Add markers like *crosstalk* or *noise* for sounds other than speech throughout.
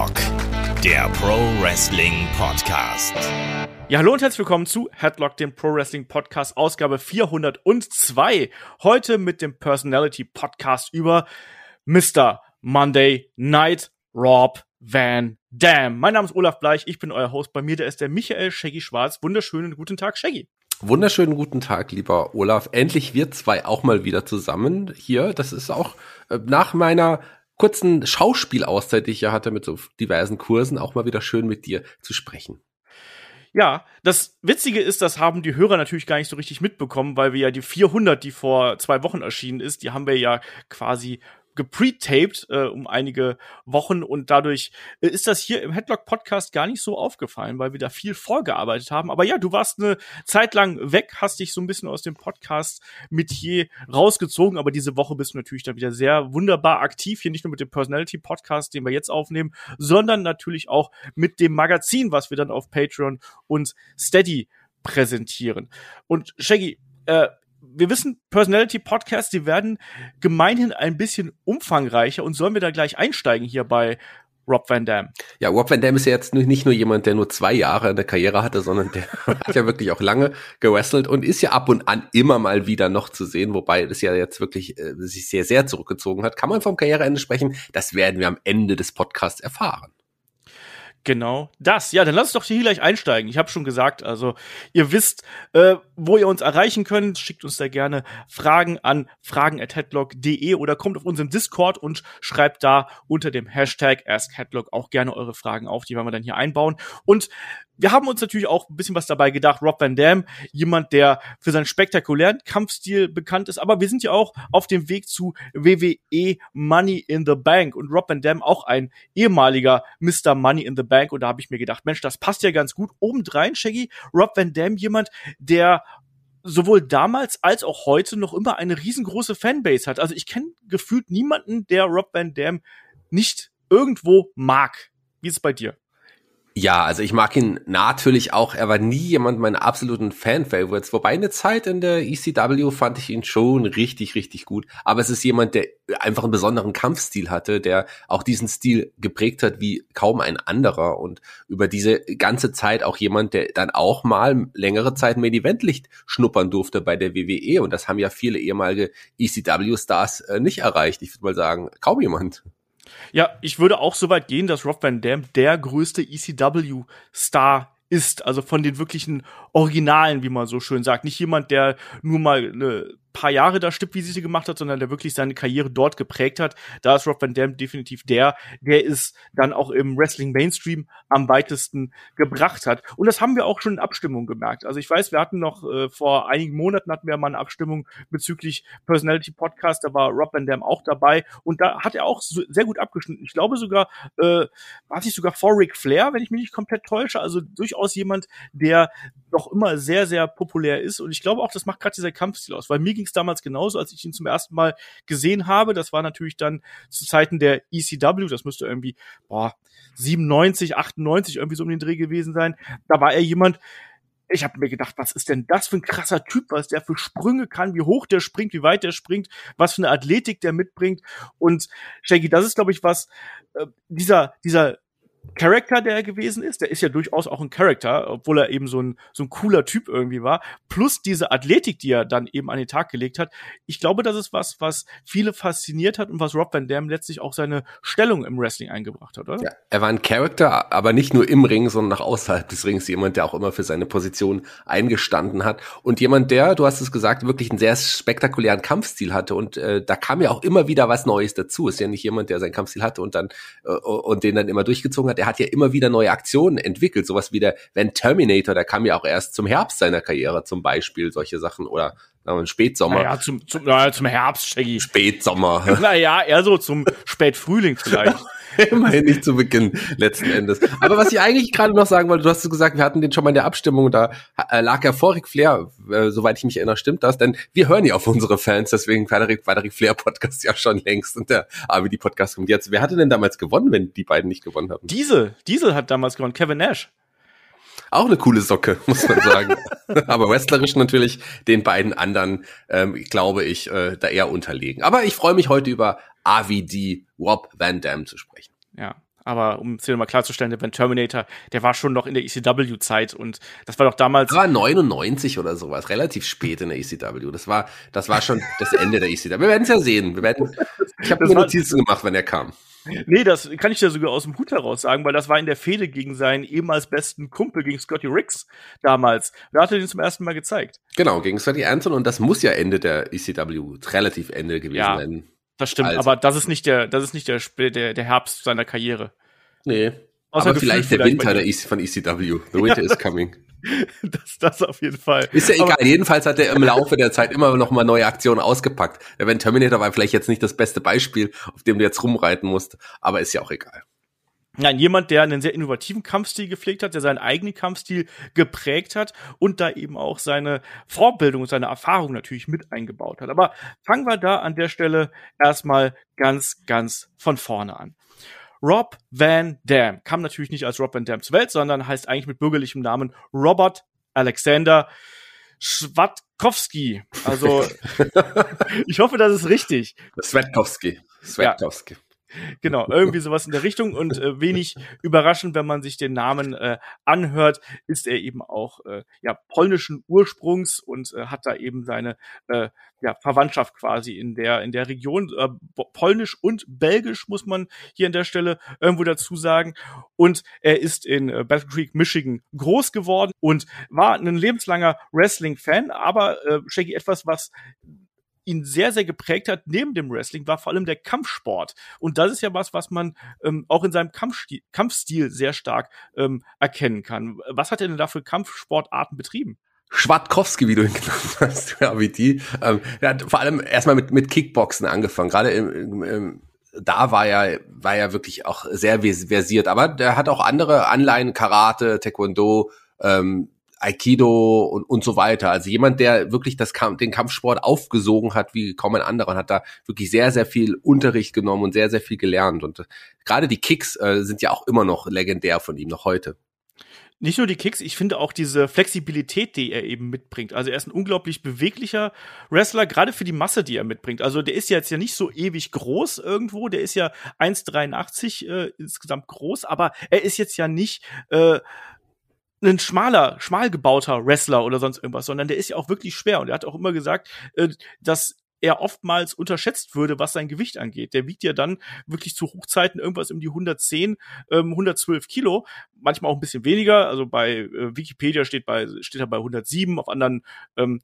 Headlock, der Pro Wrestling Podcast. Ja, hallo und herzlich willkommen zu Headlock, dem Pro Wrestling Podcast, Ausgabe 402. Heute mit dem Personality Podcast über Mr. Monday Night Rob Van Dam. Mein Name ist Olaf Bleich, ich bin euer Host. Bei mir, der ist der Michael Shaggy Schwarz. Wunderschönen guten Tag, Shaggy. Wunderschönen guten Tag, lieber Olaf. Endlich wir zwei auch mal wieder zusammen hier. Das ist auch äh, nach meiner kurzen Schauspielauszeit, die ich ja hatte mit so diversen Kursen, auch mal wieder schön mit dir zu sprechen. Ja, das Witzige ist, das haben die Hörer natürlich gar nicht so richtig mitbekommen, weil wir ja die 400, die vor zwei Wochen erschienen ist, die haben wir ja quasi gepretaped äh, um einige Wochen und dadurch äh, ist das hier im Headlock Podcast gar nicht so aufgefallen, weil wir da viel vorgearbeitet haben. Aber ja, du warst eine Zeit lang weg, hast dich so ein bisschen aus dem Podcast mit hier rausgezogen, aber diese Woche bist du natürlich dann wieder sehr wunderbar aktiv, hier nicht nur mit dem Personality Podcast, den wir jetzt aufnehmen, sondern natürlich auch mit dem Magazin, was wir dann auf Patreon und Steady präsentieren. Und Shaggy, äh, wir wissen, Personality Podcasts, die werden gemeinhin ein bisschen umfangreicher und sollen wir da gleich einsteigen hier bei Rob Van Dam. Ja, Rob Van Dam ist ja jetzt nicht nur jemand, der nur zwei Jahre in der Karriere hatte, sondern der *laughs* hat ja wirklich auch lange gewrestelt und ist ja ab und an immer mal wieder noch zu sehen, wobei das ja jetzt wirklich äh, sich sehr, sehr zurückgezogen hat. Kann man vom Karriereende sprechen? Das werden wir am Ende des Podcasts erfahren. Genau das. Ja, dann lass uns doch hier gleich einsteigen. Ich habe schon gesagt, also ihr wisst, äh, wo ihr uns erreichen könnt. Schickt uns da gerne Fragen an fragen@headlock.de oder kommt auf unseren Discord und schreibt da unter dem Hashtag AskHeadlock auch gerne eure Fragen auf. Die werden wir dann hier einbauen. Und wir haben uns natürlich auch ein bisschen was dabei gedacht. Rob Van Dam, jemand, der für seinen spektakulären Kampfstil bekannt ist, aber wir sind ja auch auf dem Weg zu WWE Money in the Bank und Rob Van Dam auch ein ehemaliger Mr. Money in the Bank und da habe ich mir gedacht, Mensch, das passt ja ganz gut. Obendrein, Shaggy, Rob Van Dam, jemand, der sowohl damals als auch heute noch immer eine riesengroße Fanbase hat. Also ich kenne gefühlt niemanden, der Rob Van Dam nicht irgendwo mag. Wie ist es bei dir? Ja, also ich mag ihn natürlich auch. Er war nie jemand meiner absoluten Fan-Favorites. Wobei eine Zeit in der ECW fand ich ihn schon richtig, richtig gut. Aber es ist jemand, der einfach einen besonderen Kampfstil hatte, der auch diesen Stil geprägt hat wie kaum ein anderer. Und über diese ganze Zeit auch jemand, der dann auch mal längere Zeit Main Event Licht schnuppern durfte bei der WWE. Und das haben ja viele ehemalige ECW-Stars äh, nicht erreicht. Ich würde mal sagen, kaum jemand. Ja, ich würde auch so weit gehen, dass Rob Van Dam der größte ECW-Star ist, also von den wirklichen Originalen, wie man so schön sagt. Nicht jemand, der nur mal eine paar Jahre da Stippvisite gemacht hat, sondern der wirklich seine Karriere dort geprägt hat. Da ist Rob Van Dam definitiv der, der es dann auch im Wrestling Mainstream am weitesten gebracht hat. Und das haben wir auch schon in Abstimmung gemerkt. Also ich weiß, wir hatten noch äh, vor einigen Monaten hatten wir mal eine Abstimmung bezüglich Personality Podcast, da war Rob Van Dam auch dabei und da hat er auch so, sehr gut abgeschnitten. Ich glaube sogar, äh, war sich sogar vor Ric Flair, wenn ich mich nicht komplett täusche. Also durchaus jemand, der doch immer sehr, sehr populär ist. Und ich glaube auch, das macht gerade dieser Kampfstil aus, weil mir ging es damals genauso, als ich ihn zum ersten Mal gesehen habe. Das war natürlich dann zu Zeiten der ECW, das müsste irgendwie, boah, 97, 98 irgendwie so um den Dreh gewesen sein. Da war er jemand, ich habe mir gedacht, was ist denn das für ein krasser Typ, was der für Sprünge kann, wie hoch der springt, wie weit der springt, was für eine Athletik der mitbringt. Und Shaggy, das ist, glaube ich, was äh, dieser dieser Charakter, der er gewesen ist, der ist ja durchaus auch ein Charakter, obwohl er eben so ein, so ein cooler Typ irgendwie war, plus diese Athletik, die er dann eben an den Tag gelegt hat. Ich glaube, das ist was, was viele fasziniert hat und was Rob Van Dam letztlich auch seine Stellung im Wrestling eingebracht hat, oder? Ja, er war ein Charakter, aber nicht nur im Ring, sondern auch außerhalb des Rings jemand, der auch immer für seine Position eingestanden hat und jemand, der, du hast es gesagt, wirklich einen sehr spektakulären Kampfstil hatte und äh, da kam ja auch immer wieder was Neues dazu. Ist ja nicht jemand, der seinen Kampfstil hatte und dann äh, und den dann immer durchgezogen hat, der hat ja immer wieder neue Aktionen entwickelt. Sowas wie der Van Terminator, der kam ja auch erst zum Herbst seiner Karriere zum Beispiel, solche Sachen. Oder wir, Spätsommer. Naja, zum, zum, naja, zum Herbst, Shaggy. Spätsommer. *laughs* Naja, eher so zum Spätfrühling vielleicht. *laughs* *laughs* Immerhin nicht zu Beginn, letzten Endes. Aber was ich eigentlich gerade noch sagen wollte, du hast gesagt, wir hatten den schon mal in der Abstimmung, da äh, lag ja vor Ric Flair, äh, soweit ich mich erinnere, stimmt das? Denn wir hören ja auf unsere Fans, deswegen war der, war der Ric Flair Podcast ja schon längst und der AWD Podcast kommt jetzt. Wer hatte denn damals gewonnen, wenn die beiden nicht gewonnen haben? Diesel, Diesel hat damals gewonnen, Kevin Nash. Auch eine coole Socke, *laughs* muss man sagen. Aber wrestlerisch natürlich den beiden anderen, ähm, glaube ich, äh, da eher unterlegen. Aber ich freue mich heute über AVD Rob Van Dam zu sprechen. Ja. Aber um es hier mal klarzustellen, der Terminator, der war schon noch in der ECW-Zeit und das war doch damals. Das war 99 oder sowas, relativ spät in der ECW. Das war, das war schon das Ende der ECW. Wir werden es ja sehen. Wir werden, ich habe mir Notizen gemacht, wenn er kam. Nee, das kann ich ja sogar aus dem Hut heraus sagen, weil das war in der Fehde gegen seinen ehemals besten Kumpel, gegen Scotty Riggs damals. Da hat er den zum ersten Mal gezeigt. Genau, gegen Scotty Anton und das muss ja Ende der ECW, relativ Ende gewesen ja, sein. Das stimmt, also. aber das ist nicht der, das ist nicht der, der, der Herbst seiner Karriere. Nee. Außer aber vielleicht der Winter der EC, von ECW. The winter is coming. *laughs* das, das auf jeden Fall. Ist ja egal. Aber Jedenfalls hat er im Laufe der Zeit immer noch mal neue Aktionen ausgepackt. Van Terminator war vielleicht jetzt nicht das beste Beispiel, auf dem du jetzt rumreiten musst, aber ist ja auch egal. Nein, jemand, der einen sehr innovativen Kampfstil gepflegt hat, der seinen eigenen Kampfstil geprägt hat und da eben auch seine Vorbildung und seine Erfahrung natürlich mit eingebaut hat. Aber fangen wir da an der Stelle erstmal ganz, ganz von vorne an. Rob Van Dam kam natürlich nicht als Rob Van Dam zur Welt, sondern heißt eigentlich mit bürgerlichem Namen Robert Alexander Schwatkowski. Also, *laughs* ich hoffe, das ist richtig. Svetkowski. Svetkowski. Ja. Genau, irgendwie sowas in der Richtung und äh, wenig überraschend, wenn man sich den Namen äh, anhört, ist er eben auch äh, ja polnischen Ursprungs und äh, hat da eben seine äh, ja, Verwandtschaft quasi in der in der Region. Äh, polnisch und belgisch muss man hier an der Stelle irgendwo dazu sagen. Und er ist in äh, Battle Creek Michigan groß geworden und war ein lebenslanger Wrestling Fan, aber äh, Shaggy etwas was ihn sehr, sehr geprägt hat, neben dem Wrestling, war vor allem der Kampfsport. Und das ist ja was, was man ähm, auch in seinem Kampfstil, Kampfstil sehr stark ähm, erkennen kann. Was hat er denn da für Kampfsportarten betrieben? Schwatkowski, wie du ihn *laughs* genannt hast, ja, wie die. Ähm, er hat vor allem erstmal mit, mit Kickboxen angefangen. Gerade im, im, im da war er, war er wirklich auch sehr versiert. Aber der hat auch andere Anleihen, Karate, Taekwondo, ähm, Aikido und, und so weiter. Also jemand, der wirklich das Kampf, den Kampfsport aufgesogen hat wie kaum ein anderer und hat da wirklich sehr, sehr viel Unterricht genommen und sehr, sehr viel gelernt. Und äh, gerade die Kicks äh, sind ja auch immer noch legendär von ihm, noch heute. Nicht nur die Kicks, ich finde auch diese Flexibilität, die er eben mitbringt. Also er ist ein unglaublich beweglicher Wrestler, gerade für die Masse, die er mitbringt. Also der ist jetzt ja nicht so ewig groß irgendwo, der ist ja 1,83 äh, insgesamt groß, aber er ist jetzt ja nicht äh, ein schmaler, schmal gebauter Wrestler oder sonst irgendwas, sondern der ist ja auch wirklich schwer und er hat auch immer gesagt, äh, dass er oftmals unterschätzt würde, was sein Gewicht angeht. Der wiegt ja dann wirklich zu Hochzeiten irgendwas um die 110, ähm, 112 Kilo, manchmal auch ein bisschen weniger. Also bei äh, Wikipedia steht bei steht er bei 107, auf anderen ähm,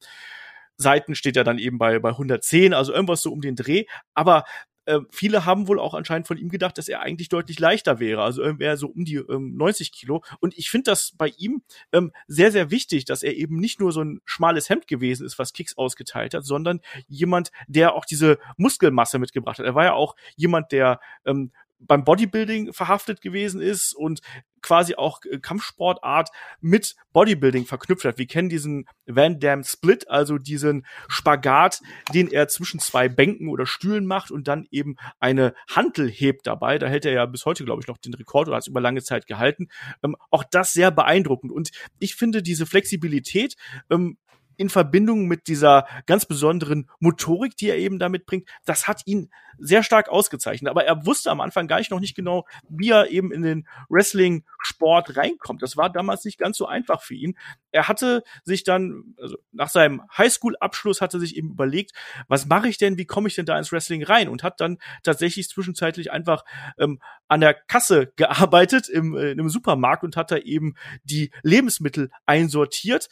Seiten steht er dann eben bei bei 110, also irgendwas so um den Dreh. Aber äh, viele haben wohl auch anscheinend von ihm gedacht, dass er eigentlich deutlich leichter wäre, also irgendwer so um die ähm, 90 Kilo. Und ich finde das bei ihm ähm, sehr, sehr wichtig, dass er eben nicht nur so ein schmales Hemd gewesen ist, was Kicks ausgeteilt hat, sondern jemand, der auch diese Muskelmasse mitgebracht hat. Er war ja auch jemand, der ähm, beim Bodybuilding verhaftet gewesen ist und quasi auch äh, Kampfsportart mit Bodybuilding verknüpft hat. Wir kennen diesen Van Damme Split, also diesen Spagat, den er zwischen zwei Bänken oder Stühlen macht und dann eben eine Hantel hebt dabei. Da hält er ja bis heute, glaube ich, noch den Rekord oder hat es über lange Zeit gehalten. Ähm, auch das sehr beeindruckend. Und ich finde diese Flexibilität ähm, in Verbindung mit dieser ganz besonderen Motorik, die er eben damit bringt, das hat ihn sehr stark ausgezeichnet. Aber er wusste am Anfang gar nicht noch nicht genau, wie er eben in den Wrestling-Sport reinkommt. Das war damals nicht ganz so einfach für ihn. Er hatte sich dann, also nach seinem Highschool-Abschluss hatte sich eben überlegt, was mache ich denn, wie komme ich denn da ins Wrestling rein? Und hat dann tatsächlich zwischenzeitlich einfach ähm, an der Kasse gearbeitet im, äh, im Supermarkt und hat da eben die Lebensmittel einsortiert.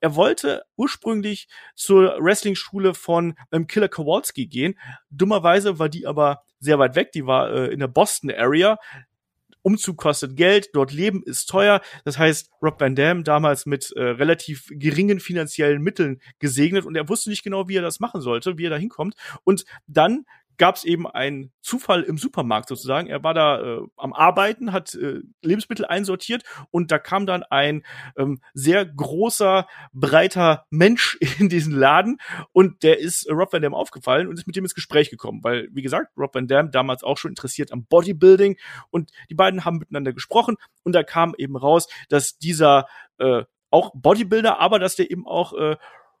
Er wollte ursprünglich zur Wrestling-Schule von ähm, Killer Kowalski gehen. Dummerweise war die aber sehr weit weg. Die war äh, in der Boston Area. Umzug kostet Geld, dort leben ist teuer. Das heißt, Rob Van Dam damals mit äh, relativ geringen finanziellen Mitteln gesegnet und er wusste nicht genau, wie er das machen sollte, wie er da hinkommt. Und dann gab es eben einen Zufall im Supermarkt sozusagen. Er war da äh, am Arbeiten, hat äh, Lebensmittel einsortiert und da kam dann ein ähm, sehr großer, breiter Mensch *laughs* in diesen Laden und der ist äh, Rob Van Dam aufgefallen und ist mit dem ins Gespräch gekommen, weil, wie gesagt, Rob Van Dam damals auch schon interessiert am Bodybuilding und die beiden haben miteinander gesprochen und da kam eben raus, dass dieser äh, auch Bodybuilder, aber dass der eben auch äh,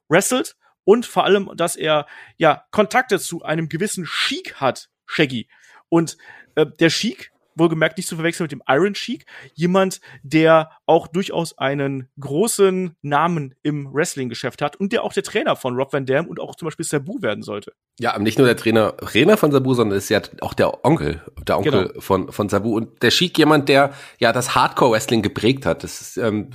wrestelt und vor allem, dass er ja Kontakte zu einem gewissen Sheik hat, Shaggy. Und äh, der Sheik wohlgemerkt nicht zu verwechseln mit dem Iron Sheik, jemand, der auch durchaus einen großen Namen im Wrestling-Geschäft hat und der auch der Trainer von Rob Van Dam und auch zum Beispiel Sabu werden sollte. Ja, nicht nur der Trainer, Trainer von Sabu, sondern ist ja auch der Onkel, der Onkel genau. von, von Sabu und der Sheik jemand, der ja das Hardcore-Wrestling geprägt hat. Das ist, ähm,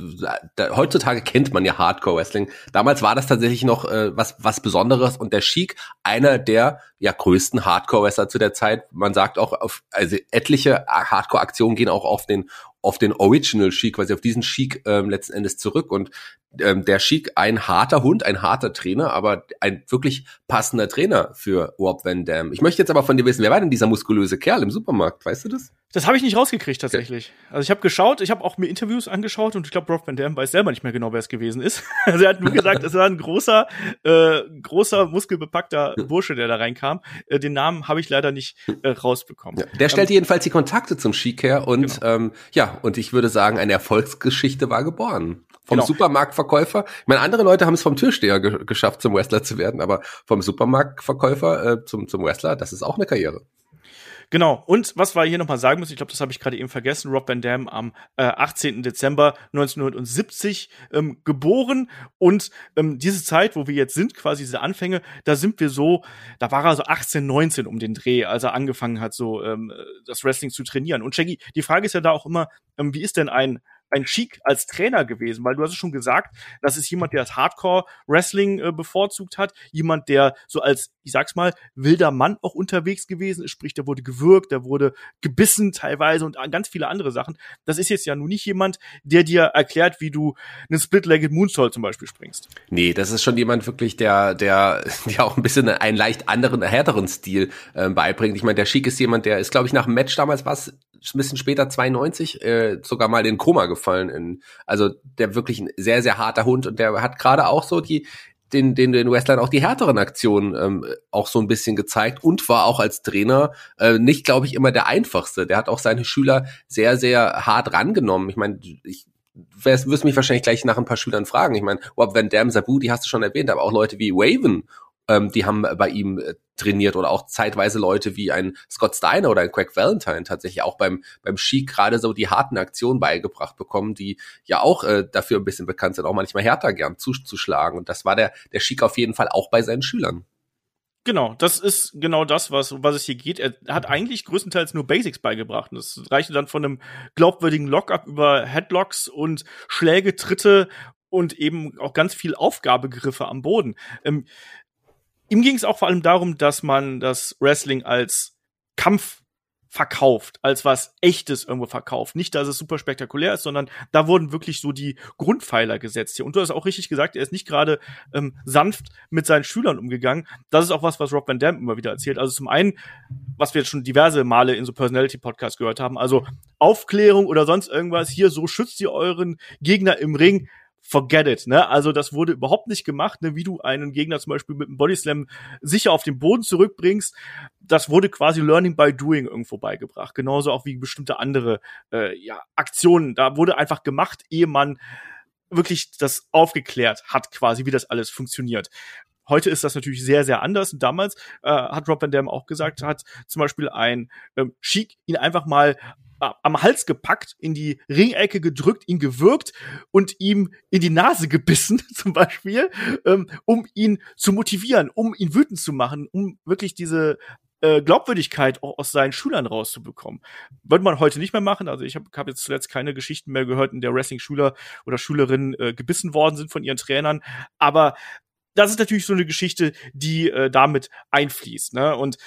da, heutzutage kennt man ja Hardcore-Wrestling. Damals war das tatsächlich noch äh, was, was Besonderes und der Sheik einer der ja größten Hardcore-Wrestler zu der Zeit. Man sagt auch auf, also etliche Hardcore-Aktionen gehen auch auf den auf den Original Sheik, quasi auf diesen Sheik ähm, letzten Endes zurück. Und ähm, der Sheik ein harter Hund, ein harter Trainer, aber ein wirklich passender Trainer für Rob Van Dam. Ich möchte jetzt aber von dir wissen, wer war denn dieser muskulöse Kerl im Supermarkt? Weißt du das? Das habe ich nicht rausgekriegt tatsächlich. Okay. Also ich habe geschaut, ich habe auch mir Interviews angeschaut und ich glaube, Rob Van Dam weiß selber nicht mehr genau, wer es gewesen ist. *laughs* Also er hat nur gesagt, es war ein großer, äh, großer muskelbepackter Bursche, der da reinkam. Äh, den Namen habe ich leider nicht äh, rausbekommen. Ja, der stellt ähm, jedenfalls die Kontakte zum her und genau. ähm, ja, und ich würde sagen, eine Erfolgsgeschichte war geboren. Vom genau. Supermarktverkäufer. Ich meine, andere Leute haben es vom Türsteher ge geschafft, zum Wrestler zu werden, aber vom Supermarktverkäufer äh, zum, zum Wrestler, das ist auch eine Karriere. Genau. Und was wir hier nochmal sagen müssen, ich glaube, das habe ich gerade eben vergessen, Rob Van Dam am äh, 18. Dezember 1970 ähm, geboren. Und ähm, diese Zeit, wo wir jetzt sind, quasi diese Anfänge, da sind wir so, da war er so 18, 19 um den Dreh, als er angefangen hat, so ähm, das Wrestling zu trainieren. Und Shaggy, die Frage ist ja da auch immer, ähm, wie ist denn ein ein Cheek als Trainer gewesen, weil du hast es schon gesagt, das ist jemand, der das Hardcore-Wrestling äh, bevorzugt hat, jemand, der so als, ich sag's mal, wilder Mann auch unterwegs gewesen ist, sprich, der wurde gewürgt, der wurde gebissen teilweise und ganz viele andere Sachen. Das ist jetzt ja nun nicht jemand, der dir erklärt, wie du einen Split-Legged Moonsault zum Beispiel springst. Nee, das ist schon jemand wirklich, der, der, *laughs* der auch ein bisschen einen leicht anderen, härteren Stil äh, beibringt. Ich meine, der Schick ist jemand, der ist, glaube ich, nach dem Match damals was ein bisschen später 92 äh, sogar mal in Koma gefallen. In, also der wirklich ein sehr, sehr harter Hund und der hat gerade auch so die, den, den, den Wrestlern auch die härteren Aktionen ähm, auch so ein bisschen gezeigt und war auch als Trainer äh, nicht, glaube ich, immer der einfachste. Der hat auch seine Schüler sehr, sehr hart rangenommen. Ich meine, ich wirst mich wahrscheinlich gleich nach ein paar Schülern fragen. Ich meine, Rob Van Dam, Sabu, die hast du schon erwähnt, aber auch Leute wie Waven ähm, die haben bei ihm äh, trainiert oder auch zeitweise Leute wie ein Scott Steiner oder ein Craig Valentine tatsächlich auch beim beim Ski gerade so die harten Aktionen beigebracht bekommen, die ja auch äh, dafür ein bisschen bekannt sind, auch manchmal härter gern zuzuschlagen und das war der der Schick auf jeden Fall auch bei seinen Schülern. Genau, das ist genau das, was, was es hier geht. Er hat eigentlich größtenteils nur Basics beigebracht. Das reichte dann von einem glaubwürdigen Lockup über Headlocks und Schläge, Tritte und eben auch ganz viel Aufgabegriffe am Boden. Ähm, ihm ging es auch vor allem darum, dass man das Wrestling als Kampf verkauft, als was echtes irgendwo verkauft. Nicht, dass es super spektakulär ist, sondern da wurden wirklich so die Grundpfeiler gesetzt hier. Und du hast auch richtig gesagt, er ist nicht gerade ähm, sanft mit seinen Schülern umgegangen. Das ist auch was, was Rob Van Dam immer wieder erzählt. Also zum einen, was wir jetzt schon diverse Male in so Personality-Podcasts gehört haben, also Aufklärung oder sonst irgendwas, hier so schützt ihr euren Gegner im Ring forget it, ne? Also das wurde überhaupt nicht gemacht, ne? Wie du einen Gegner zum Beispiel mit einem Bodyslam sicher auf den Boden zurückbringst. Das wurde quasi Learning by Doing irgendwo beigebracht. Genauso auch wie bestimmte andere äh, ja, Aktionen. Da wurde einfach gemacht, ehe man wirklich das aufgeklärt hat, quasi, wie das alles funktioniert. Heute ist das natürlich sehr, sehr anders. Und damals äh, hat Rob Van Dam auch gesagt, hat zum Beispiel ein ähm, Sheik ihn einfach mal am Hals gepackt, in die Ringecke gedrückt, ihn gewürgt und ihm in die Nase gebissen, *laughs* zum Beispiel, ähm, um ihn zu motivieren, um ihn wütend zu machen, um wirklich diese äh, Glaubwürdigkeit auch aus seinen Schülern rauszubekommen. Würde man heute nicht mehr machen. Also ich habe hab jetzt zuletzt keine Geschichten mehr gehört, in der Wrestling-Schüler oder Schülerinnen äh, gebissen worden sind von ihren Trainern. Aber das ist natürlich so eine Geschichte, die äh, damit einfließt. Ne? Und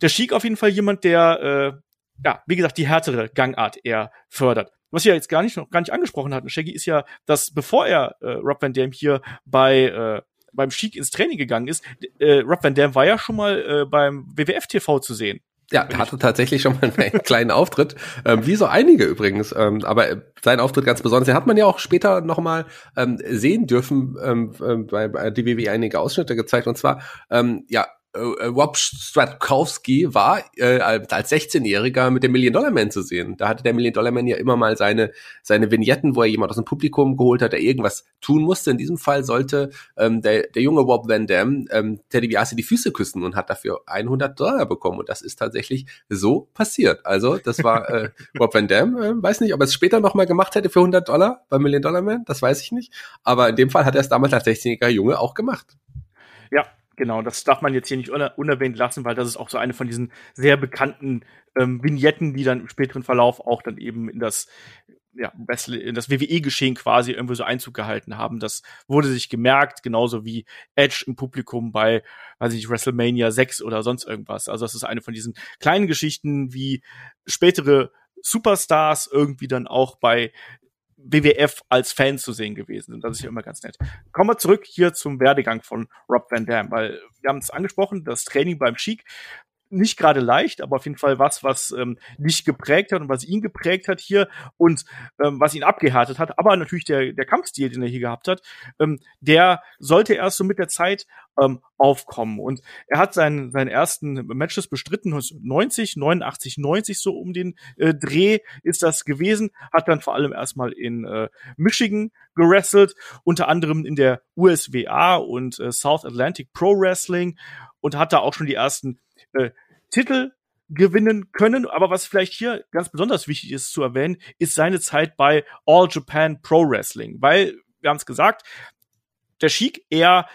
der Sheik auf jeden Fall jemand, der äh, ja, wie gesagt, die härtere Gangart eher fördert. Was wir jetzt gar nicht noch gar nicht angesprochen hatten, Shaggy ist ja, dass bevor er äh, Rob Van Dam hier bei äh, beim Sheik ins Training gegangen ist, äh, Rob Van Dam war ja schon mal äh, beim WWF TV zu sehen. Ja, er hatte tatsächlich schon mal einen *laughs* kleinen Auftritt, ähm, wie so einige übrigens. Ähm, aber äh, sein Auftritt ganz besonders. Den hat man ja auch später noch mal ähm, sehen dürfen, ähm, äh, bei, bei DWW einige Ausschnitte gezeigt. Und zwar, ähm, ja, äh, äh, Rob Stratkowski war äh, als 16-Jähriger mit dem Million Dollar Man zu sehen. Da hatte der Million Dollar Man ja immer mal seine seine Vignetten, wo er jemand aus dem Publikum geholt hat, der irgendwas tun musste. In diesem Fall sollte ähm, der, der junge Rob Van Dam ähm, Teddy DiBiase die Füße küssen und hat dafür 100 Dollar bekommen. Und das ist tatsächlich so passiert. Also das war äh, *laughs* Rob Van Dam. Äh, weiß nicht, ob er es später noch mal gemacht hätte für 100 Dollar beim Million Dollar Man. Das weiß ich nicht. Aber in dem Fall hat er es damals als 16-jähriger Junge auch gemacht. Ja, Genau, das darf man jetzt hier nicht unerwähnt lassen, weil das ist auch so eine von diesen sehr bekannten ähm, Vignetten, die dann im späteren Verlauf auch dann eben in das ja, in das WWE-Geschehen quasi irgendwie so Einzug gehalten haben. Das wurde sich gemerkt, genauso wie Edge im Publikum bei, weiß ich nicht, WrestleMania 6 oder sonst irgendwas. Also das ist eine von diesen kleinen Geschichten, wie spätere Superstars irgendwie dann auch bei WWF als Fan zu sehen gewesen sind. Das ist ja immer ganz nett. Kommen wir zurück hier zum Werdegang von Rob Van Dam, weil wir haben es angesprochen, das Training beim Sheik nicht gerade leicht, aber auf jeden Fall was, was ähm, nicht geprägt hat und was ihn geprägt hat hier und ähm, was ihn abgehärtet hat. Aber natürlich der, der Kampfstil, den er hier gehabt hat, ähm, der sollte erst so mit der Zeit ähm, aufkommen. Und er hat seinen, seinen ersten Matches bestritten, 90, 89, 90 so um den äh, Dreh ist das gewesen. Hat dann vor allem erstmal in äh, Michigan gewrestelt, unter anderem in der USWA und äh, South Atlantic Pro Wrestling und hat da auch schon die ersten äh, Titel gewinnen können. Aber was vielleicht hier ganz besonders wichtig ist zu erwähnen, ist seine Zeit bei All Japan Pro Wrestling. Weil, wir haben es gesagt, der Sheik eher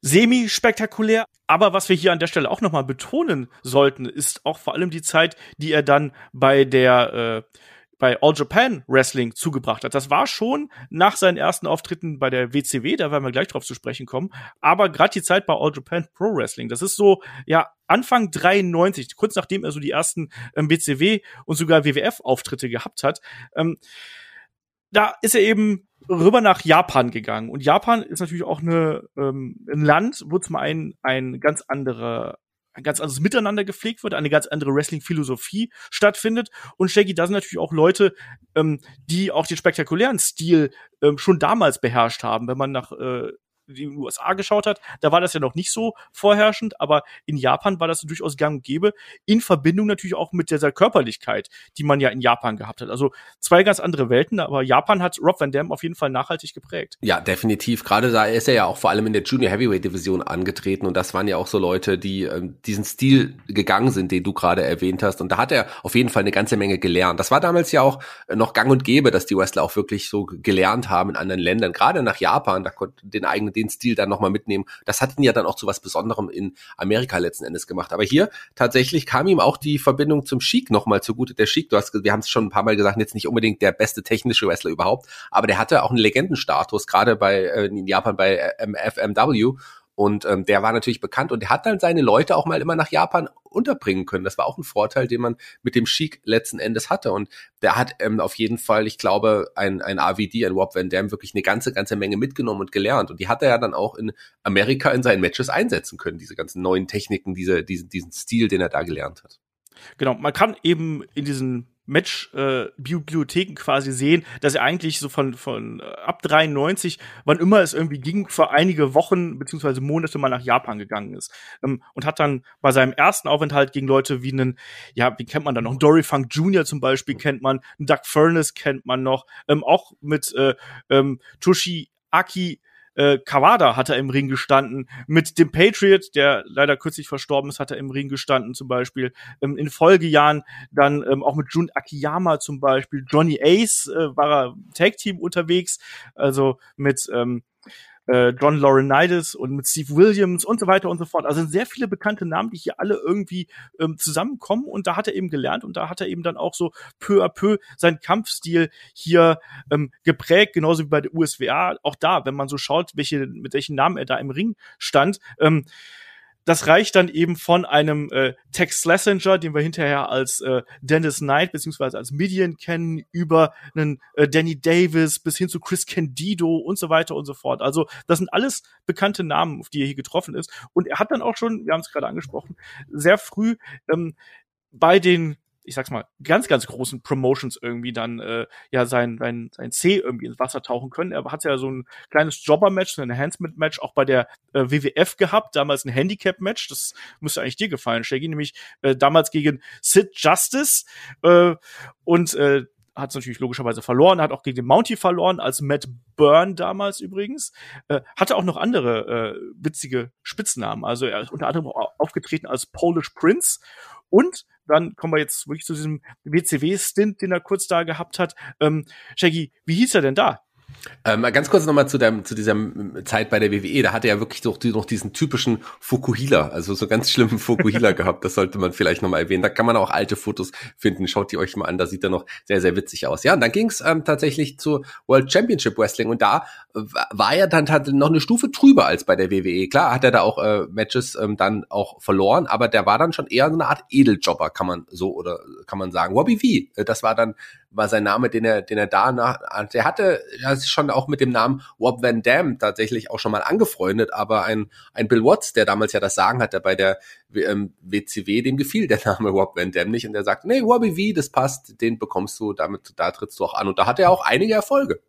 semi-spektakulär. Aber was wir hier an der Stelle auch nochmal betonen sollten, ist auch vor allem die Zeit, die er dann bei der äh, bei All Japan Wrestling zugebracht hat. Das war schon nach seinen ersten Auftritten bei der WCW, da werden wir gleich drauf zu sprechen kommen, aber gerade die Zeit bei All Japan Pro Wrestling, das ist so, ja, Anfang 93, kurz nachdem er so die ersten ähm, WCW und sogar WWF Auftritte gehabt hat, ähm, da ist er eben rüber nach Japan gegangen. Und Japan ist natürlich auch eine, ähm, ein Land, wo zum einen ein ganz anderer ein ganz anderes Miteinander gepflegt wird, eine ganz andere Wrestling-Philosophie stattfindet. Und Shaggy, da sind natürlich auch Leute, ähm, die auch den spektakulären Stil ähm, schon damals beherrscht haben. Wenn man nach äh, die USA geschaut hat, da war das ja noch nicht so vorherrschend, aber in Japan war das durchaus gang und gäbe, in Verbindung natürlich auch mit dieser Körperlichkeit, die man ja in Japan gehabt hat. Also zwei ganz andere Welten, aber Japan hat Rob Van Dam auf jeden Fall nachhaltig geprägt. Ja, definitiv. Gerade da ist er ja auch vor allem in der Junior Heavyweight Division angetreten und das waren ja auch so Leute, die ähm, diesen Stil gegangen sind, den du gerade erwähnt hast. Und da hat er auf jeden Fall eine ganze Menge gelernt. Das war damals ja auch noch gang und gäbe, dass die Wrestler auch wirklich so gelernt haben in anderen Ländern. Gerade nach Japan, da konnte den eigenen den Stil dann nochmal mitnehmen. Das hat ihn ja dann auch zu was Besonderem in Amerika letzten Endes gemacht. Aber hier tatsächlich kam ihm auch die Verbindung zum Sheik nochmal zugute. Der Sheik, du hast, wir haben es schon ein paar Mal gesagt, jetzt nicht unbedingt der beste technische Wrestler überhaupt, aber der hatte auch einen Legendenstatus, gerade bei äh, in Japan bei FMW und ähm, der war natürlich bekannt und der hat dann seine Leute auch mal immer nach Japan unterbringen können. Das war auch ein Vorteil, den man mit dem Sheik letzten Endes hatte. Und der hat ähm, auf jeden Fall, ich glaube, ein, ein AVD, ein Rob Van Dam, wirklich eine ganze, ganze Menge mitgenommen und gelernt. Und die hat er ja dann auch in Amerika in seinen Matches einsetzen können, diese ganzen neuen Techniken, diese, diesen, diesen Stil, den er da gelernt hat. Genau, man kann eben in diesen Match-Bibliotheken äh, quasi sehen, dass er eigentlich so von, von äh, ab 93, wann immer es irgendwie ging, für einige Wochen beziehungsweise Monate mal nach Japan gegangen ist. Ähm, und hat dann bei seinem ersten Aufenthalt gegen Leute wie einen, ja, wie kennt man da noch? Dory Funk Jr. zum Beispiel kennt man, Doug Furnace kennt man noch, ähm, auch mit äh, ähm, Toshi Aki äh, Kawada hat er im Ring gestanden. Mit dem Patriot, der leider kürzlich verstorben ist, hat er im Ring gestanden zum Beispiel. Ähm, in Folgejahren dann ähm, auch mit Jun Akiyama zum Beispiel. Johnny Ace äh, war er Tag Team unterwegs, also mit ähm, äh, John Laurinaitis und mit Steve Williams und so weiter und so fort. Also sehr viele bekannte Namen, die hier alle irgendwie ähm, zusammenkommen und da hat er eben gelernt und da hat er eben dann auch so peu à peu seinen Kampfstil hier ähm, geprägt, genauso wie bei der USWA. Auch da, wenn man so schaut, welche, mit welchen Namen er da im Ring stand, ähm, das reicht dann eben von einem äh, Tex Schlesinger, den wir hinterher als äh, Dennis Knight beziehungsweise als Midian kennen, über einen äh, Danny Davis bis hin zu Chris Candido und so weiter und so fort. Also das sind alles bekannte Namen, auf die er hier getroffen ist. Und er hat dann auch schon, wir haben es gerade angesprochen, sehr früh ähm, bei den ich sag's mal, ganz, ganz großen Promotions irgendwie dann äh, ja sein, sein, sein C irgendwie ins Wasser tauchen können. Er hat ja so ein kleines Jobber-Match, ein Enhancement-Match auch bei der äh, WWF gehabt, damals ein Handicap-Match, das müsste eigentlich dir gefallen, Shaggy, nämlich äh, damals gegen Sid Justice äh, und äh, hat es natürlich logischerweise verloren, hat auch gegen den Mountie verloren, als Matt Byrne damals übrigens. Äh, hatte auch noch andere äh, witzige Spitznamen. Also er ist unter anderem aufgetreten als Polish Prince und dann kommen wir jetzt wirklich zu diesem WCW-Stint, den er kurz da gehabt hat. Ähm, Shaggy, wie hieß er denn da? Ähm, ganz kurz nochmal zu, der, zu dieser Zeit bei der WWE. Da hatte er wirklich doch noch diesen typischen Fukuhila, also so ganz schlimmen *laughs* Fukuhila gehabt. Das sollte man vielleicht nochmal erwähnen. Da kann man auch alte Fotos finden. Schaut die euch mal an. Da sieht er noch sehr, sehr witzig aus. Ja, und dann ging es ähm, tatsächlich zu World Championship Wrestling. Und da war er dann noch eine Stufe drüber als bei der WWE. Klar hat er da auch äh, Matches ähm, dann auch verloren, aber der war dann schon eher so eine Art Edeljobber, kann man so oder kann man sagen. Robbie V, äh, das war dann war sein Name, den er, den er da nach, der hatte ja schon auch mit dem Namen Rob Van Dam tatsächlich auch schon mal angefreundet, aber ein, ein Bill Watts, der damals ja das Sagen hatte bei der ähm, WCW, dem gefiel der *laughs* Name Rob Van Dam nicht und der sagt, nee, Robbie V, das passt, den bekommst du, damit, da trittst du auch an und da hat er auch einige Erfolge.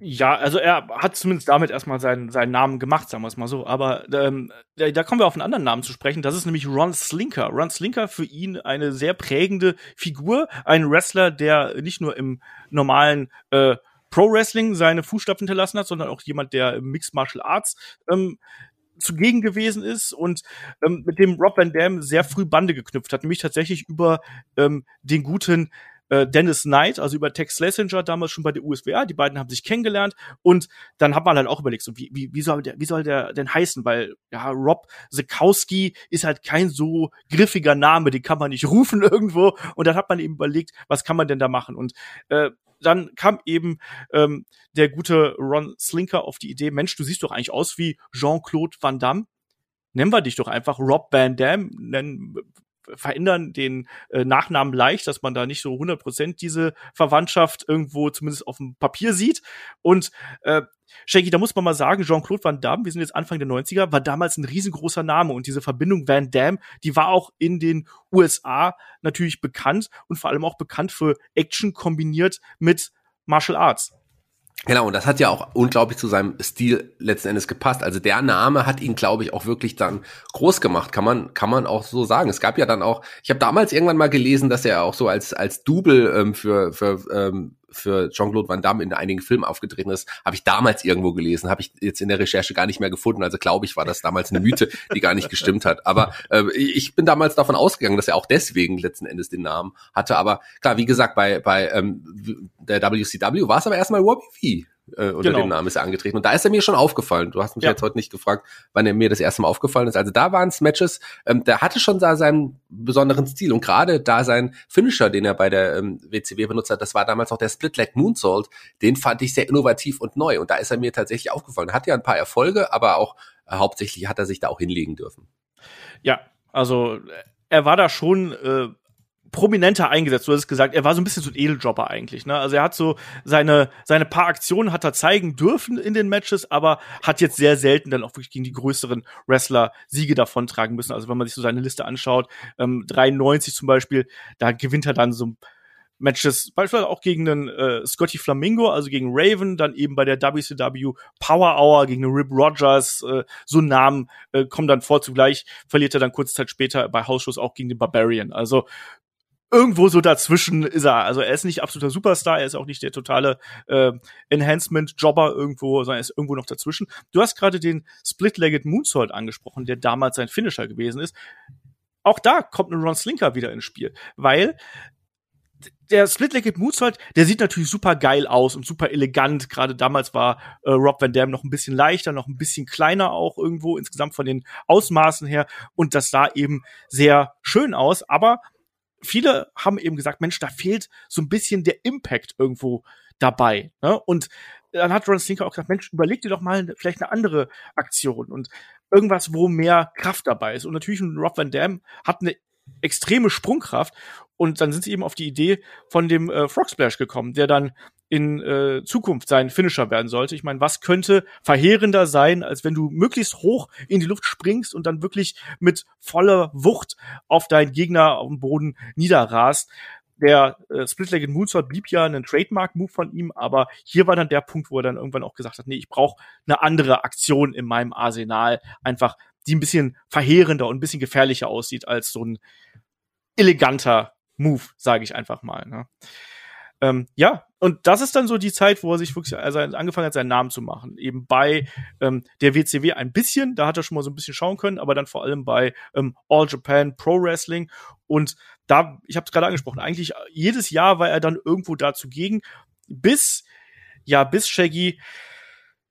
Ja, also er hat zumindest damit erstmal seinen, seinen Namen gemacht, sagen wir es mal so. Aber ähm, da, da kommen wir auf einen anderen Namen zu sprechen. Das ist nämlich Ron Slinker. Ron Slinker für ihn eine sehr prägende Figur, ein Wrestler, der nicht nur im normalen äh, Pro Wrestling seine Fußstapfen hinterlassen hat, sondern auch jemand, der im Mixed Martial Arts ähm, zugegen gewesen ist und ähm, mit dem Rob Van Dam sehr früh Bande geknüpft hat, nämlich tatsächlich über ähm, den guten äh, Dennis Knight, also über Tex Schlesinger, damals schon bei der USWA. Die beiden haben sich kennengelernt und dann hat man halt auch überlegt, so wie, wie, wie, soll, der, wie soll der denn heißen? Weil ja, Rob Sekowski ist halt kein so griffiger Name, den kann man nicht rufen *laughs* irgendwo. Und dann hat man eben überlegt, was kann man denn da machen? Und äh, dann kam eben ähm, der gute Ron Slinker auf die Idee, Mensch, du siehst doch eigentlich aus wie Jean-Claude Van Damme. Nennen wir dich doch einfach Rob Van Damme, nennen, verändern den äh, Nachnamen leicht, dass man da nicht so 100% diese Verwandtschaft irgendwo zumindest auf dem Papier sieht. Und äh, Shaggy, da muss man mal sagen, Jean-Claude Van Damme, wir sind jetzt Anfang der 90er, war damals ein riesengroßer Name und diese Verbindung Van Damme, die war auch in den USA natürlich bekannt und vor allem auch bekannt für Action kombiniert mit Martial Arts. Genau, und das hat ja auch unglaublich zu seinem Stil letzten Endes gepasst. Also der Name hat ihn, glaube ich, auch wirklich dann groß gemacht, kann man, kann man auch so sagen. Es gab ja dann auch, ich habe damals irgendwann mal gelesen, dass er auch so als, als Double ähm, für, für ähm, für Jean-Claude Van Damme in einigen Filmen aufgetreten ist, habe ich damals irgendwo gelesen, habe ich jetzt in der Recherche gar nicht mehr gefunden. Also glaube ich, war das damals eine Mythe, die gar nicht gestimmt hat. Aber äh, ich bin damals davon ausgegangen, dass er auch deswegen letzten Endes den Namen hatte. Aber klar, wie gesagt, bei, bei ähm, der WCW war es aber erstmal Robbie V äh, unter genau. dem Namen ist er angetreten. Und da ist er mir schon aufgefallen. Du hast mich ja. jetzt heute nicht gefragt, wann er mir das erste Mal aufgefallen ist. Also da waren es Matches, ähm, der hatte schon da seinen besonderen Stil. Und gerade da sein Finisher, den er bei der ähm, WCW benutzt hat, das war damals auch der Split Leg Moonsault, den fand ich sehr innovativ und neu. Und da ist er mir tatsächlich aufgefallen. Hat ja ein paar Erfolge, aber auch äh, hauptsächlich hat er sich da auch hinlegen dürfen. Ja, also er war da schon äh, prominenter eingesetzt. Du hast gesagt, er war so ein bisschen so ein Edeljobber eigentlich. Ne? Also er hat so seine seine paar Aktionen hat er zeigen dürfen in den Matches, aber hat jetzt sehr selten dann auch wirklich gegen die größeren Wrestler Siege davontragen müssen. Also wenn man sich so seine Liste anschaut, ähm, 93 zum Beispiel, da gewinnt er dann so Matches, beispielsweise auch gegen einen äh, Scotty Flamingo, also gegen Raven, dann eben bei der WCW Power Hour gegen einen Rip Rogers, äh, so Namen äh, kommen dann vor zugleich, verliert er dann kurze Zeit später bei Hausschuss auch gegen den Barbarian. Also irgendwo so dazwischen ist er. Also er ist nicht absoluter Superstar, er ist auch nicht der totale äh, Enhancement-Jobber irgendwo, sondern er ist irgendwo noch dazwischen. Du hast gerade den Split-Legged Moonsault angesprochen, der damals sein Finisher gewesen ist. Auch da kommt ein Ron Slinker wieder ins Spiel, weil der Split-Legged Moonsault, der sieht natürlich super geil aus und super elegant. Gerade damals war äh, Rob Van Dam noch ein bisschen leichter, noch ein bisschen kleiner auch irgendwo insgesamt von den Ausmaßen her und das sah eben sehr schön aus, aber viele haben eben gesagt, Mensch, da fehlt so ein bisschen der Impact irgendwo dabei. Ne? Und dann hat Ron Slinker auch gesagt, Mensch, überleg dir doch mal vielleicht eine andere Aktion und irgendwas, wo mehr Kraft dabei ist. Und natürlich Rob Van Dam hat eine extreme Sprungkraft und dann sind sie eben auf die Idee von dem äh, Frog Splash gekommen, der dann in äh, Zukunft sein Finisher werden sollte. Ich meine, was könnte verheerender sein, als wenn du möglichst hoch in die Luft springst und dann wirklich mit voller Wucht auf deinen Gegner auf dem Boden niederrast. Der äh, Split-Legged Moonsault blieb ja ein Trademark-Move von ihm, aber hier war dann der Punkt, wo er dann irgendwann auch gesagt hat, nee, ich brauche eine andere Aktion in meinem Arsenal, einfach die ein bisschen verheerender und ein bisschen gefährlicher aussieht als so ein eleganter Move, sage ich einfach mal. Ne? Ähm, ja, und das ist dann so die Zeit, wo er sich wirklich also angefangen hat, seinen Namen zu machen. Eben bei ähm, der WCW ein bisschen, da hat er schon mal so ein bisschen schauen können, aber dann vor allem bei ähm, All Japan Pro Wrestling. Und da, ich habe es gerade angesprochen, eigentlich jedes Jahr war er dann irgendwo da zugegen, bis, ja, bis Shaggy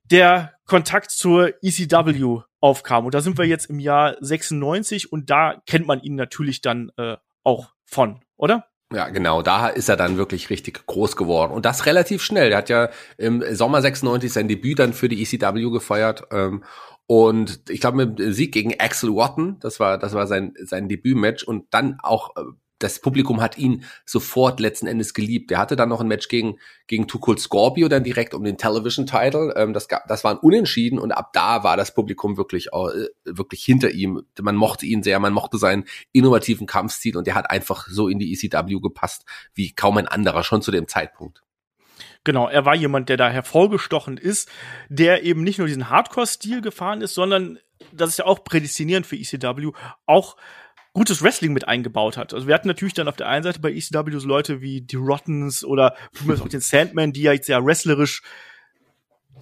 der Kontakt zur ECW aufkam. Und da sind wir jetzt im Jahr 96 und da kennt man ihn natürlich dann äh, auch von, oder? Ja, genau, da ist er dann wirklich richtig groß geworden. Und das relativ schnell. Er hat ja im Sommer 96 sein Debüt dann für die ECW gefeiert. Ähm, und ich glaube, mit dem Sieg gegen Axel Watton, das war, das war sein, sein Debütmatch und dann auch äh, das Publikum hat ihn sofort letzten Endes geliebt. Er hatte dann noch ein Match gegen, gegen Cold Scorpio, dann direkt um den Television Title. Ähm, das, gab, das war ein Unentschieden und ab da war das Publikum wirklich, äh, wirklich hinter ihm. Man mochte ihn sehr, man mochte seinen innovativen Kampfstil und der hat einfach so in die ECW gepasst wie kaum ein anderer, schon zu dem Zeitpunkt. Genau, er war jemand, der da hervorgestochen ist, der eben nicht nur diesen Hardcore-Stil gefahren ist, sondern das ist ja auch prädestinierend für ECW, auch gutes Wrestling mit eingebaut hat. Also wir hatten natürlich dann auf der einen Seite bei ECW so Leute wie die Rottens oder auch den Sandman, die ja jetzt sehr wrestlerisch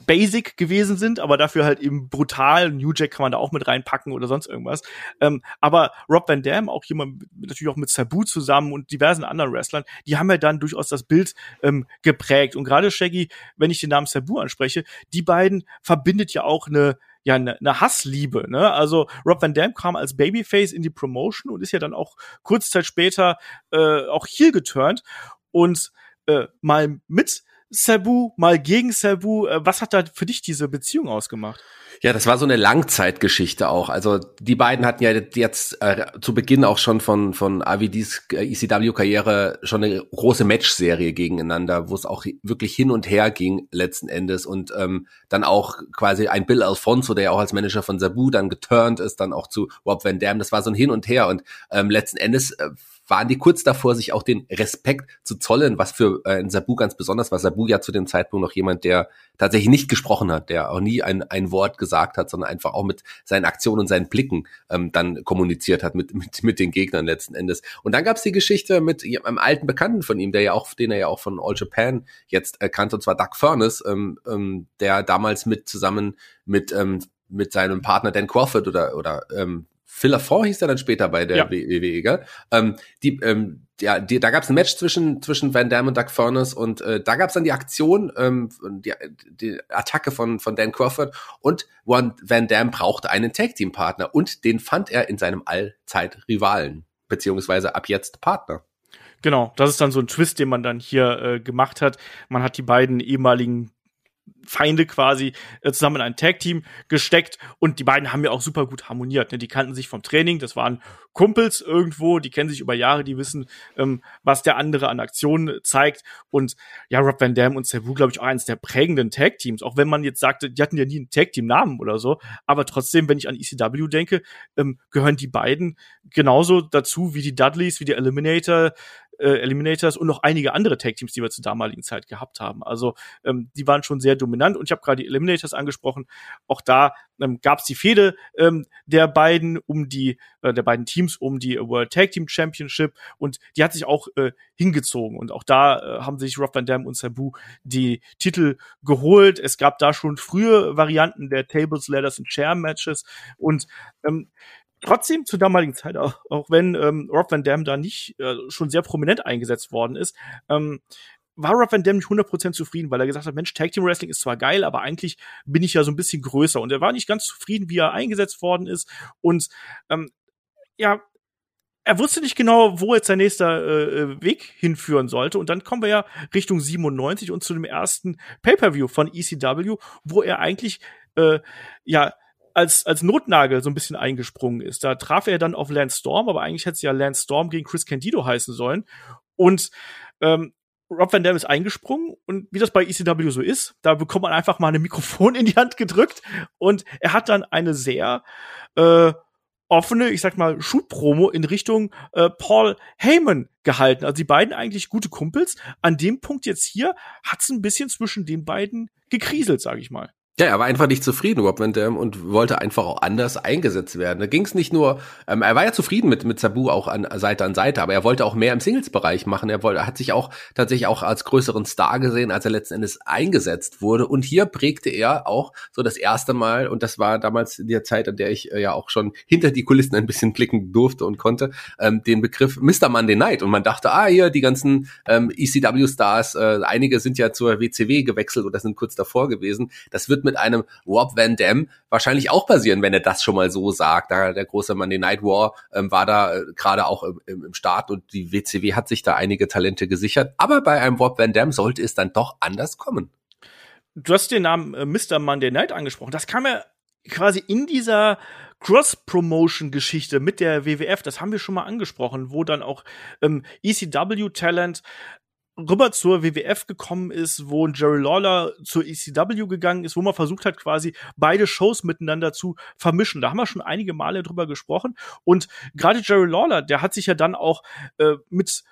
basic gewesen sind, aber dafür halt eben brutal. New Jack kann man da auch mit reinpacken oder sonst irgendwas. Ähm, aber Rob Van Dam, auch jemand, natürlich auch mit Sabu zusammen und diversen anderen Wrestlern, die haben ja dann durchaus das Bild ähm, geprägt. Und gerade Shaggy, wenn ich den Namen Sabu anspreche, die beiden verbindet ja auch eine ja eine ne Hassliebe. Ne? Also Rob Van Dam kam als Babyface in die Promotion und ist ja dann auch kurz Zeit später äh, auch hier geturnt und äh, mal mit Sabu, mal gegen Sabu. Äh, was hat da für dich diese Beziehung ausgemacht? Ja, das war so eine Langzeitgeschichte auch. Also die beiden hatten ja jetzt äh, zu Beginn auch schon von von AVDs äh, ECW-Karriere schon eine große Matchserie gegeneinander, wo es auch wirklich hin und her ging letzten Endes und ähm, dann auch quasi ein Bill Alfonso, der ja auch als Manager von Sabu dann geturnt ist, dann auch zu Rob Van Dam. Das war so ein Hin und Her und ähm, letzten Endes äh, waren die kurz davor, sich auch den Respekt zu zollen, was für äh, ein Sabu ganz besonders war. Sabu ja zu dem Zeitpunkt noch jemand, der tatsächlich nicht gesprochen hat, der auch nie ein, ein Wort gesagt hat, sondern einfach auch mit seinen Aktionen und seinen Blicken ähm, dann kommuniziert hat mit, mit, mit den Gegnern letzten Endes. Und dann gab's die Geschichte mit einem alten Bekannten von ihm, der ja auch, den er ja auch von All Japan jetzt erkannt, und zwar Doug Furnace, ähm, ähm, der damals mit zusammen mit ähm, mit seinem Partner Dan Crawford oder oder ähm, Phil LaFont hieß er dann später bei der ja. WWE, gell? Ähm, die, ähm, ja, die, da gab es ein Match zwischen, zwischen Van Damme und Doug Furnace und äh, da gab es dann die Aktion, ähm, die, die Attacke von, von Dan Crawford und Van Damme brauchte einen Tag-Team-Partner und den fand er in seinem Allzeit-Rivalen, beziehungsweise ab jetzt Partner. Genau, das ist dann so ein Twist, den man dann hier äh, gemacht hat. Man hat die beiden ehemaligen Feinde quasi äh, zusammen in ein Tag-Team gesteckt und die beiden haben ja auch super gut harmoniert. Ne? Die kannten sich vom Training, das waren Kumpels irgendwo, die kennen sich über Jahre, die wissen, ähm, was der andere an Aktionen zeigt. Und ja, Rob Van Dam und Sabu, glaube ich, auch eines der prägenden Tag-Teams, auch wenn man jetzt sagte, die hatten ja nie einen Tag-Team-Namen oder so, aber trotzdem, wenn ich an ECW denke, ähm, gehören die beiden genauso dazu wie die Dudleys, wie die Eliminator, äh, Eliminators und noch einige andere Tag-Teams, die wir zur damaligen Zeit gehabt haben. Also ähm, die waren schon sehr dominant und ich habe gerade die Eliminators angesprochen. Auch da ähm, gab es die Fehde ähm, der beiden um die äh, der beiden Teams um die World Tag Team Championship und die hat sich auch äh, hingezogen und auch da äh, haben sich Rob Van Dam und Sabu die Titel geholt. Es gab da schon frühe Varianten der Tables, Ladders und Chair Matches und ähm, trotzdem zur damaligen Zeit, auch, auch wenn ähm, Rob Van Dam da nicht äh, schon sehr prominent eingesetzt worden ist, ähm, war Rob Van Dam nicht 100% zufrieden, weil er gesagt hat, Mensch, Tag Team Wrestling ist zwar geil, aber eigentlich bin ich ja so ein bisschen größer. Und er war nicht ganz zufrieden, wie er eingesetzt worden ist. Und ähm, ja, er wusste nicht genau, wo jetzt sein nächster äh, äh Weg hinführen sollte. Und dann kommen wir ja Richtung 97 und zu dem ersten Pay-Per-View von ECW, wo er eigentlich äh, ja als, als Notnagel so ein bisschen eingesprungen ist. Da traf er dann auf Lance Storm, aber eigentlich hätte es ja Lance Storm gegen Chris Candido heißen sollen. Und ähm, Rob Van Dam ist eingesprungen und wie das bei ECW so ist, da bekommt man einfach mal ein Mikrofon in die Hand gedrückt und er hat dann eine sehr äh, offene, ich sag mal, Shoot-Promo in Richtung äh, Paul Heyman gehalten. Also die beiden eigentlich gute Kumpels. An dem Punkt jetzt hier hat's ein bisschen zwischen den beiden gekriselt, sag ich mal. Ja, er war einfach nicht zufrieden, Rob Van Dam, und wollte einfach auch anders eingesetzt werden. Da ging es nicht nur, ähm, er war ja zufrieden mit, mit Sabu auch an Seite an Seite, aber er wollte auch mehr im Singles-Bereich machen. Er wollte, er hat sich auch tatsächlich auch als größeren Star gesehen, als er letzten Endes eingesetzt wurde. Und hier prägte er auch so das erste Mal, und das war damals in der Zeit, an der ich äh, ja auch schon hinter die Kulissen ein bisschen blicken durfte und konnte, ähm, den Begriff Mr. Monday Night. Und man dachte, ah, hier, die ganzen ähm, ECW-Stars, äh, einige sind ja zur WCW gewechselt oder sind kurz davor gewesen. Das wird mit einem Rob Van Dam wahrscheinlich auch passieren, wenn er das schon mal so sagt. Da der große Monday Night War ähm, war da äh, gerade auch im, im Start und die WCW hat sich da einige Talente gesichert. Aber bei einem Rob Van Dam sollte es dann doch anders kommen. Du hast den Namen äh, Mr. Monday Night angesprochen. Das kam ja quasi in dieser Cross-Promotion-Geschichte mit der WWF, das haben wir schon mal angesprochen, wo dann auch ähm, ECW-Talent rüber zur WWF gekommen ist, wo Jerry Lawler zur ECW gegangen ist, wo man versucht hat, quasi beide Shows miteinander zu vermischen. Da haben wir schon einige Male drüber gesprochen. Und gerade Jerry Lawler, der hat sich ja dann auch äh, mit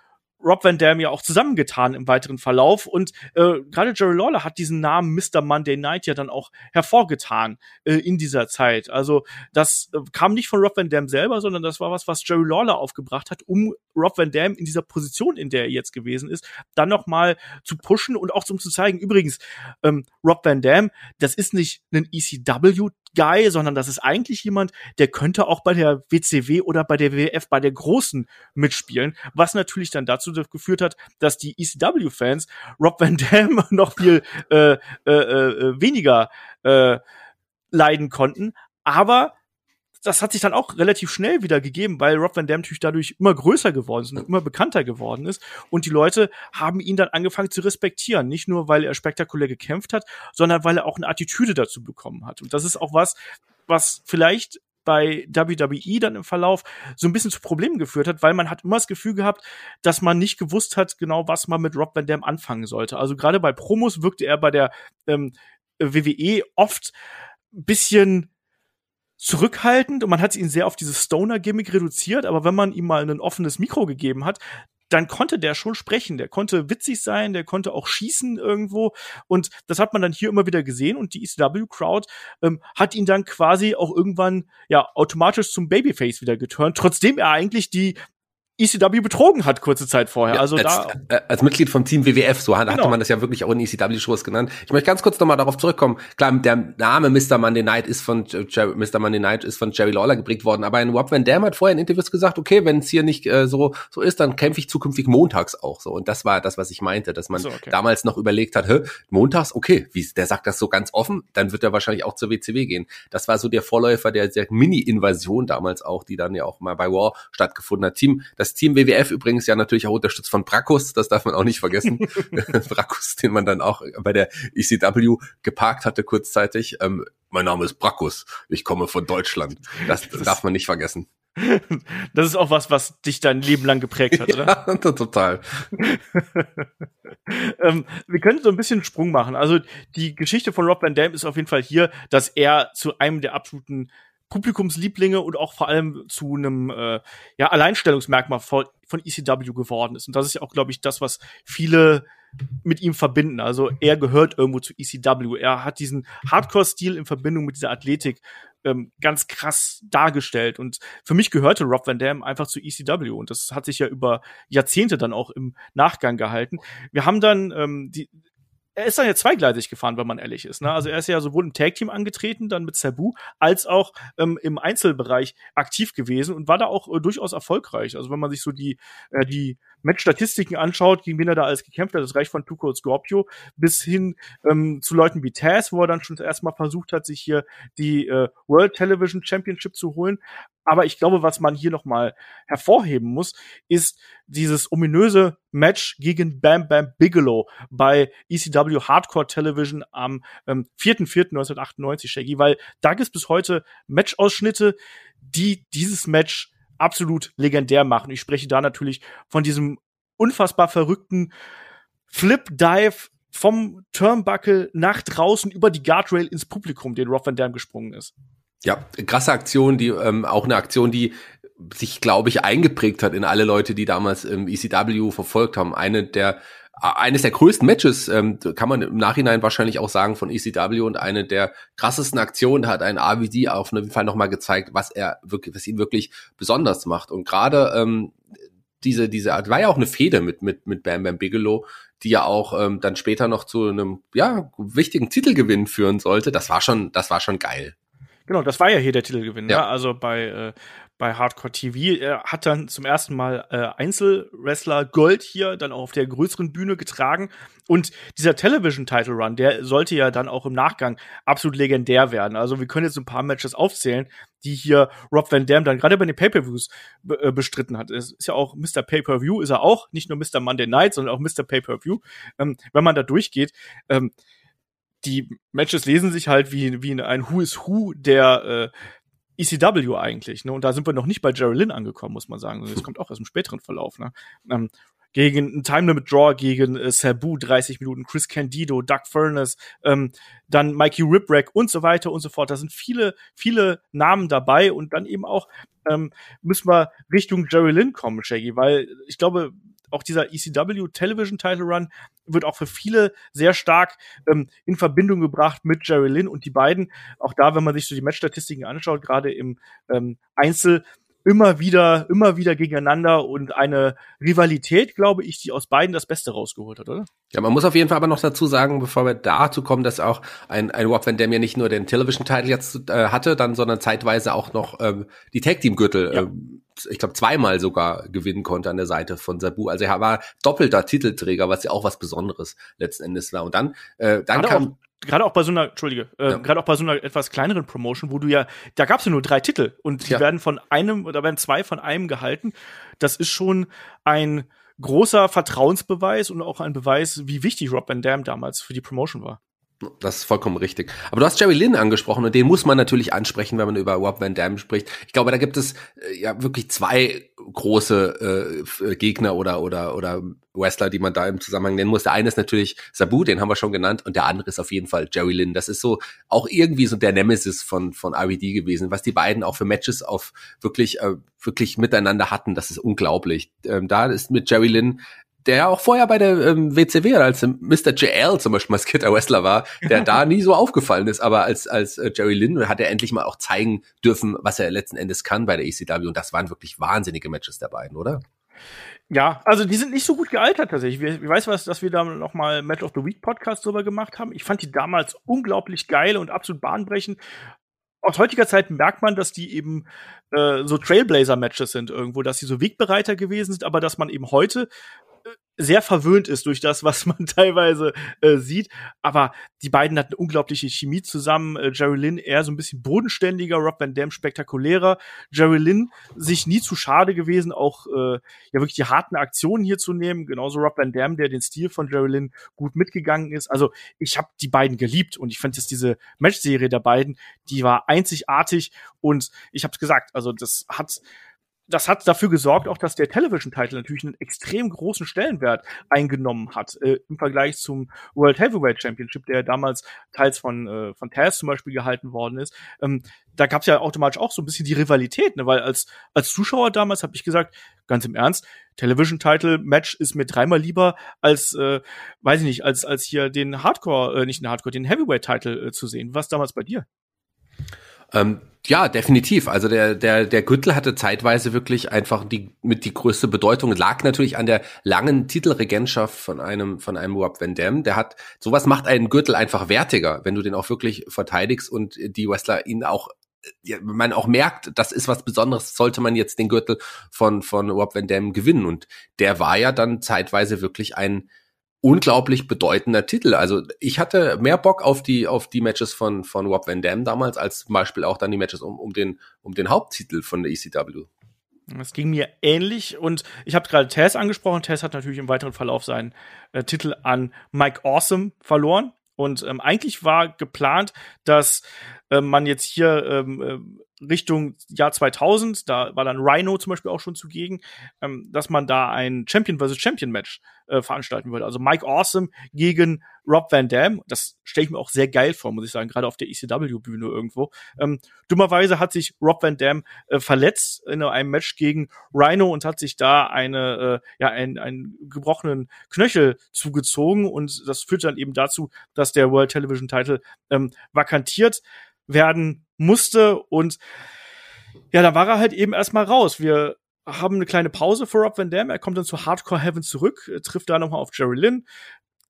Rob Van Dam ja auch zusammengetan im weiteren Verlauf. Und äh, gerade Jerry Lawler hat diesen Namen Mr. Monday Night ja dann auch hervorgetan äh, in dieser Zeit. Also das äh, kam nicht von Rob Van Dam selber, sondern das war was, was Jerry Lawler aufgebracht hat, um Rob Van Dam in dieser Position, in der er jetzt gewesen ist, dann noch mal zu pushen und auch um zu zeigen, übrigens, ähm, Rob Van Dam, das ist nicht ein ECW Guy, sondern das ist eigentlich jemand, der könnte auch bei der WCW oder bei der WWF, bei der Großen mitspielen, was natürlich dann dazu geführt hat, dass die ECW-Fans Rob Van Dam *laughs* noch viel äh, äh, äh, weniger äh, leiden konnten. Aber das hat sich dann auch relativ schnell wieder gegeben, weil Rob Van Dam natürlich dadurch immer größer geworden ist und immer bekannter geworden ist. Und die Leute haben ihn dann angefangen zu respektieren. Nicht nur, weil er spektakulär gekämpft hat, sondern weil er auch eine Attitüde dazu bekommen hat. Und das ist auch was, was vielleicht bei WWE dann im Verlauf so ein bisschen zu Problemen geführt hat, weil man hat immer das Gefühl gehabt, dass man nicht gewusst hat, genau was man mit Rob Van Dam anfangen sollte. Also gerade bei Promos wirkte er bei der ähm, WWE oft bisschen zurückhaltend und man hat ihn sehr auf dieses Stoner-Gimmick reduziert, aber wenn man ihm mal ein offenes Mikro gegeben hat, dann konnte der schon sprechen. Der konnte witzig sein, der konnte auch schießen irgendwo. Und das hat man dann hier immer wieder gesehen. Und die ECW-Crowd ähm, hat ihn dann quasi auch irgendwann ja automatisch zum Babyface wieder geturnt, trotzdem er eigentlich die ECW betrogen hat kurze Zeit vorher. Ja, also als, da äh, als Mitglied vom Team WWF, so genau. hatte man das ja wirklich auch in ECW-Shows genannt. Ich möchte ganz kurz nochmal darauf zurückkommen. Klar, der Name Mr. Monday Night ist von Jerry, Mr. Monday Night ist von Jerry Lawler geprägt worden, aber ein Rob Van Dam hat vorher in Interviews gesagt, okay, wenn es hier nicht äh, so so ist, dann kämpfe ich zukünftig montags auch so. Und das war das, was ich meinte, dass man so, okay. damals noch überlegt hat, hä, montags, okay, wie der sagt das so ganz offen, dann wird er wahrscheinlich auch zur WCW gehen. Das war so der Vorläufer der, der Mini-Invasion damals auch, die dann ja auch mal bei War stattgefunden hat. Team, das Team WWF übrigens ja natürlich auch unterstützt von Brakus, das darf man auch nicht vergessen. *laughs* *laughs* Brakus, den man dann auch bei der ECW geparkt hatte kurzzeitig. Ähm, mein Name ist Brakus, ich komme von Deutschland. Das, das darf man nicht vergessen. *laughs* Das ist auch was, was dich dein Leben lang geprägt hat, oder? Ja, total. ähm, wir können so ein bisschen einen Sprung machen. Also die Geschichte von Rob Van Dam ist auf jeden Fall hier, dass er zu einem der absoluten Publikumslieblinge und auch vor allem zu einem äh, ja, Alleinstellungsmerkmal von, von ECW geworden ist. Und das ist ja auch, glaube ich, das, was viele mit ihm verbinden. Also er gehört irgendwo zu ECW. Er hat diesen Hardcore-Stil in Verbindung mit dieser Athletik ähm, ganz krass dargestellt. Und für mich gehörte Rob Van Dam einfach zu ECW. Und das hat sich ja über Jahrzehnte dann auch im Nachgang gehalten. Wir haben dann ähm, die, er ist dann ja zweigleisig gefahren, wenn man ehrlich ist. Ne? Also er ist ja sowohl im Tag-Team angetreten, dann mit Sabu, als auch ähm, im Einzelbereich aktiv gewesen und war da auch äh, durchaus erfolgreich. Also wenn man sich so die, äh, die Match-Statistiken anschaut, gegen wen er da alles gekämpft hat, das reicht von Tuco Scorpio bis hin ähm, zu Leuten wie Taz, wo er dann schon erstmal versucht hat, sich hier die äh, World Television Championship zu holen. Aber ich glaube, was man hier noch mal hervorheben muss, ist dieses ominöse Match gegen Bam Bam Bigelow bei ECW Hardcore Television am ähm, 4.4.1998, Shaggy, weil da gibt es bis heute Matchausschnitte, die dieses Match absolut legendär machen. Ich spreche da natürlich von diesem unfassbar verrückten Flip Dive vom Turnbuckle nach draußen über die Guardrail ins Publikum, den Rob Van Dam gesprungen ist. Ja, krasse Aktion, die ähm, auch eine Aktion, die sich, glaube ich, eingeprägt hat in alle Leute, die damals im ECW verfolgt haben. Eine der eines der größten Matches, ähm, kann man im Nachhinein wahrscheinlich auch sagen, von ECW und eine der krassesten Aktionen hat ein RVD auf jeden Fall nochmal gezeigt, was er wirklich, was ihn wirklich besonders macht. Und gerade ähm, diese, diese war ja auch eine Fehde mit, mit, mit Bam Bam Bigelow, die ja auch ähm, dann später noch zu einem, ja, wichtigen Titelgewinn führen sollte. Das war schon, das war schon geil. Genau, das war ja hier der Titelgewinn, ja. Ne? Also bei, äh, bei Hardcore TV. Er hat dann zum ersten Mal äh, Einzelwrestler Gold hier dann auch auf der größeren Bühne getragen. Und dieser Television Title Run, der sollte ja dann auch im Nachgang absolut legendär werden. Also wir können jetzt ein paar Matches aufzählen, die hier Rob Van Dam dann gerade bei den Pay-Per-Views äh, bestritten hat. Es ist ja auch Mr. Pay-Per-View, ist er auch, nicht nur Mr. Monday Night, sondern auch Mr. Pay-Per-View. Ähm, wenn man da durchgeht, ähm, die Matches lesen sich halt wie, wie ein Who is Who der äh, ECW eigentlich, ne? Und da sind wir noch nicht bei Jerry Lynn angekommen, muss man sagen. Das kommt auch aus dem späteren Verlauf, ne? Ähm, gegen ein Time Limit Draw gegen äh, Sabu 30 Minuten, Chris Candido, Doug Furness, ähm, dann Mikey Ripwreck und so weiter und so fort. Da sind viele, viele Namen dabei und dann eben auch ähm, müssen wir Richtung Jerry Lynn kommen, Shaggy, weil ich glaube, auch dieser ECW Television Title Run wird auch für viele sehr stark ähm, in Verbindung gebracht mit Jerry Lynn und die beiden. Auch da, wenn man sich so die Matchstatistiken anschaut, gerade im ähm, Einzel, immer wieder, immer wieder gegeneinander und eine Rivalität, glaube ich, die aus beiden das Beste rausgeholt hat, oder? Ja, man muss auf jeden Fall aber noch dazu sagen, bevor wir dazu kommen, dass auch ein, ein Rob Van Dam ja nicht nur den Television-Title jetzt äh, hatte, dann, sondern zeitweise auch noch ähm, die Tag-Team-Gürtel, ja. ähm, ich glaube zweimal sogar gewinnen konnte an der Seite von Sabu. Also er war doppelter Titelträger, was ja auch was Besonderes letzten Endes war. Und dann, äh, dann kam gerade auch bei so einer, Entschuldige, äh, ja. gerade auch bei so einer etwas kleineren Promotion, wo du ja, da gab es ja nur drei Titel und die ja. werden von einem oder werden zwei von einem gehalten. Das ist schon ein großer Vertrauensbeweis und auch ein Beweis, wie wichtig Rob Van Dam damals für die Promotion war. Das ist vollkommen richtig. Aber du hast Jerry Lynn angesprochen und den muss man natürlich ansprechen, wenn man über Rob Van Dam spricht. Ich glaube, da gibt es äh, ja wirklich zwei große äh, Gegner oder oder oder Wrestler, die man da im Zusammenhang nennen muss. Der eine ist natürlich Sabu, den haben wir schon genannt, und der andere ist auf jeden Fall Jerry Lynn. Das ist so auch irgendwie so der Nemesis von von RVD gewesen, was die beiden auch für Matches auf wirklich äh, wirklich miteinander hatten. Das ist unglaublich. Ähm, da ist mit Jerry Lynn der ja auch vorher bei der ähm, WCW als Mr. JL zum Beispiel maskierter Wrestler war, der da nie so aufgefallen ist, aber als als äh, Jerry Lynn hat er endlich mal auch zeigen dürfen, was er letzten Endes kann bei der ECW und das waren wirklich wahnsinnige Matches der beiden, oder? Ja, also die sind nicht so gut gealtert tatsächlich. Ich weiß was, dass wir da noch mal Match of the Week Podcast drüber gemacht haben. Ich fand die damals unglaublich geil und absolut bahnbrechend aus heutiger Zeit merkt man, dass die eben äh, so Trailblazer-Matches sind irgendwo, dass sie so Wegbereiter gewesen sind, aber dass man eben heute sehr verwöhnt ist durch das, was *laughs* man teilweise äh, sieht. Aber die beiden hatten unglaubliche Chemie zusammen. Äh, Jerry Lynn eher so ein bisschen bodenständiger, Rob Van Dam spektakulärer. Jerry Lynn sich nie zu schade gewesen, auch äh, ja wirklich die harten Aktionen hier zu nehmen. Genauso Rob Van Dam, der den Stil von Jerry Lynn gut mitgegangen ist. Also ich habe die beiden geliebt und ich fand dass diese Matchserie der beiden, die war einzigartig und ich habe es gesagt, also das hat das hat dafür gesorgt, auch dass der Television-Title natürlich einen extrem großen Stellenwert eingenommen hat äh, im Vergleich zum World Heavyweight Championship, der damals teils von äh, von Taz zum Beispiel gehalten worden ist. Ähm, da gab es ja automatisch auch so ein bisschen die Rivalität, ne? weil als als Zuschauer damals habe ich gesagt, ganz im Ernst, Television-Title-Match ist mir dreimal lieber als, äh, weiß ich nicht, als als hier den Hardcore, äh, nicht den Hardcore, den Heavyweight-Title äh, zu sehen. Was damals bei dir? Ähm, ja, definitiv. Also der, der, der Gürtel hatte zeitweise wirklich einfach die, mit die größte Bedeutung. Lag natürlich an der langen Titelregentschaft von einem, von einem Rob Van Dam. Der hat, sowas macht einen Gürtel einfach wertiger, wenn du den auch wirklich verteidigst und die Wrestler ihn auch ja, man auch merkt, das ist was Besonderes, sollte man jetzt den Gürtel von, von Rob Van Dam gewinnen. Und der war ja dann zeitweise wirklich ein, unglaublich bedeutender Titel. Also ich hatte mehr Bock auf die auf die Matches von von Rob Van Dam damals als zum Beispiel auch dann die Matches um, um den um den Haupttitel von der ECW. Das ging mir ähnlich und ich habe gerade Tess angesprochen. Tess hat natürlich im weiteren Verlauf seinen äh, Titel an Mike Awesome verloren und ähm, eigentlich war geplant, dass äh, man jetzt hier ähm, äh, Richtung Jahr 2000, da war dann Rhino zum Beispiel auch schon zugegen, ähm, dass man da ein Champion vs. Champion Match äh, veranstalten würde. Also Mike Awesome gegen Rob Van Dam. Das stelle ich mir auch sehr geil vor, muss ich sagen, gerade auf der ECW-Bühne irgendwo. Ähm, dummerweise hat sich Rob Van Dam äh, verletzt in einem Match gegen Rhino und hat sich da eine, äh, ja, einen, einen gebrochenen Knöchel zugezogen und das führt dann eben dazu, dass der World Television Title ähm, vakantiert werden musste und ja, da war er halt eben erstmal raus. Wir haben eine kleine Pause für Rob Van Dam. Er kommt dann zu Hardcore Heaven zurück, trifft da nochmal auf Jerry Lynn,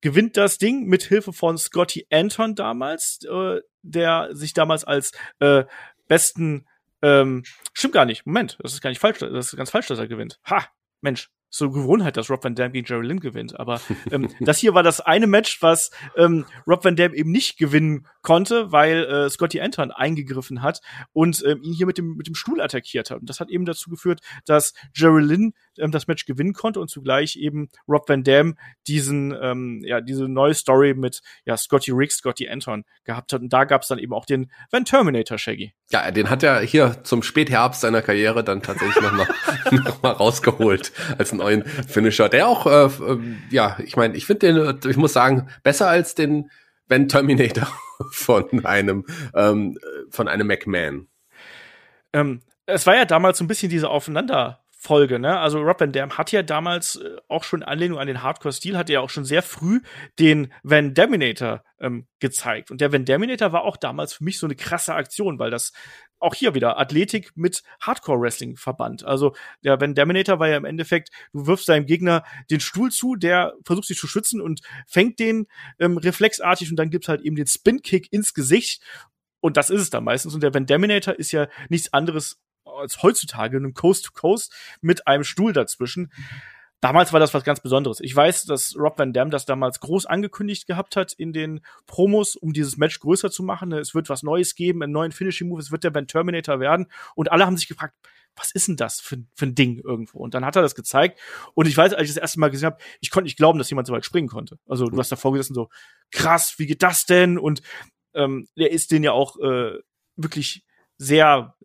gewinnt das Ding mit Hilfe von Scotty Anton damals, äh, der sich damals als äh, besten ähm, stimmt gar nicht. Moment, das ist gar nicht falsch, das ist ganz falsch, dass er gewinnt. Ha, Mensch, so Gewohnheit, dass Rob Van Dam gegen Jerry Lynn gewinnt. Aber ähm, das hier war das eine Match, was ähm, Rob Van Dam eben nicht gewinnen konnte, weil äh, Scotty Anton eingegriffen hat und ähm, ihn hier mit dem, mit dem Stuhl attackiert hat. Und das hat eben dazu geführt, dass Jerry Lynn ähm, das Match gewinnen konnte und zugleich eben Rob Van Dam diesen, ähm, ja, diese neue Story mit ja, Scotty Riggs, Scotty Anton gehabt hat. Und da gab es dann eben auch den Van Terminator Shaggy. Ja, den hat er hier zum Spätherbst seiner Karriere dann tatsächlich noch, mal, *laughs* noch mal rausgeholt als neuen Finisher. Der auch, äh, äh ja, ich meine, ich finde den, ich muss sagen, besser als den Van Terminator *laughs* von einem, ähm, von einem McMahon. Ähm, es war ja damals so ein bisschen diese Aufeinander Folge, ne? Also Rob Van Dam hat ja damals äh, auch schon Anlehnung an den Hardcore-Stil, hat ja auch schon sehr früh den Van Daminator ähm, gezeigt. Und der Van Daminator war auch damals für mich so eine krasse Aktion, weil das auch hier wieder Athletik mit Hardcore-Wrestling verband. Also der Van Daminator war ja im Endeffekt, du wirfst deinem Gegner den Stuhl zu, der versucht sich zu schützen und fängt den ähm, reflexartig und dann gibt's halt eben den Spin-Kick ins Gesicht und das ist es dann meistens. Und der Van Daminator ist ja nichts anderes als heutzutage einem Coast to Coast mit einem Stuhl dazwischen. Damals war das was ganz Besonderes. Ich weiß, dass Rob Van Dam das damals groß angekündigt gehabt hat in den Promos, um dieses Match größer zu machen. Es wird was Neues geben, einen neuen Finishing Move, es wird der Van Terminator werden. Und alle haben sich gefragt, was ist denn das für, für ein Ding irgendwo? Und dann hat er das gezeigt. Und ich weiß, als ich das erste Mal gesehen habe, ich konnte nicht glauben, dass jemand so weit springen konnte. Also du hast davor gesessen, so krass, wie geht das denn? Und ähm, der ist den ja auch äh, wirklich sehr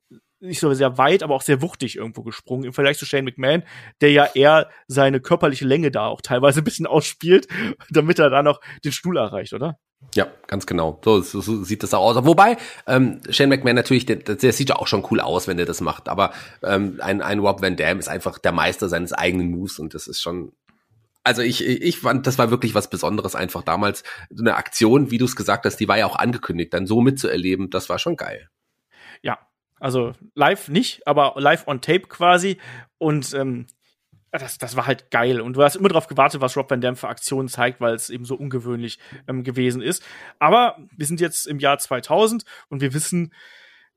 nicht so sehr weit, aber auch sehr wuchtig irgendwo gesprungen im Vergleich zu Shane McMahon, der ja eher seine körperliche Länge da auch teilweise ein bisschen ausspielt, *laughs* damit er da noch den Stuhl erreicht, oder? Ja, ganz genau. So, so, so sieht das auch aus. Wobei, ähm, Shane McMahon natürlich, der, der sieht ja auch schon cool aus, wenn der das macht. Aber ähm, ein, ein Rob Van Dam ist einfach der Meister seines eigenen Moves und das ist schon. Also ich, ich fand, das war wirklich was Besonderes einfach damals. So eine Aktion, wie du es gesagt hast, die war ja auch angekündigt, dann so mitzuerleben, das war schon geil. Ja, also live nicht, aber live on tape quasi. Und ähm, das, das war halt geil. Und du hast immer darauf gewartet, was Rob Van Dam für Aktionen zeigt, weil es eben so ungewöhnlich ähm, gewesen ist. Aber wir sind jetzt im Jahr 2000 und wir wissen,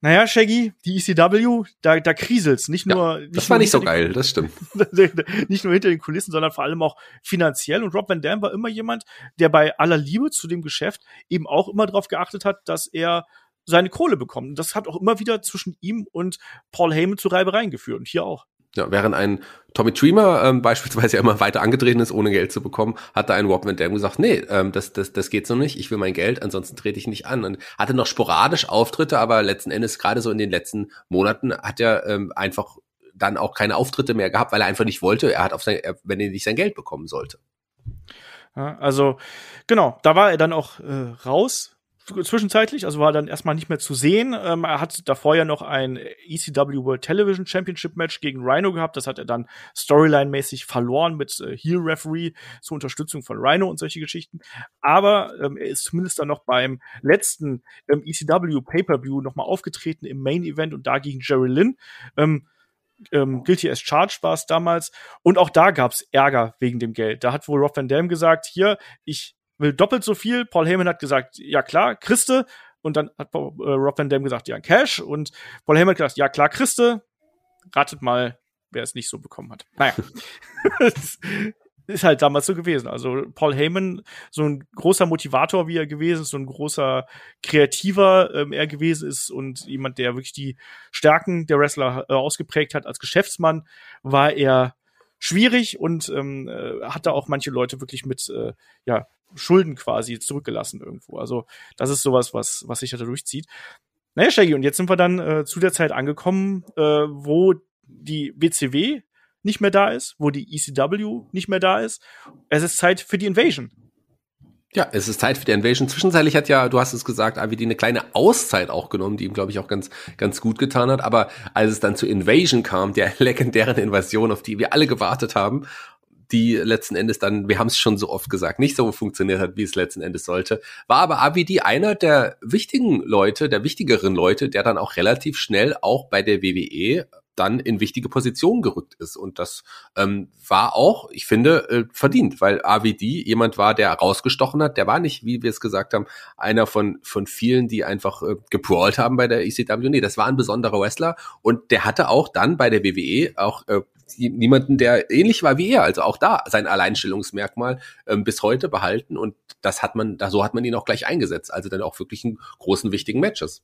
naja, Shaggy, die ECW, da, da kriselt's. Nicht nur. Ja, das war nicht so geil, das stimmt. *laughs* nicht nur hinter den Kulissen, sondern vor allem auch finanziell. Und Rob Van Dam war immer jemand, der bei aller Liebe zu dem Geschäft eben auch immer darauf geachtet hat, dass er seine Kohle bekommt. Und das hat auch immer wieder zwischen ihm und Paul Heyman zu Reibereien geführt. Und hier auch. Ja, während ein Tommy Dreamer ähm, beispielsweise ja *laughs* immer weiter angetreten ist, ohne Geld zu bekommen, hat da ein Rob Van Dam gesagt, nee, ähm, das, das, das geht so nicht, ich will mein Geld, ansonsten trete ich nicht an. Und hatte noch sporadisch Auftritte, aber letzten Endes, gerade so in den letzten Monaten, hat er ähm, einfach dann auch keine Auftritte mehr gehabt, weil er einfach nicht wollte, er hat auf sein, er, wenn er nicht sein Geld bekommen sollte. Ja, also genau, da war er dann auch äh, raus zwischenzeitlich, also war dann erstmal nicht mehr zu sehen. Ähm, er hat davor ja noch ein ECW World Television Championship Match gegen Rhino gehabt. Das hat er dann Storyline-mäßig verloren mit äh, Heel Referee zur Unterstützung von Rhino und solche Geschichten. Aber ähm, er ist zumindest dann noch beim letzten ähm, ECW Pay-Per-View nochmal aufgetreten im Main Event und da gegen Jerry Lynn. Ähm, ähm, Guilty as Charged war es damals. Und auch da gab's Ärger wegen dem Geld. Da hat wohl Rob Van Dam gesagt, hier, ich will doppelt so viel. Paul Heyman hat gesagt, ja klar, Christe. Und dann hat äh, Rob Van Dam gesagt, ja, Cash. Und Paul Heyman hat gesagt, ja klar, Christe. Ratet mal, wer es nicht so bekommen hat. Naja. *laughs* *laughs* ist halt damals so gewesen. Also Paul Heyman, so ein großer Motivator, wie er gewesen ist, so ein großer Kreativer ähm, er gewesen ist und jemand, der wirklich die Stärken der Wrestler äh, ausgeprägt hat als Geschäftsmann, war er schwierig und ähm, äh, hat da auch manche Leute wirklich mit äh, ja Schulden quasi zurückgelassen irgendwo. Also das ist sowas, was, was sich da durchzieht. naja, Shaggy, und jetzt sind wir dann äh, zu der Zeit angekommen, äh, wo die WCW nicht mehr da ist, wo die ECW nicht mehr da ist. Es ist Zeit für die Invasion. Ja, es ist Zeit für die Invasion. Zwischenzeitlich hat ja, du hast es gesagt, Avi eine kleine Auszeit auch genommen, die ihm, glaube ich, auch ganz, ganz gut getan hat. Aber als es dann zu Invasion kam, der *laughs* legendären Invasion, auf die wir alle gewartet haben, die letzten Endes dann, wir haben es schon so oft gesagt, nicht so funktioniert hat, wie es letzten Endes sollte, war aber Avidi einer der wichtigen Leute, der wichtigeren Leute, der dann auch relativ schnell auch bei der WWE dann in wichtige Positionen gerückt ist. Und das ähm, war auch, ich finde, äh, verdient, weil AVD jemand war, der rausgestochen hat. Der war nicht, wie wir es gesagt haben, einer von, von vielen, die einfach äh, geprawlt haben bei der ECW. Nee, das war ein besonderer Wrestler und der hatte auch dann bei der WWE auch äh, niemanden, der ähnlich war wie er. Also auch da sein Alleinstellungsmerkmal ähm, bis heute behalten und das hat man, da so hat man ihn auch gleich eingesetzt. Also dann auch wirklich in großen, wichtigen Matches.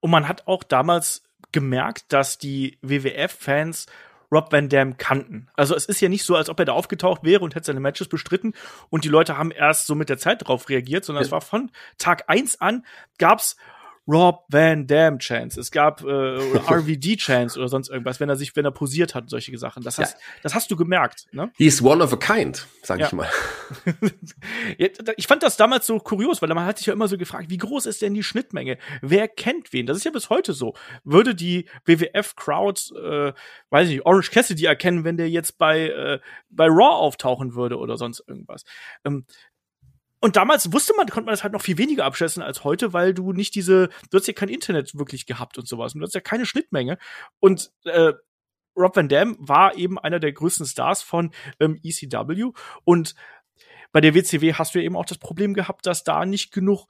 Und man hat auch damals gemerkt, dass die WWF-Fans Rob Van Dam kannten. Also es ist ja nicht so, als ob er da aufgetaucht wäre und hätte seine Matches bestritten und die Leute haben erst so mit der Zeit darauf reagiert, sondern ja. es war von Tag eins an gab's Rob Van Dam Chance. Es gab äh, RVD *laughs* Chance oder sonst irgendwas, wenn er sich, wenn er posiert hat, solche Sachen. Das hast, ja. das hast du gemerkt. Ne? He's one of a kind, sag ja. ich mal. *laughs* ich fand das damals so kurios, weil man hat sich ja immer so gefragt, wie groß ist denn die Schnittmenge? Wer kennt wen? Das ist ja bis heute so. Würde die WWF Crowd, äh, weiß ich, Orange Cassidy erkennen, wenn der jetzt bei äh, bei Raw auftauchen würde oder sonst irgendwas? Ähm, und damals wusste man, konnte man das halt noch viel weniger abschätzen als heute, weil du nicht diese, du hast ja kein Internet wirklich gehabt und sowas. Und du hast ja keine Schnittmenge. Und äh, Rob Van Dam war eben einer der größten Stars von ähm, ECW. Und bei der WCW hast du ja eben auch das Problem gehabt, dass da nicht genug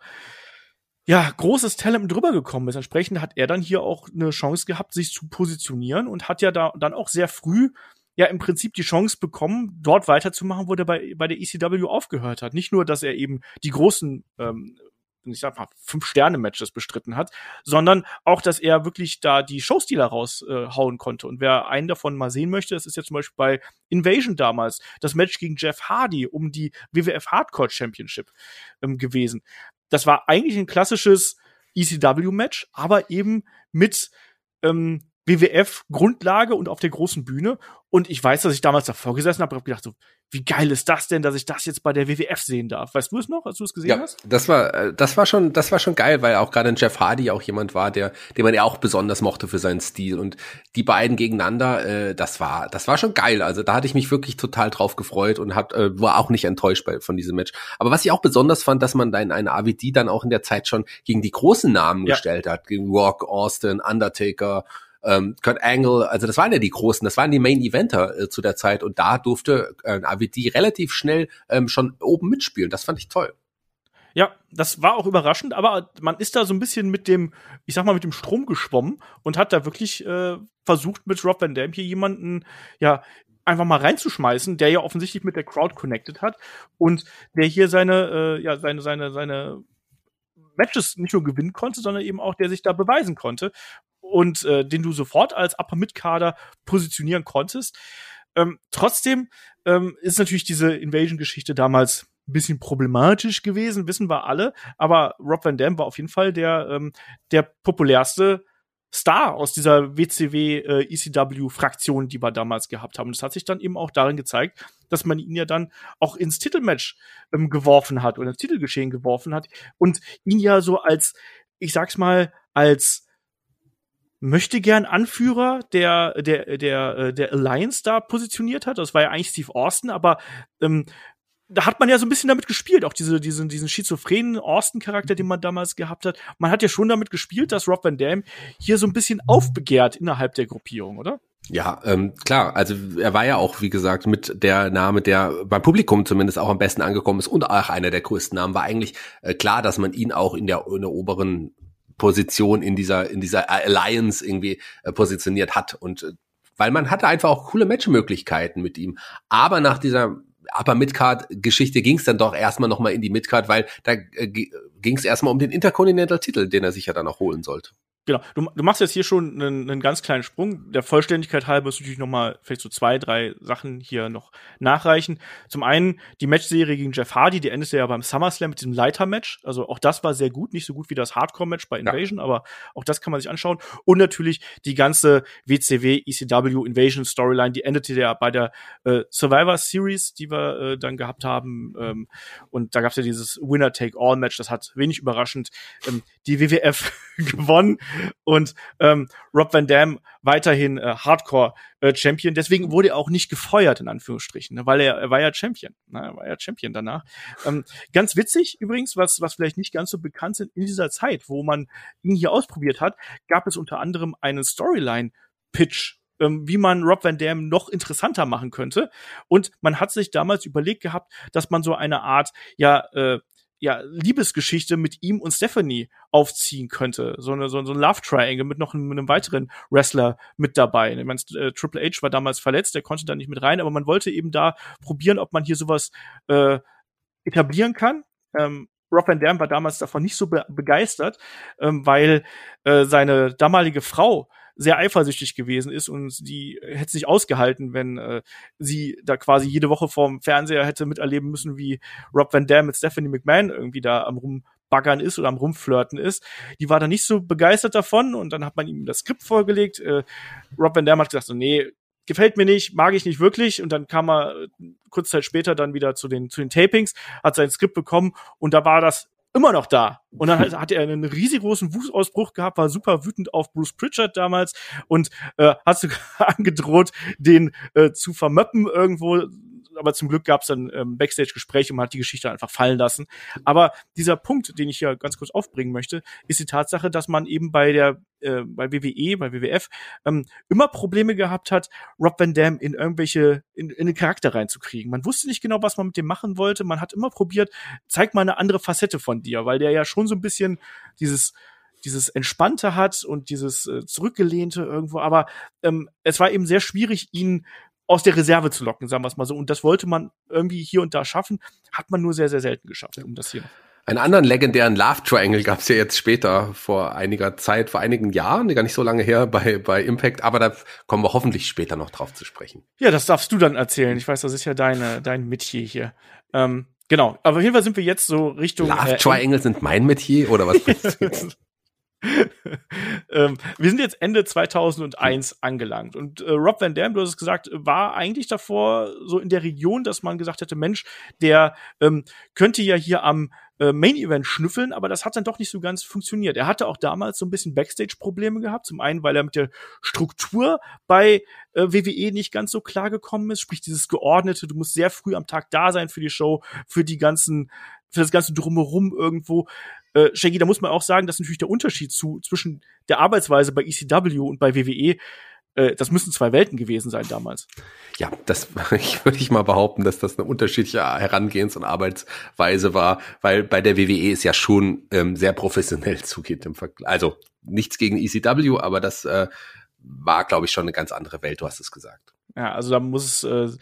ja, großes Talent drüber gekommen ist. Entsprechend hat er dann hier auch eine Chance gehabt, sich zu positionieren und hat ja da dann auch sehr früh ja im Prinzip die Chance bekommen, dort weiterzumachen, wo der bei, bei der ECW aufgehört hat. Nicht nur, dass er eben die großen, ähm, ich sag mal, Fünf-Sterne-Matches bestritten hat, sondern auch, dass er wirklich da die Showstealer raushauen äh, konnte. Und wer einen davon mal sehen möchte, das ist ja zum Beispiel bei Invasion damals, das Match gegen Jeff Hardy um die WWF Hardcore Championship ähm, gewesen. Das war eigentlich ein klassisches ECW-Match, aber eben mit ähm, WWF-Grundlage und auf der großen Bühne. Und ich weiß, dass ich damals davor gesessen habe und habe gedacht, so, wie geil ist das denn, dass ich das jetzt bei der WWF sehen darf? Weißt du es noch, als du es gesehen ja, hast? Das war, äh, das war schon, das war schon geil, weil auch gerade ein Jeff Hardy auch jemand war, der, den man ja auch besonders mochte für seinen Stil. Und die beiden gegeneinander, äh, das war, das war schon geil. Also da hatte ich mich wirklich total drauf gefreut und hat, äh, war auch nicht enttäuscht bei, von diesem Match. Aber was ich auch besonders fand, dass man da in eine AVD dann auch in der Zeit schon gegen die großen Namen ja. gestellt hat, gegen Rock, Austin, Undertaker, ähm, Kurt Angle, also das waren ja die großen, das waren die Main Eventer äh, zu der Zeit und da durfte äh, AVD relativ schnell ähm, schon oben mitspielen. Das fand ich toll. Ja, das war auch überraschend, aber man ist da so ein bisschen mit dem, ich sag mal, mit dem Strom geschwommen und hat da wirklich äh, versucht, mit Rob Van Dam hier jemanden, ja, einfach mal reinzuschmeißen, der ja offensichtlich mit der Crowd connected hat und der hier seine, äh, ja, seine, seine, seine Matches nicht nur gewinnen konnte, sondern eben auch der sich da beweisen konnte und äh, den du sofort als Upper Mid Kader positionieren konntest. Ähm, trotzdem ähm, ist natürlich diese Invasion-Geschichte damals ein bisschen problematisch gewesen, wissen wir alle. Aber Rob Van Dam war auf jeden Fall der ähm, der populärste Star aus dieser WCW äh, ECW Fraktion, die wir damals gehabt haben. Das hat sich dann eben auch darin gezeigt, dass man ihn ja dann auch ins Titelmatch ähm, geworfen hat oder ins Titelgeschehen geworfen hat und ihn ja so als, ich sag's mal, als möchte gern Anführer der der der äh, der Alliance da positioniert hat. Das war ja eigentlich Steve Austin, aber ähm, da hat man ja so ein bisschen damit gespielt, auch diese, diesen, diesen schizophrenen Austin-Charakter, den man damals gehabt hat. Man hat ja schon damit gespielt, dass Rob Van Dam hier so ein bisschen aufbegehrt innerhalb der Gruppierung, oder? Ja, ähm, klar. Also er war ja auch, wie gesagt, mit der Name, der beim Publikum zumindest auch am besten angekommen ist und auch einer der größten Namen, war eigentlich äh, klar, dass man ihn auch in der, in der oberen Position in dieser, in dieser Alliance irgendwie äh, positioniert hat. Und äh, weil man hatte einfach auch coole Matchmöglichkeiten mit ihm. Aber nach dieser Upper Midcard-Geschichte ging es dann doch erstmal nochmal in die Midcard, weil da äh, ging es erstmal um den Intercontinental-Titel, den er sich ja dann auch holen sollte. Genau, du, du machst jetzt hier schon einen, einen ganz kleinen Sprung. Der Vollständigkeit halber muss natürlich noch mal vielleicht so zwei, drei Sachen hier noch nachreichen. Zum einen die Matchserie gegen Jeff Hardy, die endete ja beim SummerSlam mit diesem Leiter-Match. Also auch das war sehr gut, nicht so gut wie das Hardcore-Match bei Invasion, ja. aber auch das kann man sich anschauen. Und natürlich die ganze WCW ECW Invasion Storyline, die endete ja bei der äh, Survivor Series, die wir äh, dann gehabt haben. Ähm, und da gab es ja dieses Winner-Take-All-Match, das hat wenig überraschend ähm, die WWF *laughs* gewonnen und ähm, Rob Van Dam weiterhin äh, Hardcore äh, Champion. Deswegen wurde er auch nicht gefeuert in Anführungsstrichen, ne, weil er, er war ja Champion, ne, er war ja Champion danach. Ähm, ganz witzig übrigens, was was vielleicht nicht ganz so bekannt sind in dieser Zeit, wo man ihn hier ausprobiert hat, gab es unter anderem einen Storyline Pitch ähm, wie man Rob Van Dam noch interessanter machen könnte. Und man hat sich damals überlegt gehabt, dass man so eine Art, ja, äh, ja, Liebesgeschichte mit ihm und Stephanie aufziehen könnte. So eine, so, so ein Love Triangle mit noch einem, einem weiteren Wrestler mit dabei. Ich meine, äh, Triple H war damals verletzt, der konnte da nicht mit rein, aber man wollte eben da probieren, ob man hier sowas äh, etablieren kann. Ähm, Rob Van Dam war damals davon nicht so be begeistert, ähm, weil äh, seine damalige Frau sehr eifersüchtig gewesen ist und die hätte sich ausgehalten, wenn äh, sie da quasi jede Woche vorm Fernseher hätte miterleben müssen, wie Rob Van Dam mit Stephanie McMahon irgendwie da am rumbaggern ist oder am rumflirten ist. Die war da nicht so begeistert davon und dann hat man ihm das Skript vorgelegt. Äh, Rob Van Dam hat gesagt so, nee, gefällt mir nicht, mag ich nicht wirklich. Und dann kam er äh, kurz Zeit später dann wieder zu den, zu den Tapings, hat sein Skript bekommen und da war das immer noch da. Und dann *laughs* hat, hat er einen riesengroßen Wußausbruch gehabt, war super wütend auf Bruce Pritchard damals und äh, hat sogar *laughs* angedroht, den äh, zu vermöppen irgendwo aber zum Glück gab es dann ähm, Backstage-Gespräche und man hat die Geschichte einfach fallen lassen. Aber dieser Punkt, den ich hier ganz kurz aufbringen möchte, ist die Tatsache, dass man eben bei der äh, bei WWE, bei WWF ähm, immer Probleme gehabt hat, Rob Van Dam in irgendwelche in, in den Charakter reinzukriegen. Man wusste nicht genau, was man mit dem machen wollte. Man hat immer probiert, zeig mal eine andere Facette von dir, weil der ja schon so ein bisschen dieses dieses Entspannte hat und dieses äh, Zurückgelehnte irgendwo, aber ähm, es war eben sehr schwierig, ihn aus der Reserve zu locken, sagen wir es mal so. Und das wollte man irgendwie hier und da schaffen, hat man nur sehr, sehr selten geschafft, um das hier. Einen anderen legendären Love Triangle gab es ja jetzt später, vor einiger Zeit, vor einigen Jahren, gar nicht so lange her bei, bei Impact, aber da kommen wir hoffentlich später noch drauf zu sprechen. Ja, das darfst du dann erzählen. Ich weiß, das ist ja deine, dein Metier hier. Ähm, genau, aber auf jeden Fall sind wir jetzt so Richtung. Love äh, Triangle sind mein Metier oder was *laughs* bringst du jetzt? *laughs* ähm, wir sind jetzt Ende 2001 angelangt und äh, Rob Van Dam, du hast es gesagt, war eigentlich davor so in der Region, dass man gesagt hätte, Mensch, der ähm, könnte ja hier am äh, Main Event schnüffeln, aber das hat dann doch nicht so ganz funktioniert. Er hatte auch damals so ein bisschen Backstage-Probleme gehabt. Zum einen, weil er mit der Struktur bei äh, WWE nicht ganz so klar gekommen ist, sprich dieses geordnete, du musst sehr früh am Tag da sein für die Show, für die ganzen für das ganze drumherum irgendwo. Äh, Shaggy, da muss man auch sagen, dass natürlich der Unterschied zu, zwischen der Arbeitsweise bei ECW und bei WWE äh, das müssen zwei Welten gewesen sein damals. Ja, das *laughs* ich würde ich mal behaupten, dass das eine unterschiedliche Herangehens- und Arbeitsweise war, weil bei der WWE es ja schon ähm, sehr professionell *laughs* zugeht im Vergleich. Also nichts gegen ECW, aber das äh, war, glaube ich, schon eine ganz andere Welt. Du hast es gesagt. Ja, also da muss es äh,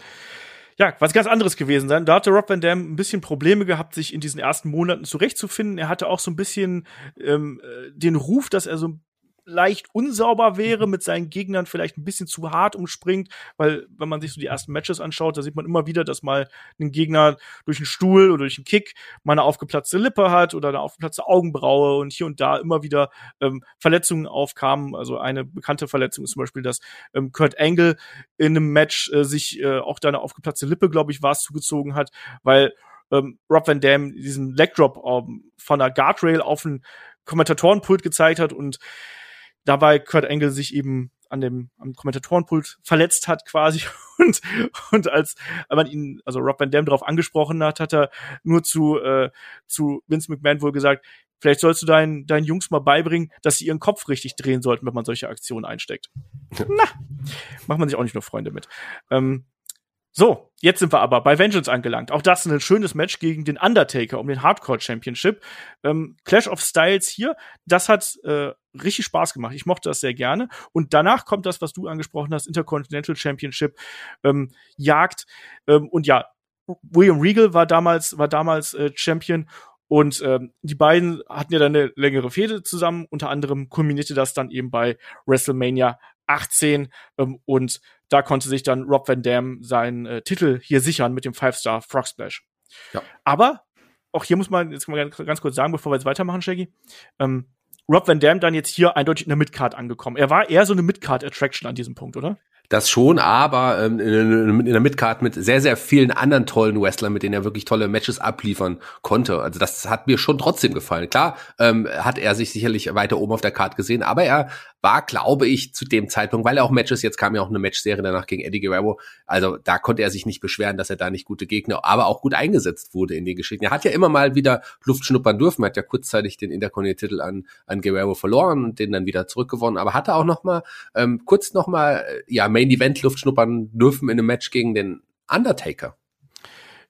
ja, was ganz anderes gewesen sein. Da hatte Rob Van Dam ein bisschen Probleme gehabt, sich in diesen ersten Monaten zurechtzufinden. Er hatte auch so ein bisschen ähm, äh, den Ruf, dass er so leicht unsauber wäre, mit seinen Gegnern vielleicht ein bisschen zu hart umspringt, weil wenn man sich so die ersten Matches anschaut, da sieht man immer wieder, dass mal ein Gegner durch einen Stuhl oder durch einen Kick mal eine aufgeplatzte Lippe hat oder eine aufgeplatzte Augenbraue und hier und da immer wieder ähm, Verletzungen aufkamen. Also eine bekannte Verletzung ist zum Beispiel, dass ähm, Kurt Angle in einem Match äh, sich äh, auch da eine aufgeplatzte Lippe, glaube ich, war es, zugezogen hat, weil ähm, Rob Van Dam diesen Legdrop ähm, von der Guardrail auf den Kommentatorenpult gezeigt hat und dabei Kurt Angle sich eben an dem am Kommentatorenpult verletzt hat quasi *laughs* und und als man ihn also Rob Van Dam darauf angesprochen hat, hat er nur zu äh, zu Vince McMahon wohl gesagt, vielleicht sollst du deinen deinen Jungs mal beibringen, dass sie ihren Kopf richtig drehen sollten, wenn man solche Aktionen einsteckt. Na, macht man sich auch nicht nur Freunde mit. Ähm, so, jetzt sind wir aber bei Vengeance angelangt. Auch das ist ein schönes Match gegen den Undertaker um den Hardcore Championship. Ähm, Clash of Styles hier, das hat äh, richtig Spaß gemacht. Ich mochte das sehr gerne. Und danach kommt das, was du angesprochen hast, Intercontinental Championship, ähm, Jagd. Ähm, und ja, William Regal war damals, war damals äh, Champion Und ähm, die beiden hatten ja dann eine längere Fehde zusammen. Unter anderem kulminierte das dann eben bei WrestleMania 18 ähm, und da konnte sich dann Rob Van Dam seinen äh, Titel hier sichern mit dem Five-Star Frog Splash. Ja. Aber auch hier muss man jetzt mal ganz, ganz kurz sagen, bevor wir jetzt weitermachen, Shaggy. Ähm, Rob Van Dam dann jetzt hier eindeutig in der Midcard angekommen. Er war eher so eine Midcard-Attraction an diesem Punkt, oder? Das schon, aber ähm, in, in der Midcard mit sehr, sehr vielen anderen tollen Wrestlern, mit denen er wirklich tolle Matches abliefern konnte. Also das hat mir schon trotzdem gefallen. Klar ähm, hat er sich sicherlich weiter oben auf der Card gesehen, aber er war, glaube ich, zu dem Zeitpunkt, weil er auch Matches, jetzt kam ja auch eine Matchserie danach gegen Eddie Guerrero, also da konnte er sich nicht beschweren, dass er da nicht gute Gegner, aber auch gut eingesetzt wurde in den Geschichten. Er hat ja immer mal wieder Luft schnuppern dürfen, er hat ja kurzzeitig den Intercontinental an, an Guerrero verloren und den dann wieder zurückgewonnen, aber hatte auch noch mal ähm, kurz noch mal ja Main Event Luft schnuppern dürfen in einem Match gegen den Undertaker.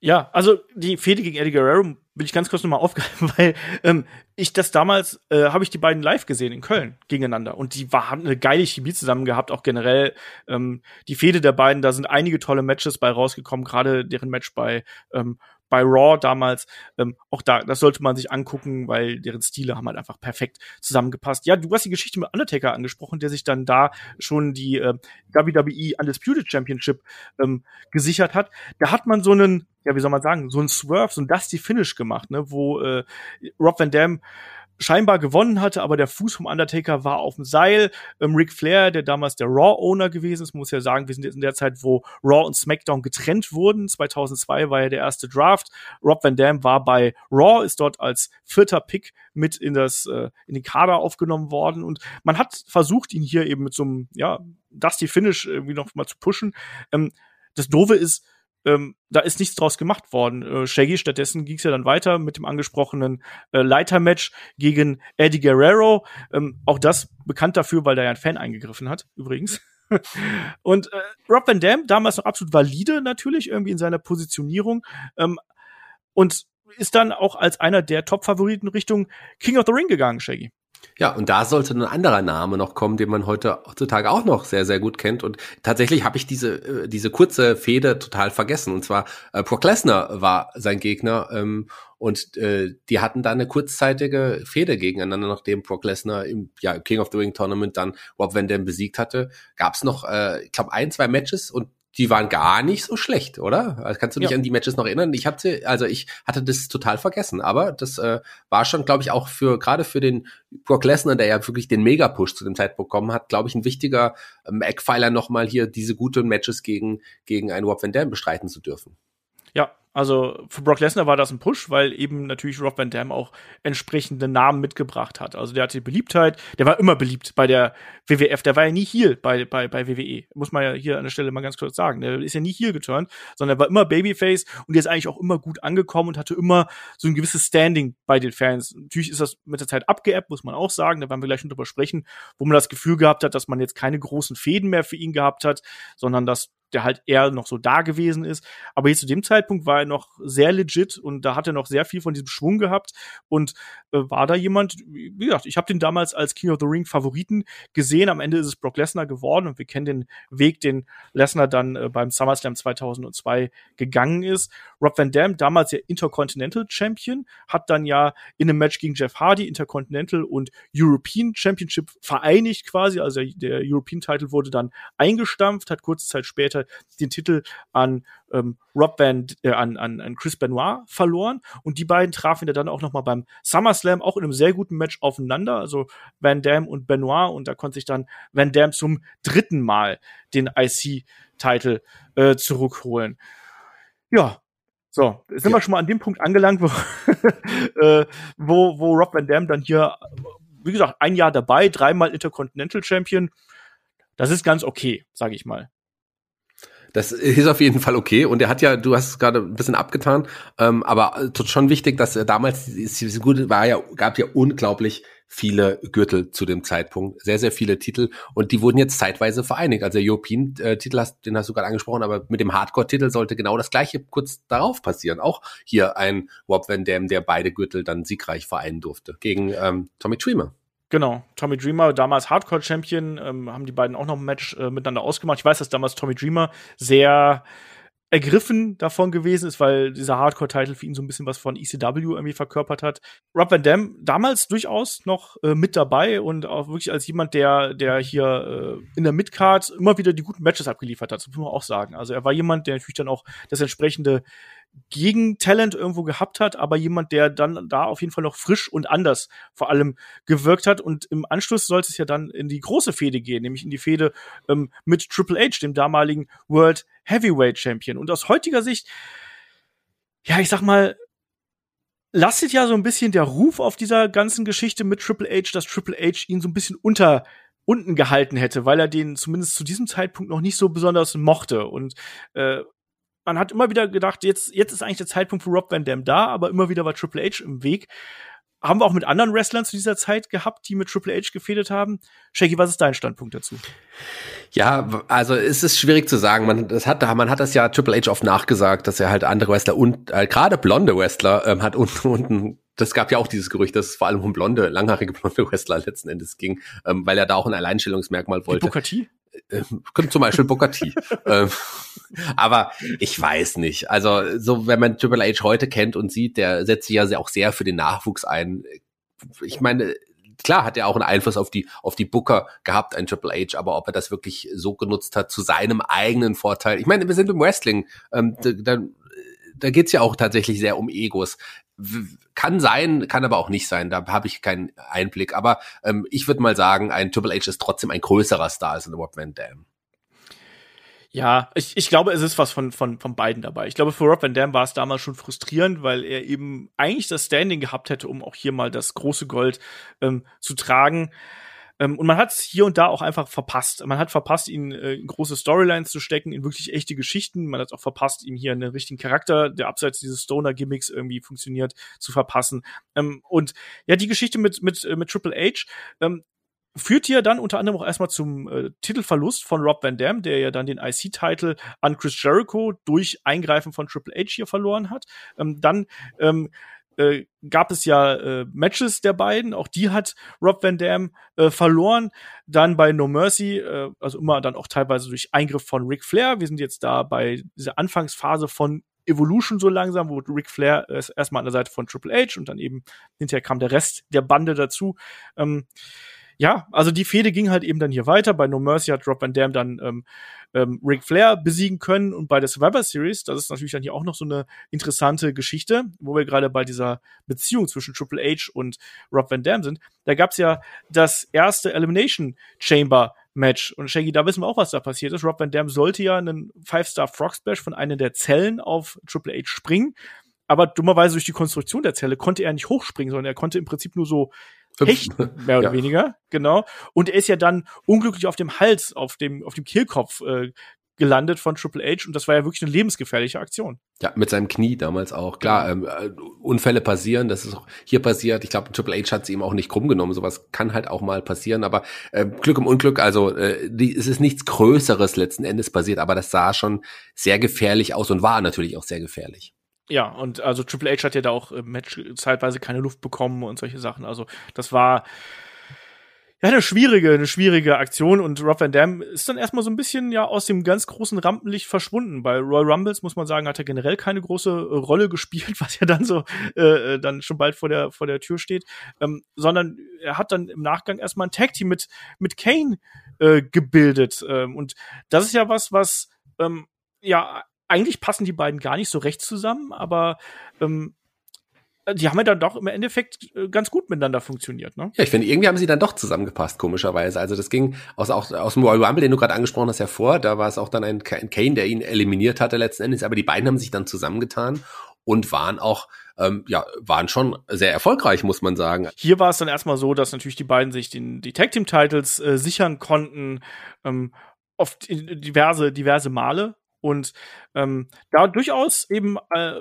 Ja, also die Fehde gegen Eddie Guerrero will ich ganz kurz nochmal aufgreifen, *laughs* weil ähm, ich das damals, äh, habe ich die beiden live gesehen in Köln gegeneinander und die war, haben eine geile Chemie zusammen gehabt, auch generell ähm, die Fehde der beiden, da sind einige tolle Matches bei rausgekommen, gerade deren Match bei ähm, bei Raw damals, ähm, auch da, das sollte man sich angucken, weil deren Stile haben halt einfach perfekt zusammengepasst. Ja, du hast die Geschichte mit Undertaker angesprochen, der sich dann da schon die äh, WWE Undisputed Championship ähm, gesichert hat. Da hat man so einen, ja, wie soll man sagen, so einen Swerve, so ein Dusty Finish gemacht, ne, wo äh, Rob Van Dam scheinbar gewonnen hatte, aber der Fuß vom Undertaker war auf dem Seil. Ähm, Ric Flair, der damals der Raw-Owner gewesen ist, muss ja sagen, wir sind jetzt in der Zeit, wo Raw und SmackDown getrennt wurden. 2002 war ja der erste Draft. Rob Van Dam war bei Raw, ist dort als vierter Pick mit in das äh, in den Kader aufgenommen worden und man hat versucht, ihn hier eben mit so einem ja Dusty Finish irgendwie noch mal zu pushen. Ähm, das Doofe ist, ähm, da ist nichts draus gemacht worden. Äh, Shaggy, stattdessen ging es ja dann weiter mit dem angesprochenen äh, Leitermatch gegen Eddie Guerrero. Ähm, auch das bekannt dafür, weil da ja ein Fan eingegriffen hat, übrigens. *laughs* und äh, Rob Van Dam, damals noch absolut valide natürlich, irgendwie in seiner Positionierung. Ähm, und ist dann auch als einer der Top-Favoriten Richtung King of the Ring gegangen, Shaggy. Ja, und da sollte ein anderer Name noch kommen, den man heute heutzutage auch noch sehr, sehr gut kennt. Und tatsächlich habe ich diese, äh, diese kurze Fehde total vergessen. Und zwar äh, Brock Lesnar war sein Gegner. Ähm, und äh, die hatten da eine kurzzeitige Fehde gegeneinander, nachdem Brock Lesnar im ja, King of the Ring Tournament dann Rob Van Dam besiegt hatte. Gab es noch, äh, ich glaube, ein, zwei Matches und die waren gar nicht so schlecht, oder? Also kannst du dich ja. an die Matches noch erinnern? Ich hatte, also ich hatte das total vergessen, aber das äh, war schon, glaube ich, auch für gerade für den Brock Lesnar, der ja wirklich den Mega-Push zu dem Zeitpunkt bekommen hat, glaube ich, ein wichtiger ähm, Eckpfeiler nochmal hier diese guten Matches gegen gegen einen Rob Van Dam bestreiten zu dürfen. Ja, also für Brock Lesnar war das ein Push, weil eben natürlich Rob Van Dam auch entsprechende Namen mitgebracht hat. Also der hatte Beliebtheit, der war immer beliebt bei der WWF, der war ja nie hier bei, bei, bei WWE. Muss man ja hier an der Stelle mal ganz kurz sagen. Der ist ja nie hier geturnt, sondern er war immer Babyface und der ist eigentlich auch immer gut angekommen und hatte immer so ein gewisses Standing bei den Fans. Natürlich ist das mit der Zeit abgeappt, muss man auch sagen, da werden wir gleich noch drüber sprechen, wo man das Gefühl gehabt hat, dass man jetzt keine großen Fäden mehr für ihn gehabt hat, sondern dass der halt eher noch so da gewesen ist. Aber jetzt zu dem Zeitpunkt war er noch sehr legit und da hat er noch sehr viel von diesem Schwung gehabt und äh, war da jemand, wie gesagt, ich habe den damals als King of the Ring Favoriten gesehen. Am Ende ist es Brock Lesnar geworden und wir kennen den Weg, den Lesnar dann äh, beim SummerSlam 2002 gegangen ist. Rob Van Dam, damals ja Intercontinental Champion, hat dann ja in einem Match gegen Jeff Hardy Intercontinental und European Championship vereinigt quasi. Also der European Title wurde dann eingestampft, hat kurze Zeit später den Titel an ähm, Rob Van, äh, an, an, an Chris Benoit verloren und die beiden trafen ja dann auch noch mal beim SummerSlam auch in einem sehr guten Match aufeinander, also Van Dam und Benoit und da konnte sich dann Van Dam zum dritten Mal den IC-Titel äh, zurückholen. Ja, so, jetzt sind ja. wir schon mal an dem Punkt angelangt, wo, *laughs* äh, wo, wo Rob Van Dam dann hier, wie gesagt, ein Jahr dabei, dreimal Intercontinental Champion. Das ist ganz okay, sage ich mal. Das ist auf jeden Fall okay. Und er hat ja, du hast es gerade ein bisschen abgetan, ähm, aber schon wichtig, dass er damals, diese war ja, gab ja unglaublich viele Gürtel zu dem Zeitpunkt, sehr, sehr viele Titel und die wurden jetzt zeitweise vereinigt. Also der European-Titel, hast, den hast du gerade angesprochen, aber mit dem Hardcore-Titel sollte genau das gleiche kurz darauf passieren. Auch hier ein Rob Van Dam, der beide Gürtel dann siegreich vereinen durfte gegen ähm, Tommy Dreamer. Genau, Tommy Dreamer, damals Hardcore-Champion, ähm, haben die beiden auch noch ein Match äh, miteinander ausgemacht. Ich weiß, dass damals Tommy Dreamer sehr ergriffen davon gewesen ist, weil dieser Hardcore-Titel für ihn so ein bisschen was von ECW irgendwie verkörpert hat. Rob Van Dam damals durchaus noch äh, mit dabei und auch wirklich als jemand, der, der hier äh, in der Midcard immer wieder die guten Matches abgeliefert hat, das muss man auch sagen. Also er war jemand, der natürlich dann auch das entsprechende Gegentalent irgendwo gehabt hat, aber jemand, der dann da auf jeden Fall noch frisch und anders vor allem gewirkt hat. Und im Anschluss sollte es ja dann in die große Fehde gehen, nämlich in die Fehde ähm, mit Triple H, dem damaligen World Heavyweight Champion. Und aus heutiger Sicht, ja, ich sag mal, lastet ja so ein bisschen der Ruf auf dieser ganzen Geschichte mit Triple H, dass Triple H ihn so ein bisschen unter unten gehalten hätte, weil er den zumindest zu diesem Zeitpunkt noch nicht so besonders mochte. Und äh, man hat immer wieder gedacht, jetzt, jetzt ist eigentlich der Zeitpunkt für Rob Van Dam da, aber immer wieder war Triple H im Weg. Haben wir auch mit anderen Wrestlern zu dieser Zeit gehabt, die mit Triple H gefädet haben. Shaggy, was ist dein Standpunkt dazu? Ja, also es ist schwierig zu sagen. Man, das hat, man hat das ja Triple H oft nachgesagt, dass er halt andere Wrestler und äh, gerade blonde Wrestler ähm, hat unten *laughs* unten das gab ja auch dieses Gerücht, dass es vor allem um blonde, langhaarige blonde Wrestler letzten Endes ging, ähm, weil er da auch ein Alleinstellungsmerkmal wollte. Die ähm, zum Beispiel Booker T. *laughs* ähm, aber ich weiß nicht. Also, so, wenn man Triple H heute kennt und sieht, der setzt sich ja auch sehr für den Nachwuchs ein. Ich meine, klar hat er auch einen Einfluss auf die, auf die Booker gehabt, ein Triple H, aber ob er das wirklich so genutzt hat zu seinem eigenen Vorteil. Ich meine, wir sind im Wrestling, ähm, da, da, da geht's ja auch tatsächlich sehr um Egos. Kann sein, kann aber auch nicht sein. Da habe ich keinen Einblick. Aber ähm, ich würde mal sagen, ein Triple H ist trotzdem ein größerer Star als ein Rob Van Dam. Ja, ich, ich glaube, es ist was von, von, von beiden dabei. Ich glaube, für Rob Van Dam war es damals schon frustrierend, weil er eben eigentlich das Standing gehabt hätte, um auch hier mal das große Gold ähm, zu tragen. Ähm, und man hat es hier und da auch einfach verpasst. Man hat verpasst, ihn äh, große Storylines zu stecken, in wirklich echte Geschichten. Man hat auch verpasst, ihm hier einen richtigen Charakter, der abseits dieses Stoner-Gimmicks irgendwie funktioniert, zu verpassen. Ähm, und ja, die Geschichte mit, mit, äh, mit Triple H, ähm, führt hier dann unter anderem auch erstmal zum äh, Titelverlust von Rob Van Dam, der ja dann den IC-Titel an Chris Jericho durch Eingreifen von Triple H hier verloren hat. Ähm, dann ähm, äh, gab es ja äh, Matches der beiden, auch die hat Rob Van Dam äh, verloren. Dann bei No Mercy, äh, also immer dann auch teilweise durch Eingriff von Ric Flair. Wir sind jetzt da bei dieser Anfangsphase von Evolution so langsam, wo Ric Flair erstmal an der Seite von Triple H und dann eben hinterher kam der Rest der Bande dazu. Ähm, ja, also die Fehde ging halt eben dann hier weiter. Bei No Mercy hat Rob Van Dam dann ähm, ähm, Ric Flair besiegen können und bei der Survivor Series, das ist natürlich dann hier auch noch so eine interessante Geschichte, wo wir gerade bei dieser Beziehung zwischen Triple H und Rob Van Dam sind. Da gab's ja das erste Elimination Chamber Match. Und Shaggy, da wissen wir auch, was da passiert ist. Rob Van Dam sollte ja einen Five-Star Frog Splash von einer der Zellen auf Triple H springen. Aber dummerweise durch die Konstruktion der Zelle konnte er nicht hochspringen, sondern er konnte im Prinzip nur so Hechten, mehr oder ja. weniger, genau. Und er ist ja dann unglücklich auf dem Hals, auf dem, auf dem Kehlkopf äh, gelandet von Triple H und das war ja wirklich eine lebensgefährliche Aktion. Ja, mit seinem Knie damals auch. Klar, ähm, äh, Unfälle passieren, das ist auch hier passiert. Ich glaube, Triple H hat sie ihm auch nicht krumm genommen. Sowas kann halt auch mal passieren, aber äh, Glück im Unglück, also äh, die, es ist nichts Größeres letzten Endes passiert, aber das sah schon sehr gefährlich aus und war natürlich auch sehr gefährlich. Ja, und also Triple H hat ja da auch im Match zeitweise keine Luft bekommen und solche Sachen. Also das war ja eine schwierige, eine schwierige Aktion und Rob Van Dam ist dann erstmal so ein bisschen ja aus dem ganz großen Rampenlicht verschwunden. Bei Royal Rumbles muss man sagen, hat er generell keine große Rolle gespielt, *laughs* was ja dann so äh, äh, dann schon bald vor der vor der Tür steht, ähm, sondern er hat dann im Nachgang erstmal ein Tag Team mit mit Kane äh, gebildet ähm, und das ist ja was, was ähm, ja eigentlich passen die beiden gar nicht so recht zusammen, aber ähm, die haben ja dann doch im Endeffekt äh, ganz gut miteinander funktioniert, ne? Ja, ich finde, irgendwie haben sie dann doch zusammengepasst, komischerweise. Also das ging aus, auch, aus dem Royal Rumble, den du gerade angesprochen hast, hervor. Da war es auch dann ein, ein Kane, der ihn eliminiert hatte letzten Endes. Aber die beiden haben sich dann zusammengetan und waren auch ähm, ja, waren schon sehr erfolgreich, muss man sagen. Hier war es dann erstmal so, dass natürlich die beiden sich den, die Tag Team Titles äh, sichern konnten, ähm, oft diverse, diverse Male und ähm, da durchaus eben, äh,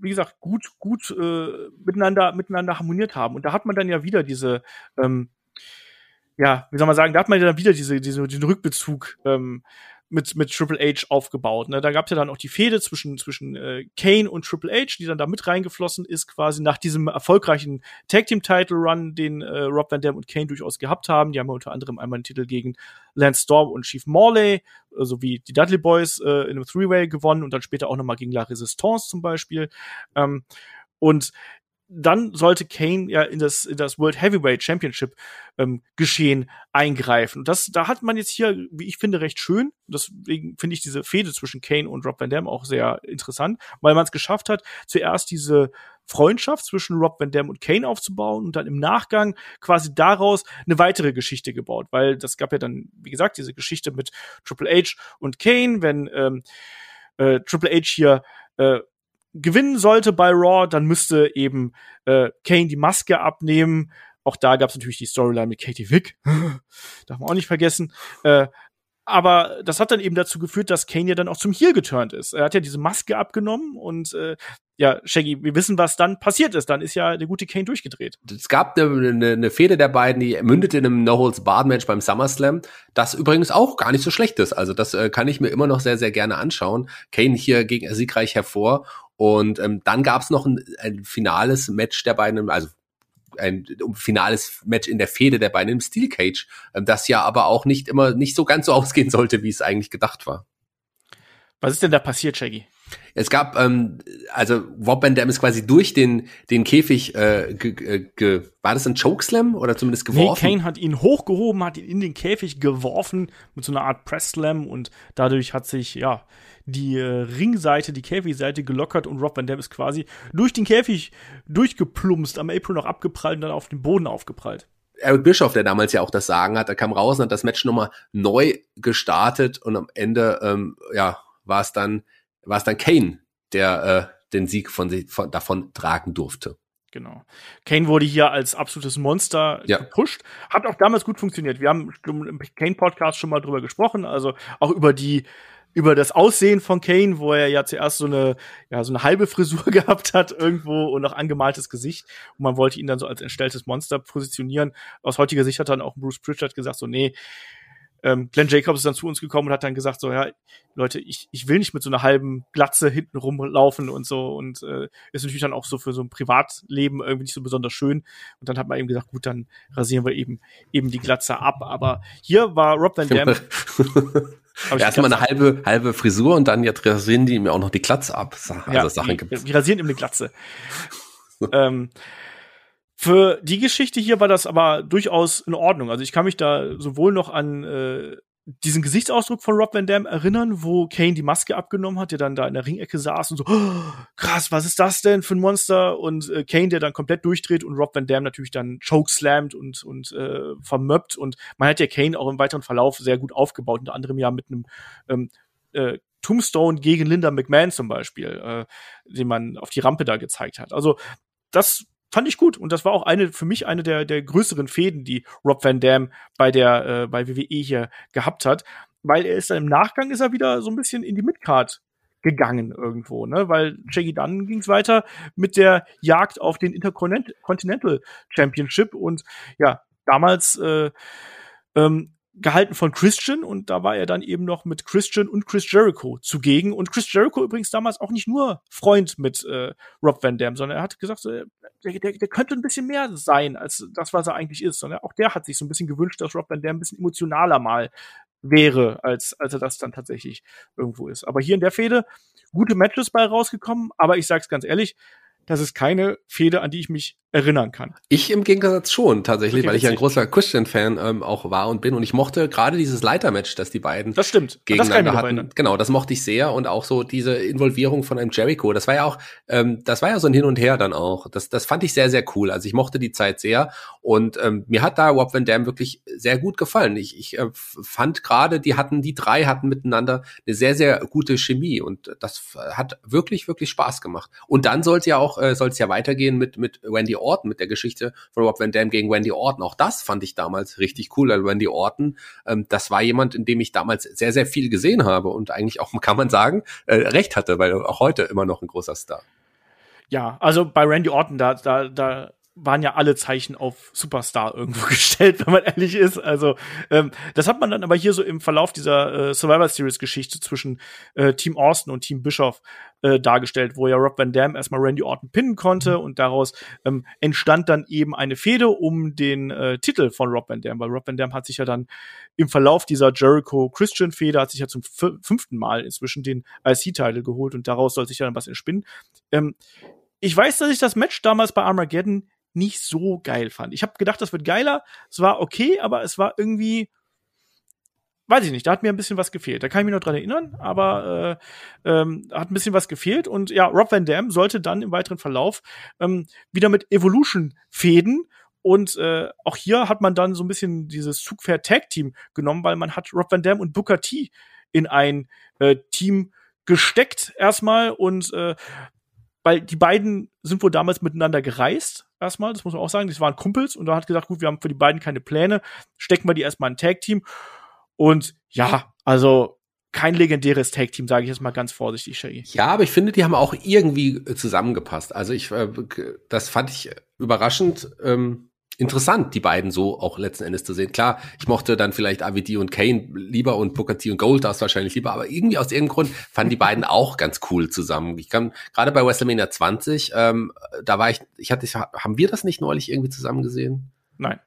wie gesagt, gut, gut äh, miteinander, miteinander harmoniert haben. Und da hat man dann ja wieder diese, ähm, ja, wie soll man sagen, da hat man ja dann wieder diese, diese, diesen Rückbezug ähm, mit, mit Triple H aufgebaut. Ne? Da gab es ja dann auch die Fehde zwischen, zwischen äh, Kane und Triple H, die dann da mit reingeflossen ist, quasi nach diesem erfolgreichen Tag Team Title Run, den äh, Rob Van Dam und Kane durchaus gehabt haben. Die haben ja unter anderem einmal den Titel gegen Lance Storm und Chief Morley, äh, sowie die Dudley Boys äh, in einem Three-Way gewonnen und dann später auch nochmal gegen La Resistance zum Beispiel. Ähm, und dann sollte Kane ja in das, in das World Heavyweight Championship ähm, Geschehen eingreifen. Und das, da hat man jetzt hier, wie ich finde, recht schön. Deswegen finde ich diese Fehde zwischen Kane und Rob Van Dam auch sehr interessant, weil man es geschafft hat, zuerst diese Freundschaft zwischen Rob Van Dam und Kane aufzubauen und dann im Nachgang quasi daraus eine weitere Geschichte gebaut, weil das gab ja dann, wie gesagt, diese Geschichte mit Triple H und Kane, wenn ähm, äh, Triple H hier äh, gewinnen sollte bei Raw, dann müsste eben äh, Kane die Maske abnehmen. Auch da gab es natürlich die Storyline mit Katie Wick. *laughs* Darf man auch nicht vergessen. Äh, aber das hat dann eben dazu geführt, dass Kane ja dann auch zum Heel geturnt ist. Er hat ja diese Maske abgenommen und äh, ja, Shaggy, wir wissen, was dann passiert ist. Dann ist ja der gute Kane durchgedreht. Es gab eine, eine, eine Fehde der beiden, die mündete in einem No-Holds-Barred-Match beim SummerSlam, das übrigens auch gar nicht so schlecht ist. Also das äh, kann ich mir immer noch sehr, sehr gerne anschauen. Kane hier gegen siegreich hervor und ähm, dann gab es noch ein, ein finales Match der beiden, also ein finales Match in der Fehde der beiden im Steel Cage, ähm, das ja aber auch nicht immer nicht so ganz so *laughs* ausgehen sollte, wie es eigentlich gedacht war. Was ist denn da passiert, Shaggy? Es gab, ähm, also Rob Van Dam ist quasi durch den den Käfig, äh, ge, ge, ge, war das ein Chokeslam oder zumindest geworfen? Nee, Kane hat ihn hochgehoben, hat ihn in den Käfig geworfen mit so einer Art Press Slam und dadurch hat sich ja die äh, Ringseite, die Käfigseite gelockert und Rob Van Dam ist quasi durch den Käfig durchgeplumpst, am Apron noch abgeprallt und dann auf den Boden aufgeprallt. Eric Bischoff, der damals ja auch das Sagen hat, er kam raus und hat das Match nochmal neu gestartet und am Ende, ähm, ja, war es dann, war es dann Kane, der äh, den Sieg von, von davon tragen durfte. Genau. Kane wurde hier als absolutes Monster ja. gepusht. Hat auch damals gut funktioniert. Wir haben im Kane-Podcast schon mal drüber gesprochen, also auch über die über das Aussehen von Kane, wo er ja zuerst so eine, ja, so eine halbe Frisur *laughs* gehabt hat irgendwo und noch angemaltes Gesicht. Und man wollte ihn dann so als entstelltes Monster positionieren. Aus heutiger Sicht hat dann auch Bruce Pritchard gesagt, so, nee, ähm, Glenn Jacobs ist dann zu uns gekommen und hat dann gesagt, so, ja, Leute, ich, ich will nicht mit so einer halben Glatze hinten rumlaufen und so und äh, ist natürlich dann auch so für so ein Privatleben irgendwie nicht so besonders schön. Und dann hat man eben gesagt, gut, dann rasieren wir eben eben die Glatze ab. Aber hier war Rob Van Dam. *laughs* Erstmal eine halbe, halbe Frisur und dann jetzt rasieren die mir auch noch die Glatze ab. Also ja, Sachen gibt's. Wir rasieren ihm eine Glatze. *laughs* ähm, für die Geschichte hier war das aber durchaus in Ordnung. Also ich kann mich da sowohl noch an äh, diesen Gesichtsausdruck von Rob Van Dam erinnern, wo Kane die Maske abgenommen hat, der dann da in der Ringecke saß und so, oh, krass, was ist das denn für ein Monster? Und äh, Kane, der dann komplett durchdreht und Rob Van Dam natürlich dann chokeslammt und, und äh, vermöppt. Und man hat ja Kane auch im weiteren Verlauf sehr gut aufgebaut, unter anderem ja mit einem ähm, äh, Tombstone gegen Linda McMahon zum Beispiel, äh, den man auf die Rampe da gezeigt hat. Also das fand ich gut. Und das war auch eine für mich eine der der größeren Fäden, die Rob Van Dam bei der äh, bei WWE hier gehabt hat, weil er ist dann im Nachgang ist er wieder so ein bisschen in die Midcard gegangen irgendwo, ne? Weil Shaggy dann ging es weiter mit der Jagd auf den Intercontinental Championship. Und ja, damals äh, ähm, gehalten von Christian und da war er dann eben noch mit Christian und Chris Jericho zugegen. Und Chris Jericho übrigens damals auch nicht nur Freund mit äh, Rob Van Dam, sondern er hat gesagt, so, der, der, der könnte ein bisschen mehr sein als das, was er eigentlich ist, sondern auch der hat sich so ein bisschen gewünscht, dass Rob Van Dam ein bisschen emotionaler mal wäre, als, als er das dann tatsächlich irgendwo ist. Aber hier in der Fehde gute Matches bei rausgekommen, aber ich sag's ganz ehrlich, das ist keine Fehde, an die ich mich erinnern kann. Ich im Gegensatz schon, tatsächlich, okay, weil ich ein großer Christian-Fan ähm, auch war und bin. Und ich mochte gerade dieses Leitermatch, dass die beiden das stimmt. gegeneinander das hatten. Genau, das mochte ich sehr. Und auch so diese Involvierung von einem Jericho. Das war ja auch, ähm, das war ja so ein Hin und Her dann auch. Das, das fand ich sehr, sehr cool. Also ich mochte die Zeit sehr. Und ähm, mir hat da Rob Van Dam wirklich sehr gut gefallen. Ich, ich äh, fand gerade, die hatten, die drei hatten miteinander eine sehr, sehr gute Chemie. Und das hat wirklich, wirklich Spaß gemacht. Und dann sollte ja auch, äh, soll es ja weitergehen mit, mit Wendy Orton mit der Geschichte von Rob Van Dam gegen Wendy Orton. Auch das fand ich damals richtig cool, weil Wendy Orton, ähm, das war jemand, in dem ich damals sehr, sehr viel gesehen habe und eigentlich auch, *laughs* kann man sagen, äh, recht hatte, weil auch heute immer noch ein großer Star. Ja, also bei Randy Orton, da, da, da waren ja alle Zeichen auf Superstar irgendwo *laughs* gestellt, wenn man ehrlich ist. Also ähm, das hat man dann aber hier so im Verlauf dieser äh, Survivor Series Geschichte zwischen äh, Team Austin und Team Bischoff äh, dargestellt, wo ja Rob Van Dam erstmal Randy Orton pinnen konnte und daraus ähm, entstand dann eben eine Fehde um den äh, Titel von Rob Van Dam, weil Rob Van Dam hat sich ja dann im Verlauf dieser Jericho Christian Fehde hat sich ja zum fünften Mal inzwischen den IC-Titel geholt und daraus soll sich ja dann was entspinnen. Ähm, ich weiß, dass ich das Match damals bei Armageddon nicht so geil fand. Ich habe gedacht, das wird geiler. Es war okay, aber es war irgendwie, weiß ich nicht, da hat mir ein bisschen was gefehlt. Da kann ich mich noch dran erinnern, aber äh, ähm, hat ein bisschen was gefehlt. Und ja, Rob Van Dam sollte dann im weiteren Verlauf ähm, wieder mit Evolution fäden. Und äh, auch hier hat man dann so ein bisschen dieses Zugpferd Tag Team genommen, weil man hat Rob Van Dam und Booker T in ein äh, Team gesteckt erstmal und äh, weil die beiden sind wohl damals miteinander gereist, erstmal, das muss man auch sagen, das waren Kumpels und da hat gesagt, gut, wir haben für die beiden keine Pläne, stecken wir die erstmal in ein Tag-Team und ja, also kein legendäres Tag-Team, sage ich jetzt mal ganz vorsichtig, Shaggy. Ja, aber ich finde, die haben auch irgendwie zusammengepasst. Also ich, äh, das fand ich überraschend. Ähm interessant, die beiden so auch letzten Endes zu sehen. Klar, ich mochte dann vielleicht AVD und Kane lieber und Booker T und Gold das wahrscheinlich lieber, aber irgendwie aus irgendeinem Grund fanden die beiden auch ganz cool zusammen. Ich kann gerade bei WrestleMania 20, ähm, da war ich, ich hatte, haben wir das nicht neulich irgendwie zusammen gesehen? Nein.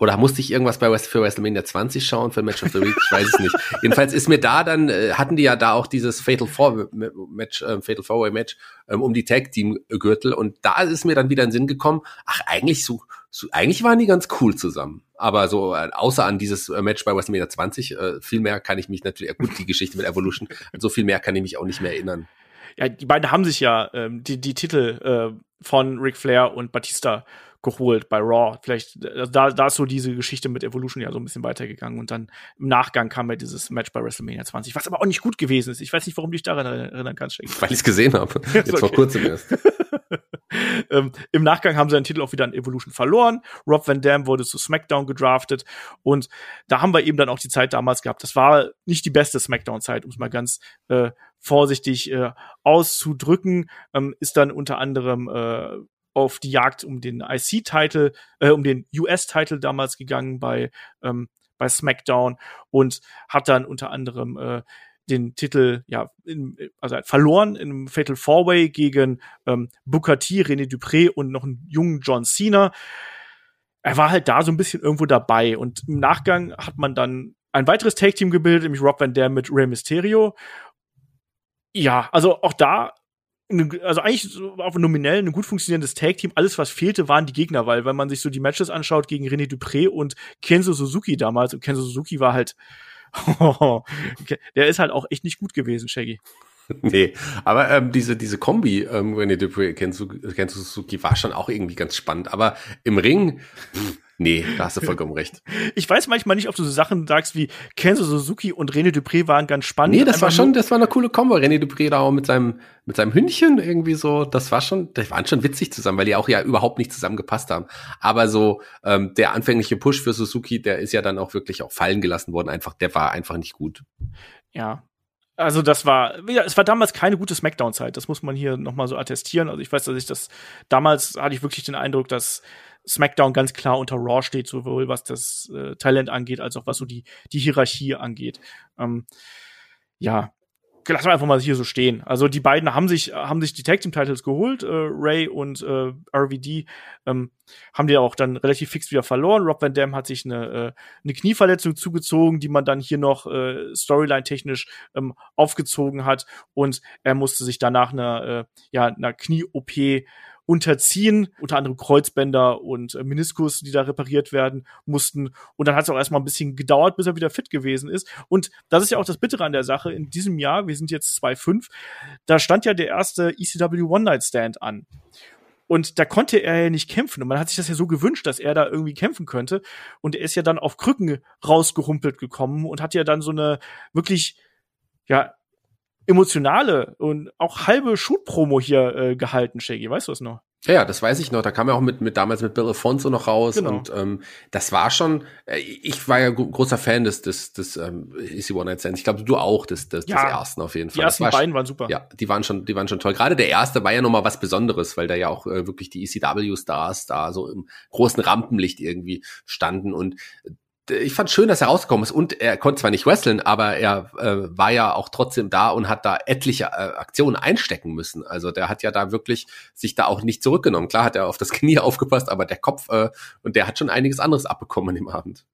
Oder musste ich irgendwas bei West für WrestleMania 20 schauen für Match of the Week? Ich weiß es nicht. *laughs* Jedenfalls ist mir da dann, äh, hatten die ja da auch dieses Fatal Four Match, äh, Fatal Four Way Match ähm, um die Tag Team Gürtel und da ist mir dann wieder in Sinn gekommen, ach, eigentlich so, so eigentlich waren die ganz cool zusammen. Aber so, äh, außer an dieses äh, Match bei WrestleMania 20, äh, viel mehr kann ich mich natürlich, gut, die Geschichte mit Evolution, *laughs* so viel mehr kann ich mich auch nicht mehr erinnern. Ja, die beiden haben sich ja ähm, die, die Titel äh, von Ric Flair und Batista geholt bei Raw. Vielleicht, also da, da ist so diese Geschichte mit Evolution ja so ein bisschen weitergegangen und dann im Nachgang kam ja dieses Match bei WrestleMania 20, was aber auch nicht gut gewesen ist. Ich weiß nicht, warum du dich daran erinnern kannst. Weil ich es gesehen habe. *laughs* Jetzt okay. vor kurzem erst. *laughs* ähm, Im Nachgang haben sie den Titel auch wieder an Evolution verloren. Rob Van Dam wurde zu SmackDown gedraftet und da haben wir eben dann auch die Zeit damals gehabt. Das war nicht die beste SmackDown-Zeit, um es mal ganz äh, vorsichtig äh, auszudrücken. Ähm, ist dann unter anderem äh, auf die Jagd um den IC-Titel, äh, um den US-Titel damals gegangen bei, ähm, bei SmackDown und hat dann unter anderem äh, den Titel ja in, also verloren im Fatal Four Way gegen ähm, Booker T, René Dupré und noch einen jungen John Cena. Er war halt da so ein bisschen irgendwo dabei und im Nachgang hat man dann ein weiteres Take Team gebildet, nämlich Rob Van Dam mit Rey Mysterio. Ja, also auch da also eigentlich auf nominell ein gut funktionierendes Tag-Team. Alles, was fehlte, waren die Gegner, weil wenn man sich so die Matches anschaut gegen René Dupré und Kenzo Suzuki damals, und Kenzo Suzuki war halt, *laughs* der ist halt auch echt nicht gut gewesen, Shaggy. *laughs* Nee, aber ähm, diese, diese Kombi, ähm, René Dupré, Kenzo, Kenzo Suzuki, war schon auch irgendwie ganz spannend. Aber im Ring, Nee, da hast du vollkommen recht. *laughs* Ich weiß manchmal nicht, ob du so Sachen sagst wie Kenzo Suzuki und René Dupré waren ganz spannend. Nee, das war schon, das war eine coole Kombo. René Dupré da auch mit seinem, mit seinem Hündchen irgendwie so, das war schon, das waren schon witzig zusammen, weil die auch ja überhaupt nicht zusammengepasst haben. Aber so, ähm, der anfängliche Push für Suzuki, der ist ja dann auch wirklich auch fallen gelassen worden. Einfach, der war einfach nicht gut. Ja, also das war, ja, es war damals keine gute Smackdown-Zeit. Das muss man hier nochmal so attestieren. Also ich weiß, dass ich das damals hatte ich wirklich den Eindruck, dass SmackDown ganz klar unter Raw steht, sowohl was das äh, Talent angeht, als auch was so die, die Hierarchie angeht. Ähm, ja, lassen wir einfach mal hier so stehen. Also die beiden haben sich haben sich die Tag Team Titles geholt, äh, Ray und äh, RVD ähm, haben die auch dann relativ fix wieder verloren. Rob Van Dam hat sich eine äh, eine Knieverletzung zugezogen, die man dann hier noch äh, Storyline technisch ähm, aufgezogen hat und er musste sich danach einer äh, ja einer Knie OP unterziehen, unter anderem Kreuzbänder und äh, Meniskus, die da repariert werden mussten. Und dann hat es auch erstmal ein bisschen gedauert, bis er wieder fit gewesen ist. Und das ist ja auch das Bittere an der Sache. In diesem Jahr, wir sind jetzt 2.5, da stand ja der erste ECW One-Night-Stand an. Und da konnte er ja nicht kämpfen. Und man hat sich das ja so gewünscht, dass er da irgendwie kämpfen könnte. Und er ist ja dann auf Krücken rausgehumpelt gekommen und hat ja dann so eine wirklich, ja, emotionale und auch halbe Shoot-Promo hier äh, gehalten, Shaggy. Weißt du es noch? Ja, ja, das weiß ich noch. Da kam er auch mit, mit damals mit Bill Afonso noch raus genau. und ähm, das war schon. Äh, ich war ja großer Fan des des des ähm, Easy One Night Stands. Ich glaube, du auch des des, ja, des ersten auf jeden Fall. Die ersten war beiden waren super. Ja, die waren schon die waren schon toll. Gerade der erste war ja noch mal was Besonderes, weil da ja auch äh, wirklich die ECW Stars da so im großen Rampenlicht irgendwie standen und ich fand schön, dass er rausgekommen ist und er konnte zwar nicht wresteln, aber er äh, war ja auch trotzdem da und hat da etliche äh, Aktionen einstecken müssen. Also der hat ja da wirklich sich da auch nicht zurückgenommen. Klar hat er auf das *laughs* Knie aufgepasst, aber der Kopf äh, und der hat schon einiges anderes abbekommen im Abend.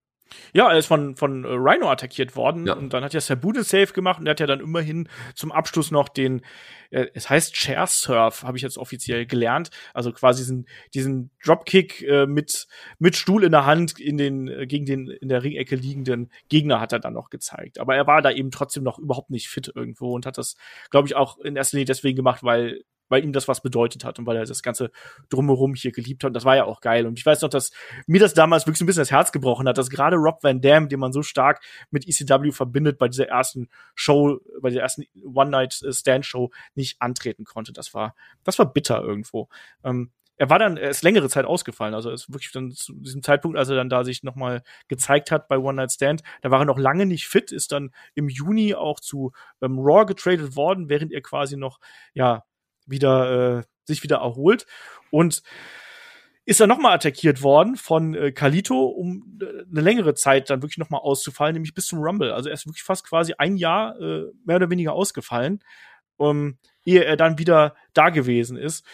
Ja, er ist von, von äh, Rhino attackiert worden ja. und dann hat ja Sabude safe gemacht und er hat ja dann immerhin zum Abschluss noch den, äh, es heißt Chair Surf, habe ich jetzt offiziell gelernt. Also quasi diesen, diesen Dropkick äh, mit, mit Stuhl in der Hand in den, äh, gegen den in der Ringecke liegenden Gegner hat er dann noch gezeigt. Aber er war da eben trotzdem noch überhaupt nicht fit irgendwo und hat das, glaube ich, auch in erster Linie deswegen gemacht, weil weil ihm das was bedeutet hat und weil er das ganze drumherum hier geliebt hat. Und das war ja auch geil. Und ich weiß noch, dass mir das damals wirklich ein bisschen das Herz gebrochen hat, dass gerade Rob Van Dam, den man so stark mit ECW verbindet, bei dieser ersten Show, bei der ersten One-Night-Stand-Show nicht antreten konnte. Das war, das war bitter irgendwo. Ähm, er war dann, er ist längere Zeit ausgefallen. Also er ist wirklich dann zu diesem Zeitpunkt, als er dann da sich nochmal gezeigt hat bei One Night Stand, da war er noch lange nicht fit, ist dann im Juni auch zu ähm, Raw getradet worden, während er quasi noch, ja, wieder äh, sich wieder erholt und ist er nochmal attackiert worden von äh, Kalito, um äh, eine längere Zeit dann wirklich nochmal auszufallen, nämlich bis zum Rumble. Also er ist wirklich fast quasi ein Jahr äh, mehr oder weniger ausgefallen, um, ehe er dann wieder da gewesen ist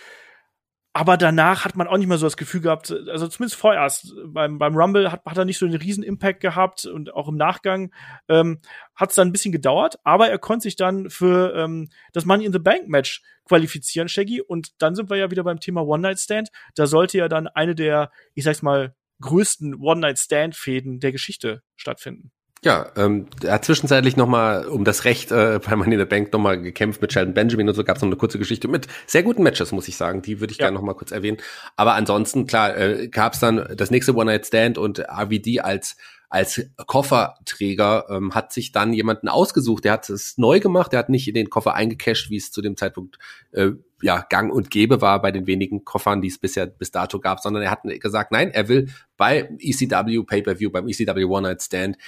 aber danach hat man auch nicht mehr so das Gefühl gehabt, also zumindest vorerst beim, beim Rumble hat, hat er nicht so einen riesen Impact gehabt und auch im Nachgang ähm, hat es dann ein bisschen gedauert, aber er konnte sich dann für ähm, das Money in the Bank Match qualifizieren, Shaggy. Und dann sind wir ja wieder beim Thema One Night Stand. Da sollte ja dann eine der, ich sag's mal, größten One Night Stand Fäden der Geschichte stattfinden. Ja, ähm, er hat zwischenzeitlich nochmal um das Recht äh, *laughs* bei Money in the Bank nochmal gekämpft mit Sheldon Benjamin und so gab es noch eine kurze Geschichte mit sehr guten Matches, muss ich sagen. Die würde ich ja. gerne nochmal kurz erwähnen. Aber ansonsten, klar, äh, gab es dann das nächste One-Night-Stand und RVD als als Kofferträger ähm, hat sich dann jemanden ausgesucht, der hat es neu gemacht, der hat nicht in den Koffer eingecasht, wie es zu dem Zeitpunkt äh, ja gang und gäbe war bei den wenigen Koffern, die es bisher bis dato gab, sondern er hat gesagt, nein, er will bei ECW Pay-per-View, beim ECW One Night Stand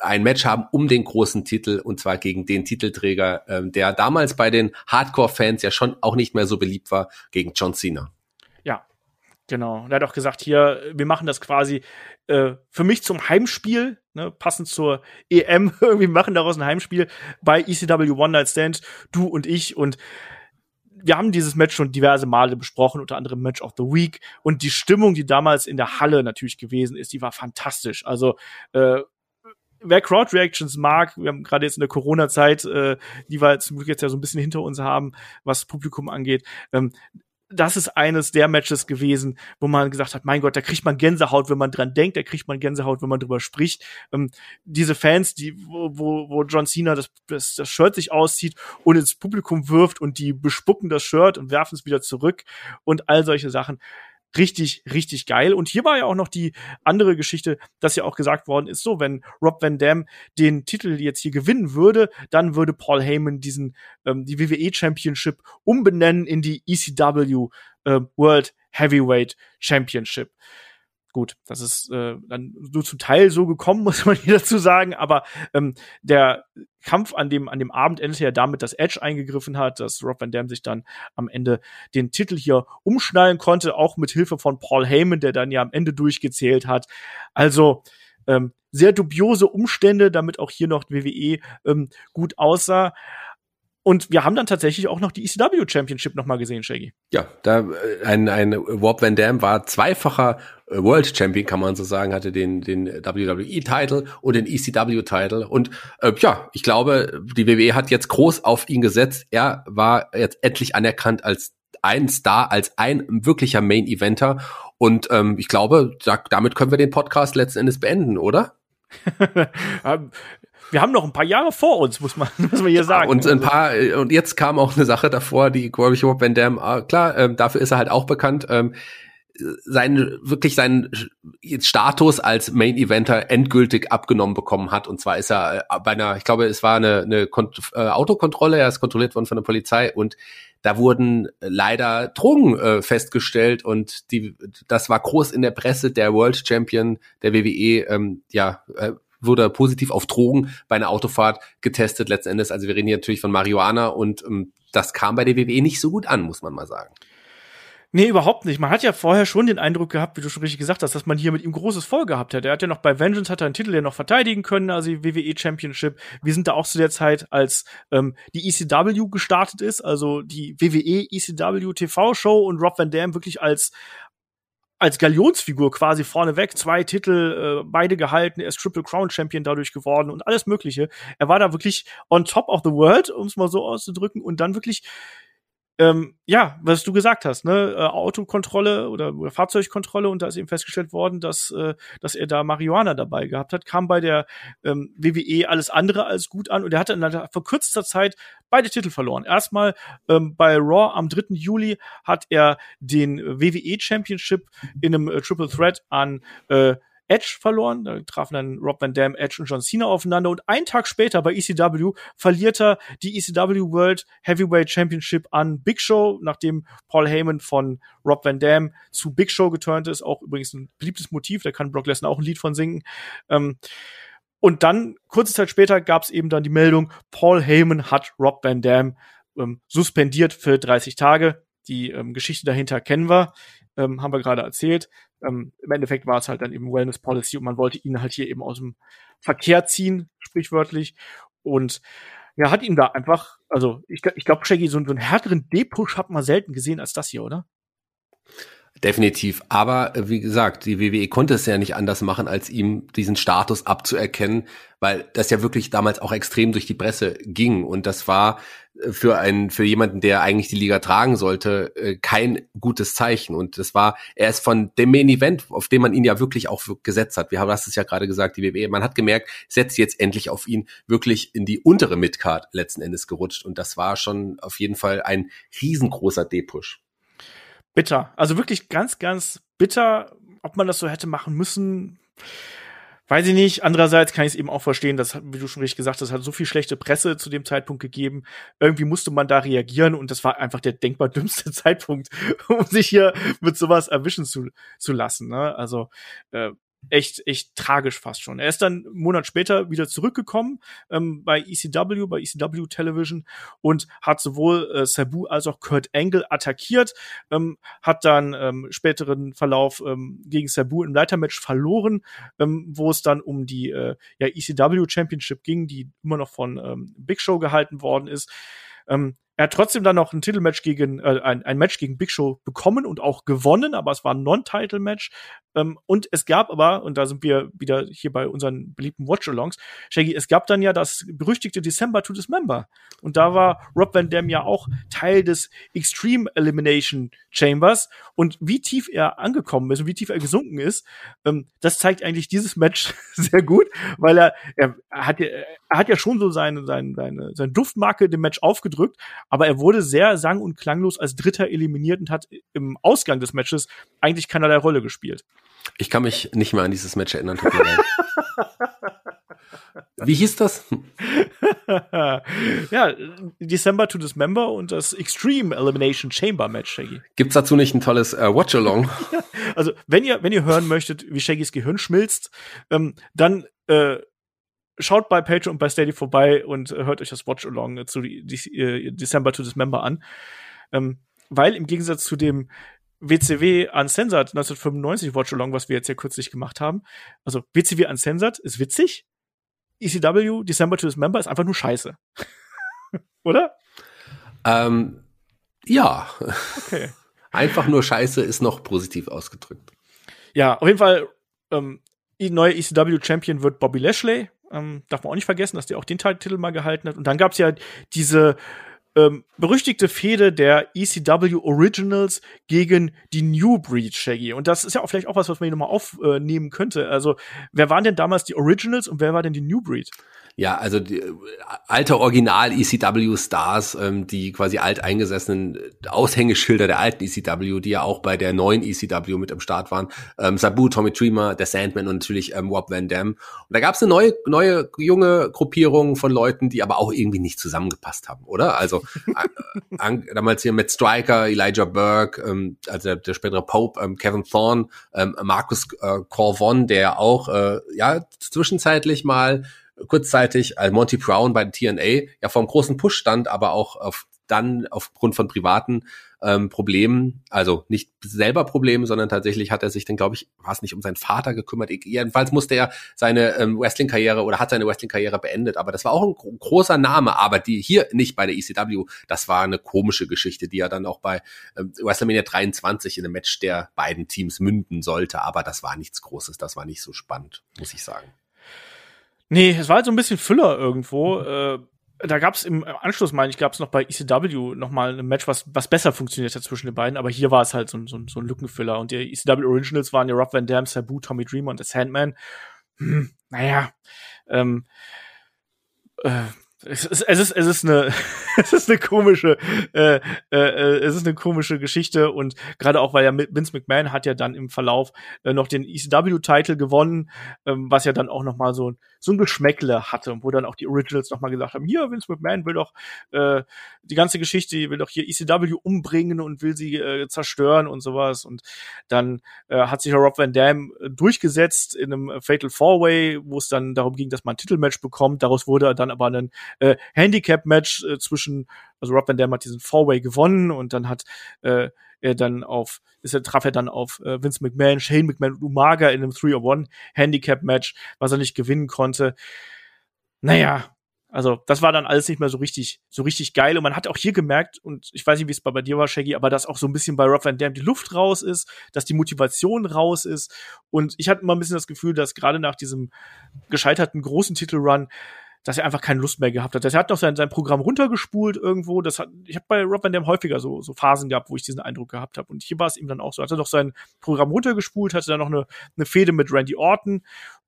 ein Match haben um den großen Titel und zwar gegen den Titelträger, ähm, der damals bei den Hardcore-Fans ja schon auch nicht mehr so beliebt war, gegen John Cena. Ja, genau. Er hat auch gesagt, hier, wir machen das quasi äh, für mich zum Heimspiel, ne, passend zur EM, *laughs* irgendwie machen daraus ein Heimspiel bei ECW One Night Stand, du und ich und wir haben dieses Match schon diverse Male besprochen, unter anderem Match of the Week. Und die Stimmung, die damals in der Halle natürlich gewesen ist, die war fantastisch. Also äh, wer Crowd Reactions mag, wir haben gerade jetzt in der Corona-Zeit, äh, die wir zum Glück jetzt ja so ein bisschen hinter uns haben, was Publikum angeht, ähm, das ist eines der Matches gewesen, wo man gesagt hat, mein Gott, da kriegt man Gänsehaut, wenn man dran denkt, da kriegt man Gänsehaut, wenn man drüber spricht. Ähm, diese Fans, die, wo, wo, wo John Cena das, das, das Shirt sich auszieht und ins Publikum wirft und die bespucken das Shirt und werfen es wieder zurück und all solche Sachen richtig, richtig geil. Und hier war ja auch noch die andere Geschichte, dass ja auch gesagt worden ist, so, wenn Rob Van Dam den Titel jetzt hier gewinnen würde, dann würde Paul Heyman diesen, ähm, die WWE Championship umbenennen in die ECW äh, World Heavyweight Championship. Gut, das ist äh, dann nur zum Teil so gekommen, *laughs* muss man hier dazu sagen, aber ähm, der Kampf an dem, an dem Abend endete ja damit, dass Edge eingegriffen hat, dass Rob Van Dam sich dann am Ende den Titel hier umschnallen konnte, auch mit Hilfe von Paul Heyman, der dann ja am Ende durchgezählt hat. Also ähm, sehr dubiose Umstände, damit auch hier noch WWE ähm, gut aussah. Und wir haben dann tatsächlich auch noch die ECW Championship nochmal gesehen, Shaggy. Ja, da äh, ein, ein Warp Van Dam war zweifacher äh, World Champion, kann man so sagen, hatte den, den WWE-Title und den ECW-Title. Und äh, ja, ich glaube, die WWE hat jetzt groß auf ihn gesetzt. Er war jetzt endlich anerkannt als ein Star, als ein wirklicher Main-Eventer. Und ähm, ich glaube, da, damit können wir den Podcast letzten Endes beenden, oder? *laughs* *laughs* Wir haben noch ein paar Jahre vor uns, muss man, *laughs* muss man hier sagen. Und ein paar, und jetzt kam auch eine Sache davor, die, glaube ich, Rob Van Dam, ah, klar, ähm, dafür ist er halt auch bekannt, ähm, seinen, wirklich seinen Status als Main Eventer endgültig abgenommen bekommen hat. Und zwar ist er äh, bei einer, ich glaube, es war eine, eine Kont äh, Autokontrolle, er ist kontrolliert worden von der Polizei und da wurden leider Drogen äh, festgestellt und die, das war groß in der Presse. Der World Champion der WWE, ähm, ja, äh, wurde positiv auf Drogen bei einer Autofahrt getestet letzten. Also wir reden hier natürlich von Marihuana und ähm, das kam bei der WWE nicht so gut an, muss man mal sagen. Nee, überhaupt nicht. Man hat ja vorher schon den Eindruck gehabt, wie du schon richtig gesagt hast, dass man hier mit ihm großes Voll gehabt hat. Er hat ja noch bei Vengeance hat er einen Titel ja noch verteidigen können, also die WWE Championship. Wir sind da auch zu der Zeit, als ähm, die ECW gestartet ist, also die WWE ECW TV Show und Rob Van Dam wirklich als als Galionsfigur quasi vorneweg, zwei Titel, äh, beide gehalten, er ist Triple Crown Champion dadurch geworden und alles Mögliche. Er war da wirklich on top of the world, um es mal so auszudrücken, und dann wirklich ähm, ja, was du gesagt hast, ne, äh, Autokontrolle oder, oder Fahrzeugkontrolle und da ist eben festgestellt worden, dass, äh, dass er da Marihuana dabei gehabt hat, kam bei der ähm, WWE alles andere als gut an und er hatte in einer verkürzter Zeit beide Titel verloren. Erstmal ähm, bei Raw am 3. Juli hat er den WWE Championship in einem äh, Triple Threat an äh, Edge verloren. Da trafen dann Rob Van Dam, Edge und John Cena aufeinander. Und einen Tag später bei ECW verliert er die ECW World Heavyweight Championship an Big Show, nachdem Paul Heyman von Rob Van Dam zu Big Show geturnt ist. Auch übrigens ein beliebtes Motiv. Da kann Brock Lesnar auch ein Lied von singen. Ähm, und dann, kurze Zeit später, gab es eben dann die Meldung, Paul Heyman hat Rob Van Dam ähm, suspendiert für 30 Tage. Die ähm, Geschichte dahinter kennen wir, ähm, haben wir gerade erzählt ähm, im Endeffekt war es halt dann eben Wellness Policy und man wollte ihn halt hier eben aus dem Verkehr ziehen, sprichwörtlich. Und ja, hat ihm da einfach, also ich, ich glaube, Shaggy, so, so einen härteren D-Push hat man selten gesehen als das hier, oder? Definitiv. Aber äh, wie gesagt, die WWE konnte es ja nicht anders machen, als ihm diesen Status abzuerkennen, weil das ja wirklich damals auch extrem durch die Presse ging. Und das war äh, für einen, für jemanden, der eigentlich die Liga tragen sollte, äh, kein gutes Zeichen. Und das war, er ist von dem Main Event, auf dem man ihn ja wirklich auch gesetzt hat. Wir haben das ja gerade gesagt, die WWE. Man hat gemerkt, setzt jetzt endlich auf ihn wirklich in die untere Midcard letzten Endes gerutscht. Und das war schon auf jeden Fall ein riesengroßer D-Push bitter. Also wirklich ganz, ganz bitter. Ob man das so hätte machen müssen, weiß ich nicht. Andererseits kann ich es eben auch verstehen, dass, wie du schon richtig gesagt hast, hat so viel schlechte Presse zu dem Zeitpunkt gegeben. Irgendwie musste man da reagieren und das war einfach der denkbar dümmste *laughs* Zeitpunkt, um sich hier mit sowas erwischen zu, zu lassen. Ne? Also äh, echt, echt tragisch fast schon. Er ist dann einen Monat später wieder zurückgekommen ähm, bei ECW, bei ECW Television und hat sowohl äh, Sabu als auch Kurt Angle attackiert, ähm, hat dann ähm, späteren Verlauf ähm, gegen Sabu im Leitermatch verloren, ähm, wo es dann um die äh, ja, ECW Championship ging, die immer noch von ähm, Big Show gehalten worden ist. Ähm, er hat trotzdem dann noch ein Titelmatch gegen, äh, ein, ein Match gegen Big Show bekommen und auch gewonnen, aber es war ein Non-Title-Match. Ähm, und es gab aber, und da sind wir wieder hier bei unseren beliebten Watch-Alongs, Shaggy, es gab dann ja das berüchtigte December to Dismember. Und da war Rob Van Dam ja auch Teil des Extreme Elimination Chambers. Und wie tief er angekommen ist und wie tief er gesunken ist, ähm, das zeigt eigentlich dieses Match *laughs* sehr gut, weil er, er, hat ja, er hat ja schon so seine, seine, seine, seine Duftmarke dem Match aufgedrückt, aber er wurde sehr sang- und klanglos als Dritter eliminiert und hat im Ausgang des Matches eigentlich keinerlei Rolle gespielt. Ich kann mich nicht mehr an dieses Match erinnern. Wie hieß das? *laughs* ja, December to Dismember und das Extreme Elimination Chamber Match, Shaggy. Gibt's dazu nicht ein tolles äh, Watch-Along? also, wenn ihr, wenn ihr hören möchtet, wie Shaggys Gehirn schmilzt, ähm, dann äh, schaut bei Patreon und bei Steady vorbei und äh, hört euch das Watch-Along zu die, die, äh, December to Dismember an. Ähm, weil im Gegensatz zu dem WCW Uncensored 1995 Watch-Along, was wir jetzt ja kürzlich gemacht haben. Also WCW Uncensored ist witzig. ECW December to Dismember ist einfach nur scheiße. *laughs* Oder? Ähm, ja. Okay. *laughs* Einfach nur scheiße ist noch positiv ausgedrückt. Ja, auf jeden Fall, ähm, neuer ECW Champion wird Bobby Lashley. Ähm, darf man auch nicht vergessen, dass der auch den Titel mal gehalten hat. Und dann gab's ja diese ähm, berüchtigte Fehde der ECW Originals gegen die New Breed Shaggy. Und das ist ja auch vielleicht auch was, was man hier nochmal aufnehmen könnte. Also, wer waren denn damals die Originals und wer war denn die New Breed? Ja, also die, äh, alte Original ECW Stars, ähm, die quasi alteingesessenen Aushängeschilder der alten ECW, die ja auch bei der neuen ECW mit am Start waren. Ähm, Sabu, Tommy Dreamer, der Sandman und natürlich ähm, Rob Van Dam. Und da gab es eine neue, neue junge Gruppierung von Leuten, die aber auch irgendwie nicht zusammengepasst haben, oder? Also *laughs* äh, damals hier mit Striker, Elijah Burke, ähm, also der, der spätere Pope, ähm, Kevin Thorne, ähm, Marcus äh, Corvon, der auch äh, ja zwischenzeitlich mal kurzzeitig als Monty Brown bei TNA ja vor einem großen Push stand, aber auch auf, dann aufgrund von privaten ähm, Problemen, also nicht selber Probleme, sondern tatsächlich hat er sich dann, glaube ich, war es nicht um seinen Vater gekümmert. Jedenfalls musste er seine ähm, Wrestling-Karriere oder hat seine Wrestling-Karriere beendet. Aber das war auch ein großer Name, aber die hier nicht bei der ECW, das war eine komische Geschichte, die er dann auch bei ähm, WrestleMania 23 in einem Match der beiden Teams münden sollte. Aber das war nichts Großes, das war nicht so spannend, muss ich sagen. Nee, es war halt so ein bisschen Füller irgendwo. Äh, da gab es im Anschluss, meine ich, gab es noch bei ECW noch mal ein Match, was, was besser funktioniert hat zwischen den beiden, aber hier war es halt so, so, so ein Lückenfüller. Und die ECW Originals waren ja Rob Van Dam, Sabu, Tommy Dreamer und The Sandman. Hm, naja, ähm, äh, es ist, es ist, es ist eine, *laughs* es ist eine komische, äh, äh, äh, es ist eine komische Geschichte und gerade auch, weil ja Vince McMahon hat ja dann im Verlauf äh, noch den ECW-Titel gewonnen, ähm, was ja dann auch noch mal so, so ein Geschmäckle hatte, wo dann auch die Originals noch mal gesagt haben, hier, Vince McMahon will doch äh, die ganze Geschichte, will doch hier ECW umbringen und will sie äh, zerstören und sowas. Und dann äh, hat sich Rob Van Dam äh, durchgesetzt in einem Fatal Four-Way, wo es dann darum ging, dass man ein Titelmatch bekommt, daraus wurde dann aber ein äh, Handicap-Match äh, zwischen, also Rob Van Dam hat diesen Four-Way gewonnen und dann hat äh, er dann auf, ist er, traf er dann auf äh, Vince McMahon, Shane McMahon und Umaga in einem 3-on-1 Handicap-Match, was er nicht gewinnen konnte. Naja, also das war dann alles nicht mehr so richtig, so richtig geil. Und man hat auch hier gemerkt, und ich weiß nicht, wie es bei, bei dir war, Shaggy, aber dass auch so ein bisschen bei Rob Van Dam die Luft raus ist, dass die Motivation raus ist. Und ich hatte immer ein bisschen das Gefühl, dass gerade nach diesem gescheiterten großen Titelrun dass er einfach keine Lust mehr gehabt hat. Er hat noch sein, sein Programm runtergespult irgendwo. Das hat, ich habe bei Rob Van Dam häufiger so, so Phasen gehabt, wo ich diesen Eindruck gehabt habe. Und hier war es ihm dann auch so. Hat er noch sein Programm runtergespult, hatte dann noch eine, eine Fehde mit Randy Orton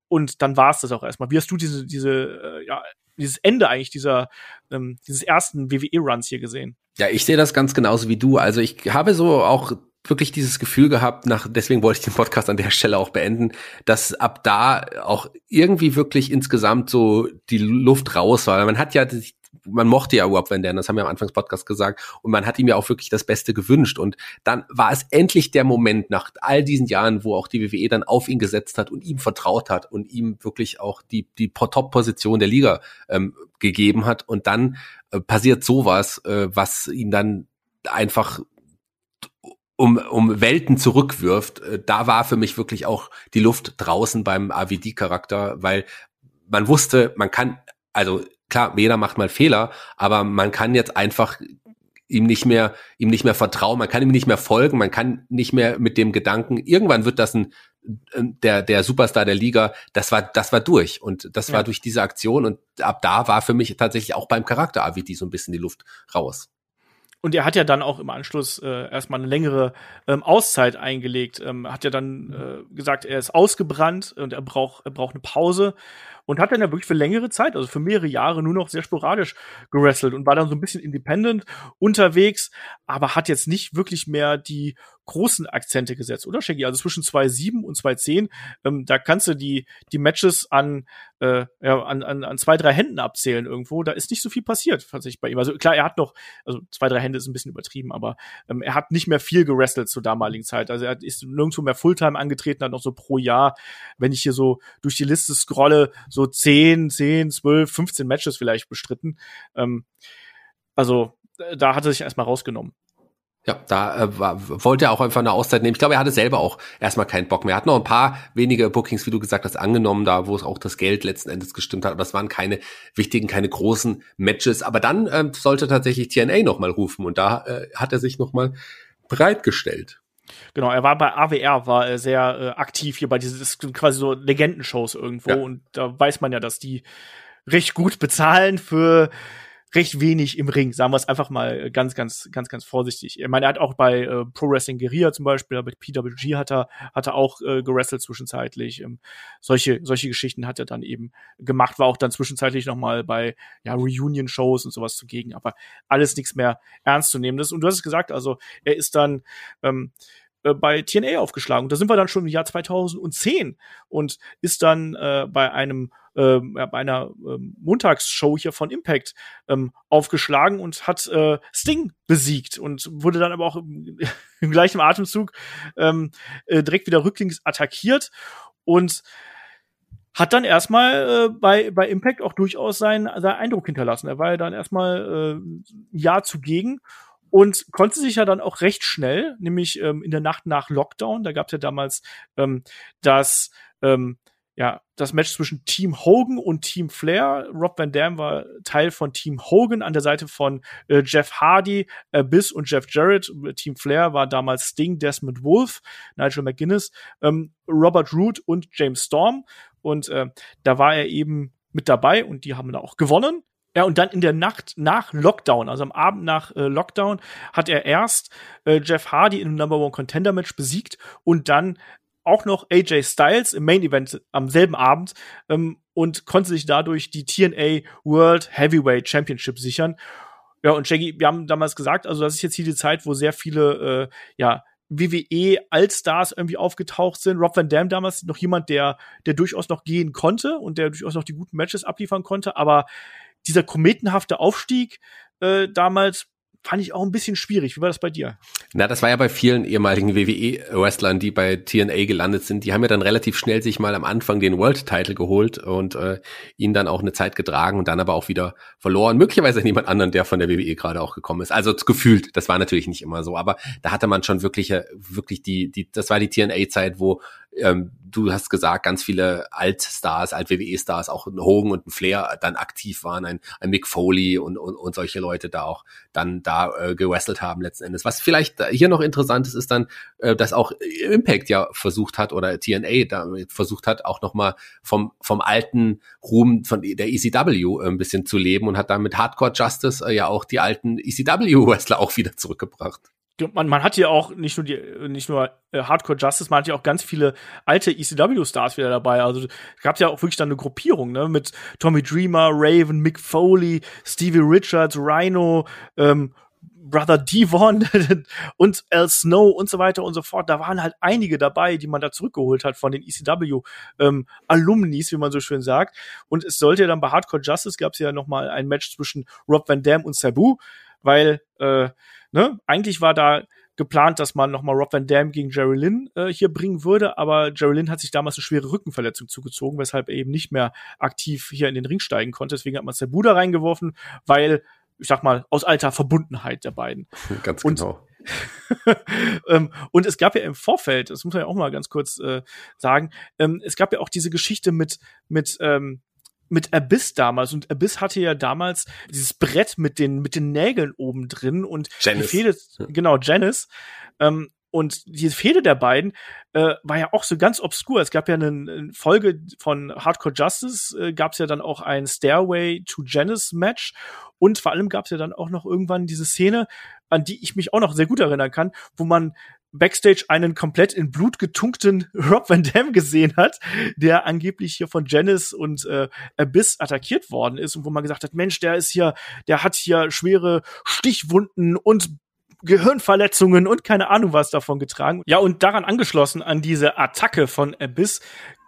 und dann war es das auch erstmal. Wie hast du diese, diese, äh, ja, dieses Ende eigentlich dieser, ähm, dieses ersten WWE-Runs hier gesehen? Ja, ich sehe das ganz genauso wie du. Also ich habe so auch wirklich dieses Gefühl gehabt, nach, deswegen wollte ich den Podcast an der Stelle auch beenden, dass ab da auch irgendwie wirklich insgesamt so die Luft raus war. Man hat ja, man mochte ja Rob Van Dam, das haben wir am Anfang des Podcasts gesagt, und man hat ihm ja auch wirklich das Beste gewünscht. Und dann war es endlich der Moment nach all diesen Jahren, wo auch die WWE dann auf ihn gesetzt hat und ihm vertraut hat und ihm wirklich auch die, die Top-Position der Liga ähm, gegeben hat. Und dann äh, passiert sowas, äh, was ihn dann einfach um, um Welten zurückwirft, äh, da war für mich wirklich auch die Luft draußen beim AVD-Charakter, weil man wusste, man kann, also klar, jeder macht mal Fehler, aber man kann jetzt einfach ihm nicht mehr, ihm nicht mehr vertrauen, man kann ihm nicht mehr folgen, man kann nicht mehr mit dem Gedanken, irgendwann wird das ein, der, der Superstar der Liga, das war, das war durch und das ja. war durch diese Aktion und ab da war für mich tatsächlich auch beim Charakter AVD so ein bisschen die Luft raus. Und er hat ja dann auch im Anschluss äh, erstmal eine längere ähm, Auszeit eingelegt. Ähm, hat ja dann äh, gesagt, er ist ausgebrannt und er braucht, er braucht eine Pause. Und hat dann ja wirklich für längere Zeit, also für mehrere Jahre, nur noch sehr sporadisch gewrestelt und war dann so ein bisschen independent unterwegs, aber hat jetzt nicht wirklich mehr die großen Akzente gesetzt, oder Shaggy? Also zwischen 2.7 und 2.10, ähm, da kannst du die, die Matches an, äh, ja, an, an, an zwei, drei Händen abzählen irgendwo. Da ist nicht so viel passiert, tatsächlich bei ihm. Also klar, er hat noch, also zwei, drei Hände ist ein bisschen übertrieben, aber ähm, er hat nicht mehr viel gerestelt zur damaligen Zeit. Also er ist nirgendwo mehr Fulltime angetreten, hat noch so pro Jahr, wenn ich hier so durch die Liste scrolle, so 10, 10, 12, 15 Matches vielleicht bestritten. Ähm, also da hat er sich erstmal rausgenommen. Ja, da äh, war, wollte er auch einfach eine Auszeit nehmen. Ich glaube, er hatte selber auch erstmal keinen Bock mehr. Er hat noch ein paar wenige Bookings, wie du gesagt hast, angenommen, da wo es auch das Geld letzten Endes gestimmt hat. Aber es waren keine wichtigen, keine großen Matches. Aber dann ähm, sollte tatsächlich TNA nochmal rufen und da äh, hat er sich nochmal bereitgestellt. Genau, er war bei AWR, war er sehr äh, aktiv hier bei diesen quasi so Legendenshows irgendwo. Ja. Und da weiß man ja, dass die recht gut bezahlen für recht wenig im Ring, sagen wir es einfach mal ganz, ganz, ganz, ganz vorsichtig. Ich meine, er hat auch bei äh, Pro Wrestling Guerilla zum Beispiel, bei PWG hat er, hat er auch äh, gerestelt zwischenzeitlich. Ähm, solche, solche Geschichten hat er dann eben gemacht, war auch dann zwischenzeitlich noch mal bei ja, Reunion-Shows und sowas zugegen, aber alles nichts mehr ernst zu nehmen. Und du hast es gesagt, also er ist dann ähm, äh, bei TNA aufgeschlagen. Und da sind wir dann schon im Jahr 2010 und ist dann äh, bei einem äh, bei einer äh, Montagsshow hier von Impact ähm, aufgeschlagen und hat äh, Sting besiegt und wurde dann aber auch im, *laughs* im gleichen Atemzug ähm, äh, direkt wieder rücklings attackiert und hat dann erstmal äh, bei, bei Impact auch durchaus seinen, seinen Eindruck hinterlassen. Er war ja dann erstmal äh, ein Jahr zugegen und konnte sich ja dann auch recht schnell, nämlich ähm, in der Nacht nach Lockdown, da gab es ja damals ähm, das ähm, ja, das Match zwischen Team Hogan und Team Flair. Rob Van Dam war Teil von Team Hogan an der Seite von äh, Jeff Hardy, Abyss und Jeff Jarrett. Team Flair war damals Sting, Desmond Wolf, Nigel McGuinness, ähm, Robert Root und James Storm. Und äh, da war er eben mit dabei und die haben da auch gewonnen. Ja, und dann in der Nacht nach Lockdown, also am Abend nach äh, Lockdown, hat er erst äh, Jeff Hardy einem Number One Contender Match besiegt und dann auch noch AJ Styles im Main Event am selben Abend ähm, und konnte sich dadurch die TNA World Heavyweight Championship sichern. Ja, und Shaggy, wir haben damals gesagt, also das ist jetzt hier die Zeit, wo sehr viele, äh, ja, WWE Allstars irgendwie aufgetaucht sind. Rob Van Dam damals noch jemand, der, der durchaus noch gehen konnte und der durchaus noch die guten Matches abliefern konnte, aber dieser kometenhafte Aufstieg äh, damals fand ich auch ein bisschen schwierig. Wie war das bei dir? Na, das war ja bei vielen ehemaligen WWE-Wrestlern, die bei TNA gelandet sind. Die haben ja dann relativ schnell sich mal am Anfang den World-Title geholt und äh, ihn dann auch eine Zeit getragen und dann aber auch wieder verloren. Möglicherweise jemand anderen, der von der WWE gerade auch gekommen ist. Also gefühlt, das war natürlich nicht immer so, aber da hatte man schon wirklich, wirklich die, die, das war die TNA-Zeit, wo ähm, du hast gesagt, ganz viele Altstars, Alt-WWE-Stars, auch ein Hogan und ein Flair dann aktiv waren, ein, ein Mick Foley und, und, und solche Leute da auch dann da äh, gewrestelt haben letzten Endes. Was vielleicht hier noch interessant ist, ist dann, äh, dass auch Impact ja versucht hat oder TNA da versucht hat, auch nochmal vom, vom alten Ruhm von der ECW äh, ein bisschen zu leben und hat damit Hardcore Justice äh, ja auch die alten ECW-Wrestler auch wieder zurückgebracht man, man hat ja auch nicht nur die, nicht nur äh, Hardcore Justice, man hat ja auch ganz viele alte ECW-Stars wieder dabei. Also gab ja auch wirklich dann eine Gruppierung, ne, mit Tommy Dreamer, Raven, Mick Foley, Stevie Richards, Rhino, ähm, Brother Devon *laughs* und Al Snow und so weiter und so fort. Da waren halt einige dabei, die man da zurückgeholt hat von den ECW ähm, Alumnis, wie man so schön sagt. Und es sollte ja dann bei Hardcore Justice gab es ja noch mal ein Match zwischen Rob Van Dam und Sabu, weil äh, ne, eigentlich war da geplant, dass man nochmal Rob Van Dam gegen Jerry Lynn äh, hier bringen würde, aber Jerry Lynn hat sich damals eine schwere Rückenverletzung zugezogen, weshalb er eben nicht mehr aktiv hier in den Ring steigen konnte. Deswegen hat man Sabu da reingeworfen, weil, ich sag mal, aus alter Verbundenheit der beiden. *laughs* Ganz genau. *laughs* ähm, und es gab ja im Vorfeld, das muss man ja auch mal ganz kurz äh, sagen, ähm, es gab ja auch diese Geschichte mit, mit ähm, mit Abyss damals und Abyss hatte ja damals dieses Brett mit den mit den Nägeln oben drin und Janice. die Fehde, genau Janice ähm, und die Fehde der beiden äh, war ja auch so ganz obskur. Es gab ja eine, eine Folge von Hardcore Justice, äh, gab es ja dann auch ein Stairway to Janice Match und vor allem gab es ja dann auch noch irgendwann diese Szene, an die ich mich auch noch sehr gut erinnern kann, wo man Backstage einen komplett in Blut getunkten *laughs* Rob Van Dam gesehen hat, der angeblich hier von Janice und äh, Abyss attackiert worden ist und wo man gesagt hat, Mensch, der ist hier, der hat hier schwere Stichwunden und Gehirnverletzungen und keine Ahnung was davon getragen. Ja, und daran angeschlossen an diese Attacke von Abyss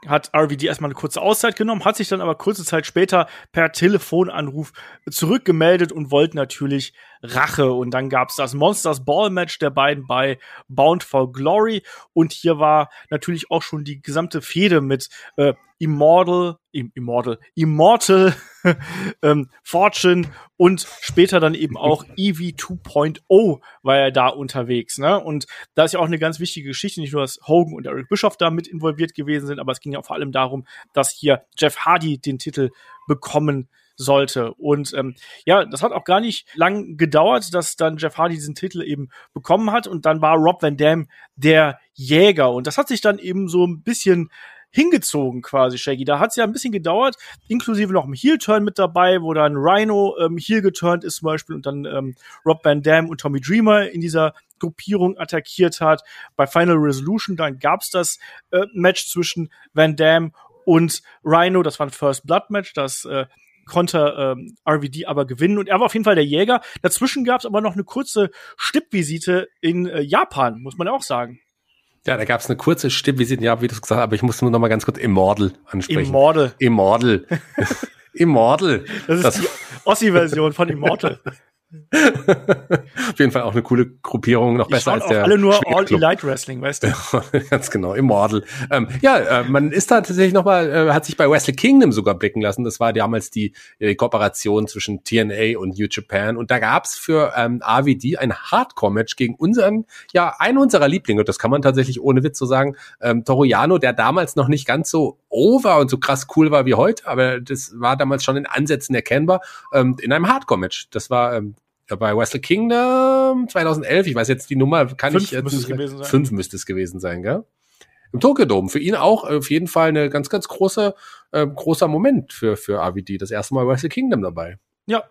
hat RVD erstmal eine kurze Auszeit genommen, hat sich dann aber kurze Zeit später per Telefonanruf zurückgemeldet und wollte natürlich Rache. Und dann gab's das Monsters Ball Match der beiden bei Bound for Glory. Und hier war natürlich auch schon die gesamte Fehde mit äh, Immortal, Immortal, Immortal, *laughs* ähm, Fortune und später dann eben auch *laughs* EV 2.0 war er da unterwegs. Ne? Und da ist ja auch eine ganz wichtige Geschichte, nicht nur, dass Hogan und Eric Bischoff da mit involviert gewesen sind, aber es ging ja vor allem darum, dass hier Jeff Hardy den Titel bekommen sollte. Und ähm, ja, das hat auch gar nicht lang gedauert, dass dann Jeff Hardy diesen Titel eben bekommen hat. Und dann war Rob Van Dam der Jäger. Und das hat sich dann eben so ein bisschen hingezogen quasi, Shaggy. Da hat es ja ein bisschen gedauert, inklusive noch ein Heel-Turn mit dabei, wo dann Rhino ähm, Heel geturnt ist zum Beispiel und dann ähm, Rob Van Dam und Tommy Dreamer in dieser Gruppierung attackiert hat. Bei Final Resolution dann gab's das äh, Match zwischen Van Dam und Rhino, das war ein First Blood Match, das äh, konnte ähm, RVD aber gewinnen und er war auf jeden Fall der Jäger. Dazwischen gab's aber noch eine kurze Stippvisite in äh, Japan, muss man ja auch sagen. Ja, da gab es eine kurze Stippvisite, ja, wie du es gesagt hast, aber ich muss nur noch mal ganz kurz Immortal ansprechen. Immortal. Immortal. *laughs* Immortal. Das ist das die Ossi-Version von Immortal. *laughs* *laughs* Auf jeden Fall auch eine coole Gruppierung, noch besser als der. alle nur All Elite Wrestling, weißt du? *laughs* Ganz genau, Immortal. Ähm, ja, äh, man ist da tatsächlich noch mal, äh, hat sich bei Wrestle Kingdom sogar blicken lassen. Das war damals die äh, Kooperation zwischen TNA und New Japan. Und da gab's für ähm, AVD ein Hardcore-Match gegen unseren, ja, einen unserer Lieblinge. Das kann man tatsächlich ohne Witz so sagen. Ähm, Toriano, der damals noch nicht ganz so over und so krass cool war wie heute, aber das war damals schon in Ansätzen erkennbar, ähm, in einem Hardcore-Match. Das war ähm, bei Wrestle Kingdom 2011, ich weiß jetzt die Nummer, kann fünf ich jetzt müsste es gewesen sein. Fünf müsste es gewesen sein, gell? Im Tokyo Dome. Für ihn auch auf jeden Fall eine ganz, ganz große, äh, großer Moment für, für AVD. Das erste Mal Wrestle Kingdom dabei. Ja.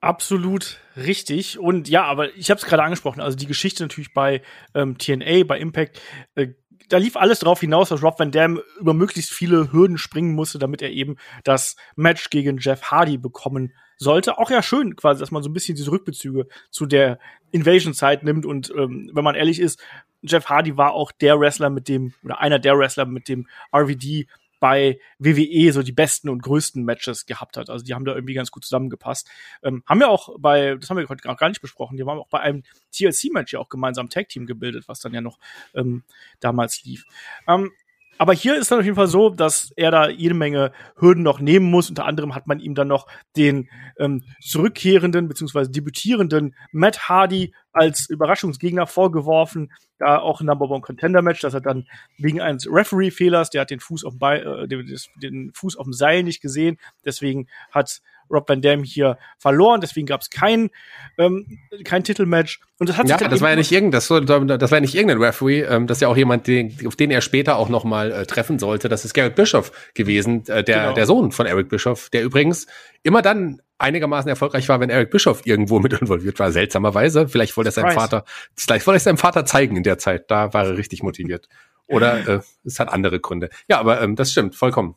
Absolut richtig. Und ja, aber ich habe es gerade angesprochen, also die Geschichte natürlich bei ähm, TNA, bei Impact, äh, da lief alles darauf hinaus, dass Rob Van Dam über möglichst viele Hürden springen musste, damit er eben das Match gegen Jeff Hardy bekommen sollte. Auch ja schön quasi, dass man so ein bisschen diese Rückbezüge zu der Invasion-Zeit nimmt. Und ähm, wenn man ehrlich ist, Jeff Hardy war auch der Wrestler mit dem, oder einer der Wrestler mit dem RVD bei WWE so die besten und größten Matches gehabt hat. Also die haben da irgendwie ganz gut zusammengepasst. Ähm, haben wir auch bei, das haben wir heute gar nicht besprochen, die haben auch bei einem TLC-Match ja auch gemeinsam Tag-Team gebildet, was dann ja noch ähm, damals lief. Ähm, aber hier ist dann auf jeden Fall so, dass er da jede Menge Hürden noch nehmen muss. Unter anderem hat man ihm dann noch den ähm, zurückkehrenden bzw. debütierenden Matt Hardy als Überraschungsgegner vorgeworfen. Da auch ein Number One Contender Match, dass er dann wegen eines Referee-Fehlers, der hat den Fuß auf dem, Be äh, den, den Fuß auf dem Seil nicht gesehen. Deswegen hat Rob Van Dam hier verloren, deswegen gab es kein, ähm, kein Titelmatch. Und das hat ja, sich das war ja nicht irgend, das, das war ja nicht irgendein Referee, ähm, das ist ja auch jemand, den, auf den er später auch noch mal äh, treffen sollte. Das ist Garrett Bischoff gewesen, äh, der Genau. der Sohn von Eric Bischoff, der übrigens immer dann einigermaßen erfolgreich war, wenn Eric Bischoff irgendwo mit *laughs* involviert war, seltsamerweise. Vielleicht wollte er seinem. Vater, vielleicht wollte er seinem Vater zeigen in der Zeit. Da war er richtig motiviert. Oder *laughs* äh, es hat andere Gründe. Ja, aber ähm, das stimmt vollkommen.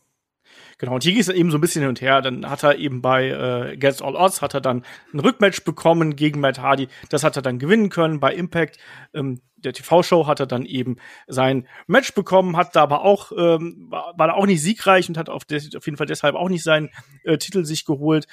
Genau, und hier ging es eben so ein bisschen hin und her. Dann hat er eben bei äh, Against All Odds hat er dann ein Rückmatch bekommen gegen Matt Hardy. Das hat er dann gewinnen können. Bei Impact, ähm, der TV-Show, hat er dann eben sein Match bekommen, hat da aber auch, ähm, war, war da auch nicht siegreich und hat auf, auf jeden Fall deshalb auch nicht seinen äh, Titel sich geholt.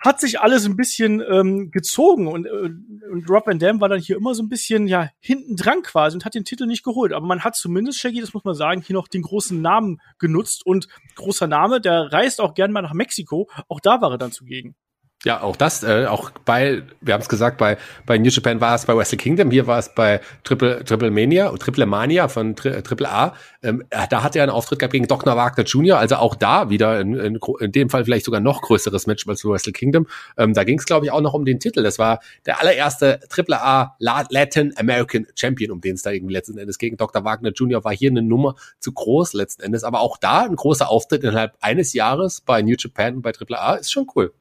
Hat sich alles ein bisschen ähm, gezogen und, äh, und Rob Van Dam war dann hier immer so ein bisschen ja hinten dran quasi und hat den Titel nicht geholt. Aber man hat zumindest, Shaggy, das muss man sagen, hier noch den großen Namen genutzt und großer Name, der reist auch gern mal nach Mexiko. Auch da war er dann zugegen. Ja, auch das, äh, auch bei, wir haben es gesagt, bei, bei New Japan war es bei Wrestle Kingdom, hier war es bei Triple, Triple Mania, Triple Mania von äh, Triple A. Ähm, äh, da hat er einen Auftritt gehabt gegen Dr. Wagner Jr., also auch da wieder in, in, in dem Fall vielleicht sogar noch größeres Match als Wrestle Kingdom. Ähm, da ging es, glaube ich, auch noch um den Titel. Das war der allererste Triple A Latin American Champion, um den es da irgendwie letzten Endes ging. Dr. Wagner Jr. war hier eine Nummer zu groß letzten Endes, aber auch da ein großer Auftritt innerhalb eines Jahres bei New Japan und bei Triple A ist schon cool.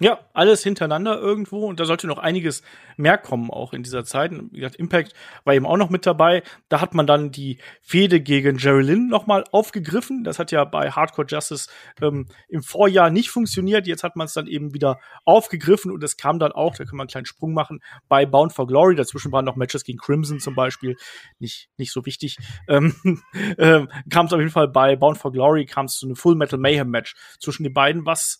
Ja, alles hintereinander irgendwo und da sollte noch einiges mehr kommen auch in dieser Zeit. Wie gesagt, Impact war eben auch noch mit dabei. Da hat man dann die Fehde gegen Jerry Lynn nochmal aufgegriffen. Das hat ja bei Hardcore Justice ähm, im Vorjahr nicht funktioniert. Jetzt hat man es dann eben wieder aufgegriffen und es kam dann auch, da können wir einen kleinen Sprung machen, bei Bound for Glory. Dazwischen waren noch Matches gegen Crimson zum Beispiel. Nicht, nicht so wichtig. Ähm, *laughs* ähm, kam es auf jeden Fall bei Bound for Glory, kam es zu einem Full Metal Mayhem Match zwischen den beiden, was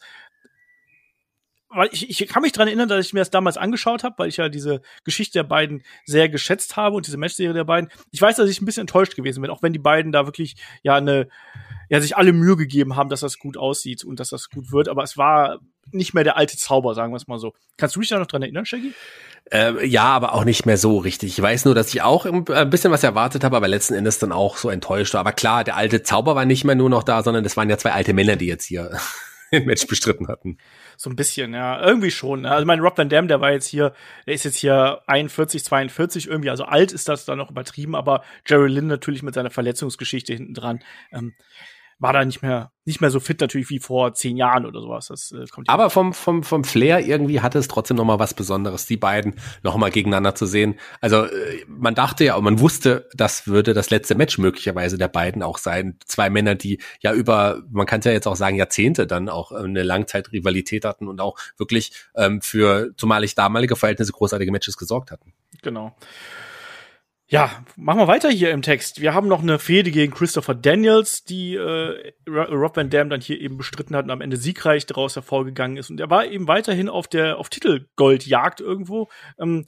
weil ich, ich kann mich dran erinnern, dass ich mir das damals angeschaut habe, weil ich ja diese Geschichte der beiden sehr geschätzt habe und diese Matchserie der beiden. Ich weiß, dass ich ein bisschen enttäuscht gewesen bin, auch wenn die beiden da wirklich ja eine ja sich alle Mühe gegeben haben, dass das gut aussieht und dass das gut wird, aber es war nicht mehr der alte Zauber, sagen wir es mal so. Kannst du dich da noch dran erinnern, Shaggy? Äh, ja, aber auch nicht mehr so richtig. Ich weiß nur, dass ich auch ein ein bisschen was erwartet habe, aber letzten Endes dann auch so enttäuscht war. Aber klar, der alte Zauber war nicht mehr nur noch da, sondern das waren ja zwei alte Männer, die jetzt hier *laughs* ein Match bestritten hatten. So ein bisschen, ja, irgendwie schon. Ne? Also mein Rob Van Dam, der war jetzt hier, der ist jetzt hier 41, 42 irgendwie, also alt ist das da noch übertrieben, aber Jerry Lynn natürlich mit seiner Verletzungsgeschichte hinten dran. Ähm, war da nicht mehr nicht mehr so fit natürlich wie vor zehn Jahren oder sowas. Das äh, kommt Aber vom vom vom Flair irgendwie hatte es trotzdem noch mal was Besonderes, die beiden noch mal gegeneinander zu sehen. Also äh, man dachte ja, man wusste, das würde das letzte Match möglicherweise der beiden auch sein. Zwei Männer, die ja über, man kann es ja jetzt auch sagen Jahrzehnte dann auch eine Langzeitrivalität hatten und auch wirklich ähm, für zumalig damalige Verhältnisse großartige Matches gesorgt hatten. Genau. Ja, machen wir weiter hier im Text. Wir haben noch eine Fehde gegen Christopher Daniels, die äh, Rob Van Dam dann hier eben bestritten hat und am Ende siegreich daraus hervorgegangen ist. Und er war eben weiterhin auf der auf Titelgoldjagd irgendwo. Ähm,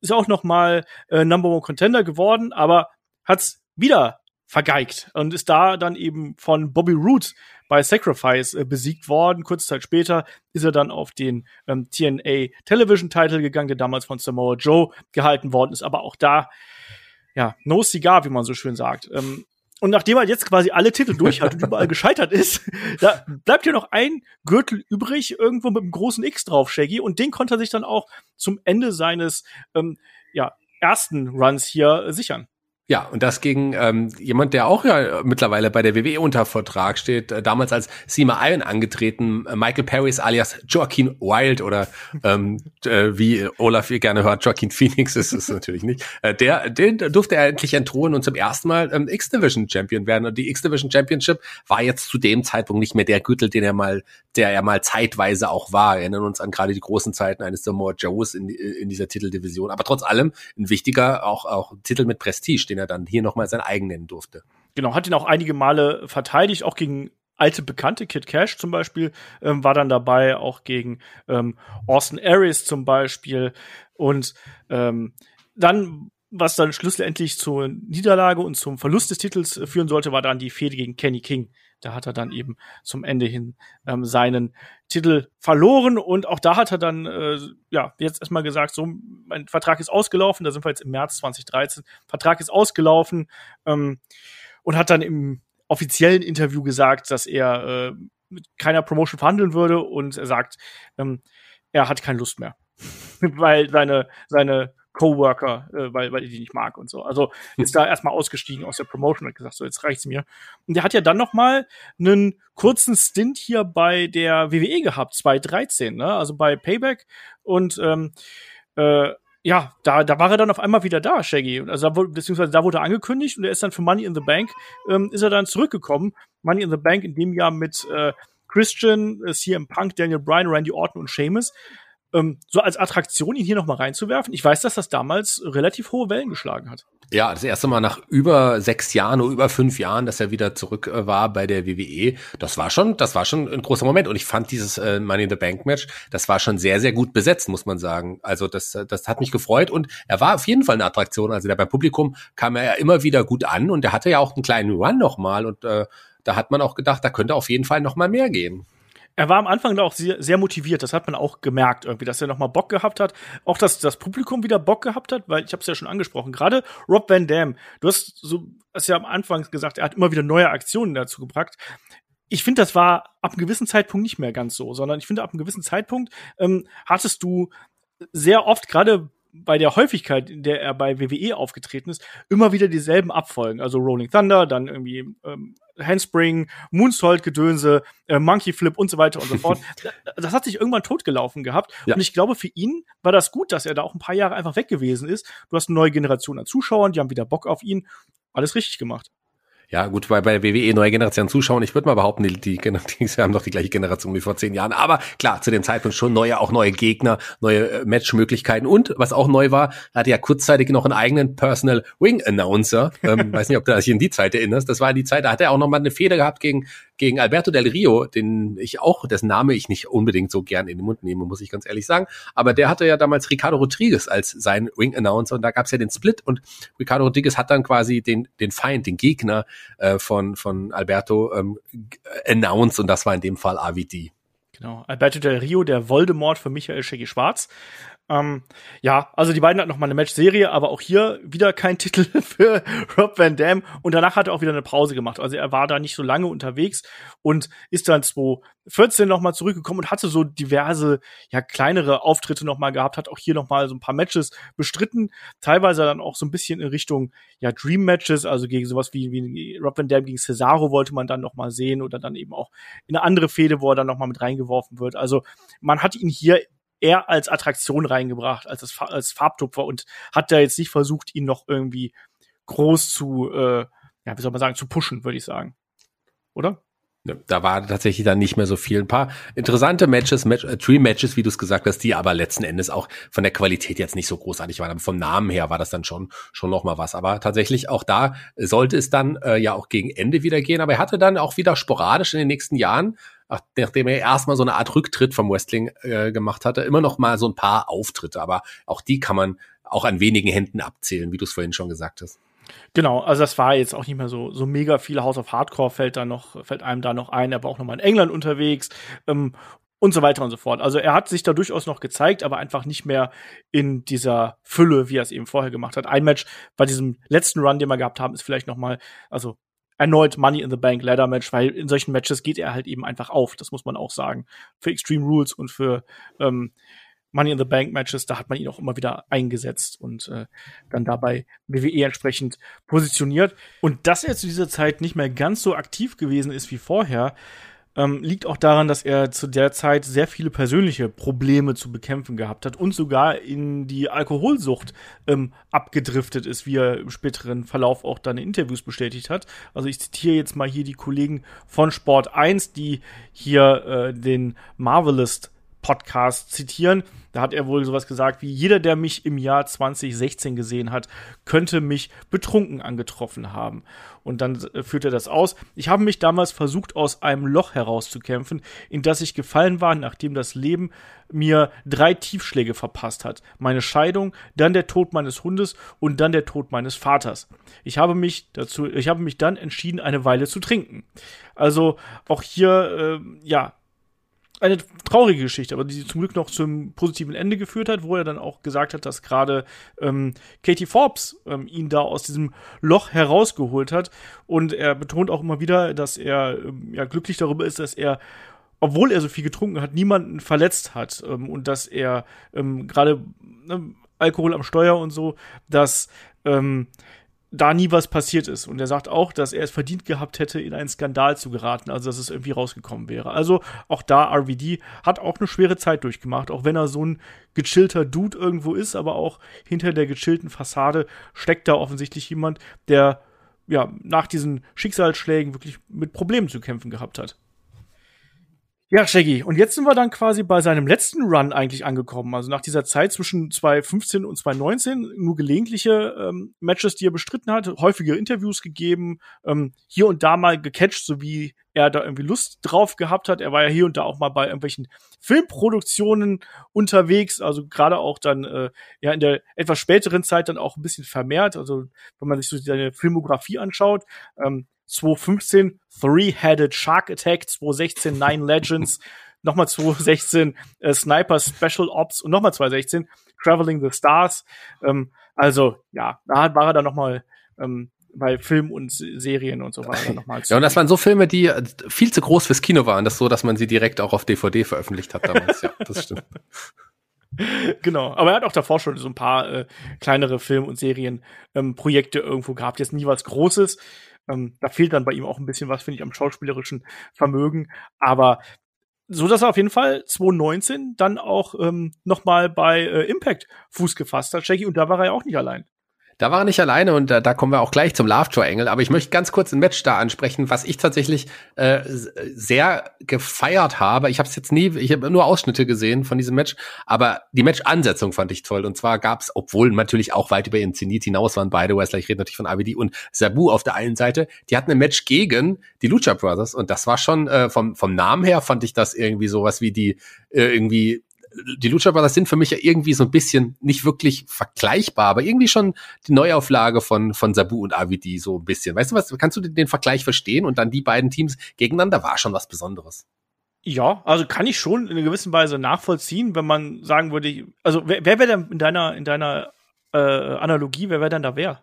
ist auch noch mal äh, Number One Contender geworden, aber hat's wieder vergeigt und ist da dann eben von Bobby Roode bei Sacrifice äh, besiegt worden. Kurze Zeit später ist er dann auf den ähm, TNA Television Title gegangen, der damals von Samoa Joe gehalten worden ist. Aber auch da ja, no cigar, wie man so schön sagt. Ähm, und nachdem er jetzt quasi alle Titel durch hat und *laughs* überall gescheitert ist, da bleibt hier noch ein Gürtel übrig, irgendwo mit einem großen X drauf, Shaggy. Und den konnte er sich dann auch zum Ende seines ähm, ja, ersten Runs hier sichern. Ja, und das gegen ähm, jemand, der auch ja mittlerweile bei der WWE unter Vertrag steht, äh, damals als Sima Iron angetreten, äh, Michael Paris alias Joaquin Wild oder ähm, äh, wie Olaf ihr gerne hört, Joaquin Phoenix ist es natürlich nicht. Äh, der, den durfte er endlich entthronen und zum ersten Mal ähm, X-Division Champion werden. Und die X-Division Championship war jetzt zu dem Zeitpunkt nicht mehr der Gürtel, den er mal, der er mal zeitweise auch war. Wir erinnern uns an gerade die großen Zeiten eines Samoa Joes in, in dieser Titeldivision. Aber trotz allem ein wichtiger, auch, auch Titel mit Prestige, den er dann hier nochmal sein eigen nennen durfte. Genau, hat ihn auch einige Male verteidigt, auch gegen alte Bekannte, Kid Cash zum Beispiel, ähm, war dann dabei, auch gegen ähm, Austin Aries zum Beispiel. Und ähm, dann, was dann schlussendlich zur Niederlage und zum Verlust des Titels äh, führen sollte, war dann die Fehde gegen Kenny King. Da hat er dann eben zum Ende hin ähm, seinen Titel verloren und auch da hat er dann äh, ja jetzt erstmal gesagt, so mein Vertrag ist ausgelaufen. Da sind wir jetzt im März 2013. Vertrag ist ausgelaufen ähm, und hat dann im offiziellen Interview gesagt, dass er äh, mit keiner Promotion verhandeln würde und er sagt, ähm, er hat keine Lust mehr, *laughs* weil seine seine Coworker, äh, weil, weil ich die nicht mag und so. Also ist da erstmal ausgestiegen aus der Promotion und gesagt, so jetzt reicht's mir. Und der hat ja dann noch mal einen kurzen Stint hier bei der WWE gehabt, 2013, ne? Also bei Payback und ähm, äh, ja, da, da war er dann auf einmal wieder da, Shaggy. Also da, beziehungsweise da wurde er angekündigt und er ist dann für Money in the Bank, ähm, ist er dann zurückgekommen. Money in the Bank in dem Jahr mit äh, Christian, äh, CM Punk, Daniel Bryan, Randy Orton und Sheamus ähm, so als Attraktion ihn hier noch mal reinzuwerfen. Ich weiß, dass das damals relativ hohe Wellen geschlagen hat. Ja, das erste Mal nach über sechs Jahren oder über fünf Jahren, dass er wieder zurück äh, war bei der WWE. Das war schon, das war schon ein großer Moment. Und ich fand dieses äh, Money in the Bank Match, das war schon sehr, sehr gut besetzt, muss man sagen. Also das, das hat mich gefreut und er war auf jeden Fall eine Attraktion. Also der beim Publikum kam er ja immer wieder gut an und er hatte ja auch einen kleinen Run nochmal und äh, da hat man auch gedacht, da könnte auf jeden Fall noch mal mehr gehen er war am Anfang auch sehr, sehr motiviert. Das hat man auch gemerkt irgendwie, dass er noch mal Bock gehabt hat. Auch, dass das Publikum wieder Bock gehabt hat, weil ich habe es ja schon angesprochen. Gerade Rob Van Dam, du hast so, hast ja am Anfang gesagt, er hat immer wieder neue Aktionen dazu gebracht. Ich finde, das war ab einem gewissen Zeitpunkt nicht mehr ganz so, sondern ich finde, ab einem gewissen Zeitpunkt ähm, hattest du sehr oft, gerade bei der Häufigkeit, in der er bei WWE aufgetreten ist, immer wieder dieselben Abfolgen. Also Rolling Thunder, dann irgendwie ähm, Handspring, Moonsault-Gedönse, äh, Monkey Flip und so weiter und so fort. *laughs* das hat sich irgendwann totgelaufen gehabt. Ja. Und ich glaube, für ihn war das gut, dass er da auch ein paar Jahre einfach weg gewesen ist. Du hast eine neue Generation an Zuschauern, die haben wieder Bock auf ihn. Alles richtig gemacht. Ja, gut, weil bei WWE neue Generation zuschauen, ich würde mal behaupten, die, die, *laughs* die haben doch die gleiche Generation wie vor zehn Jahren. Aber klar, zu dem Zeitpunkt schon neue, auch neue Gegner, neue äh, Matchmöglichkeiten. Und was auch neu war, er hatte ja kurzzeitig noch einen eigenen Personal Wing Announcer. Ähm, *laughs* weiß nicht, ob du dich in die Zeit erinnerst. Das war die Zeit, da hat er auch noch mal eine Feder gehabt gegen gegen Alberto Del Rio, den ich auch, dessen Name ich nicht unbedingt so gern in den Mund nehme, muss ich ganz ehrlich sagen. Aber der hatte ja damals Ricardo Rodriguez als sein Ring Announcer und da gab es ja den Split und Ricardo Rodriguez hat dann quasi den, den Feind, den Gegner äh, von, von Alberto ähm, announced und das war in dem Fall AVD. Genau. Alberto Del Rio, der Voldemort für Michael Shaggy Schwarz. Ähm, ja, also die beiden hatten noch mal eine Match-Serie, aber auch hier wieder kein *laughs* Titel für Rob Van Dam. Und danach hat er auch wieder eine Pause gemacht. Also er war da nicht so lange unterwegs und ist dann 2014 noch mal zurückgekommen und hatte so diverse, ja, kleinere Auftritte noch mal gehabt, hat auch hier noch mal so ein paar Matches bestritten. Teilweise dann auch so ein bisschen in Richtung, ja, Dream-Matches, also gegen sowas wie, wie Rob Van Dam gegen Cesaro wollte man dann noch mal sehen oder dann eben auch in eine andere Fehde, wo er dann noch mal mit reingeworfen wird. Also man hat ihn hier eher als Attraktion reingebracht, als, das, als Farbtupfer und hat da jetzt nicht versucht, ihn noch irgendwie groß zu, äh, ja, wie soll man sagen, zu pushen, würde ich sagen. Oder? Da war tatsächlich dann nicht mehr so viel. Ein paar interessante Matches, Match, äh, Dream Matches, wie du es gesagt hast, die aber letzten Endes auch von der Qualität jetzt nicht so großartig waren. Aber vom Namen her war das dann schon schon noch mal was. Aber tatsächlich auch da sollte es dann äh, ja auch gegen Ende wieder gehen. Aber er hatte dann auch wieder sporadisch in den nächsten Jahren nachdem er erstmal so eine Art Rücktritt vom Wrestling äh, gemacht hatte, immer noch mal so ein paar Auftritte, aber auch die kann man auch an wenigen Händen abzählen, wie du es vorhin schon gesagt hast. Genau, also das war jetzt auch nicht mehr so so mega viel House of Hardcore fällt da noch fällt einem da noch ein. Er war auch noch mal in England unterwegs ähm, und so weiter und so fort. Also er hat sich da durchaus noch gezeigt, aber einfach nicht mehr in dieser Fülle, wie er es eben vorher gemacht hat. Ein Match bei diesem letzten Run, den wir gehabt haben, ist vielleicht noch mal, also erneut Money in the Bank Ladder Match, weil in solchen Matches geht er halt eben einfach auf. Das muss man auch sagen. Für Extreme Rules und für ähm, Money in the Bank Matches, da hat man ihn auch immer wieder eingesetzt und äh, dann dabei WWE entsprechend positioniert. Und dass er zu dieser Zeit nicht mehr ganz so aktiv gewesen ist wie vorher, ähm, liegt auch daran, dass er zu der Zeit sehr viele persönliche Probleme zu bekämpfen gehabt hat und sogar in die Alkoholsucht ähm, abgedriftet ist, wie er im späteren Verlauf auch dann in Interviews bestätigt hat. Also ich zitiere jetzt mal hier die Kollegen von Sport 1, die hier äh, den Marvelous Podcast zitieren. Da hat er wohl sowas gesagt wie, jeder, der mich im Jahr 2016 gesehen hat, könnte mich betrunken angetroffen haben. Und dann äh, führt er das aus. Ich habe mich damals versucht, aus einem Loch herauszukämpfen, in das ich gefallen war, nachdem das Leben mir drei Tiefschläge verpasst hat. Meine Scheidung, dann der Tod meines Hundes und dann der Tod meines Vaters. Ich habe mich dazu, ich habe mich dann entschieden, eine Weile zu trinken. Also auch hier, äh, ja, eine traurige Geschichte, aber die zum Glück noch zum positiven Ende geführt hat, wo er dann auch gesagt hat, dass gerade ähm, Katie Forbes ähm, ihn da aus diesem Loch herausgeholt hat. Und er betont auch immer wieder, dass er ähm, ja glücklich darüber ist, dass er obwohl er so viel getrunken hat, niemanden verletzt hat ähm, und dass er ähm, gerade ne, Alkohol am Steuer und so, dass ähm, da nie was passiert ist. Und er sagt auch, dass er es verdient gehabt hätte, in einen Skandal zu geraten, also dass es irgendwie rausgekommen wäre. Also auch da, RVD hat auch eine schwere Zeit durchgemacht, auch wenn er so ein gechillter Dude irgendwo ist, aber auch hinter der gechillten Fassade steckt da offensichtlich jemand, der ja nach diesen Schicksalsschlägen wirklich mit Problemen zu kämpfen gehabt hat. Ja, Shaggy. Und jetzt sind wir dann quasi bei seinem letzten Run eigentlich angekommen. Also nach dieser Zeit zwischen 2015 und 2019 nur gelegentliche ähm, Matches, die er bestritten hat, häufige Interviews gegeben, ähm, hier und da mal gecatcht, so wie er da irgendwie Lust drauf gehabt hat. Er war ja hier und da auch mal bei irgendwelchen Filmproduktionen unterwegs, also gerade auch dann äh, ja in der etwas späteren Zeit dann auch ein bisschen vermehrt. Also wenn man sich so seine Filmografie anschaut, ähm, 2015 Three-Headed Shark Attack, 2016 Nine Legends, *laughs* nochmal 2016 äh, Sniper Special Ops und nochmal 2016 Traveling the Stars. Ähm, also ja, da war er dann nochmal ähm, bei Film und Serien und so weiter nochmal. Ja, und das waren so Filme, die äh, viel zu groß fürs Kino waren, das so, dass man sie direkt auch auf DVD veröffentlicht hat damals. ja, das stimmt. *laughs* genau, aber er hat auch davor schon so ein paar äh, kleinere Film- und Serienprojekte ähm, irgendwo gehabt. Jetzt nie was Großes. Ähm, da fehlt dann bei ihm auch ein bisschen was, finde ich, am schauspielerischen Vermögen. Aber so dass er auf jeden Fall 2019 dann auch ähm, noch mal bei äh, Impact Fuß gefasst hat, Jackie, und da war er ja auch nicht allein. Da war er nicht alleine und äh, da kommen wir auch gleich zum Love Triangle. Aber ich möchte ganz kurz ein Match da ansprechen, was ich tatsächlich äh, sehr gefeiert habe. Ich habe es jetzt nie, ich habe nur Ausschnitte gesehen von diesem Match, aber die Match-Ansetzung fand ich toll. Und zwar gab es, obwohl natürlich auch weit über ihren Zenit hinaus waren beide Wrestler, ich rede natürlich von ABD und Sabu auf der einen Seite, die hatten ein Match gegen die Lucha Brothers und das war schon äh, vom, vom Namen her fand ich das irgendwie sowas wie die äh, irgendwie die Lucha Brothers sind für mich ja irgendwie so ein bisschen nicht wirklich vergleichbar, aber irgendwie schon die Neuauflage von, von Sabu und Avidi so ein bisschen. Weißt du was, kannst du den, den Vergleich verstehen? Und dann die beiden Teams gegeneinander war schon was Besonderes. Ja, also kann ich schon in einer gewissen Weise nachvollziehen, wenn man sagen würde, also wer, wer wäre denn in deiner, in deiner äh, Analogie, wer wäre denn da wer?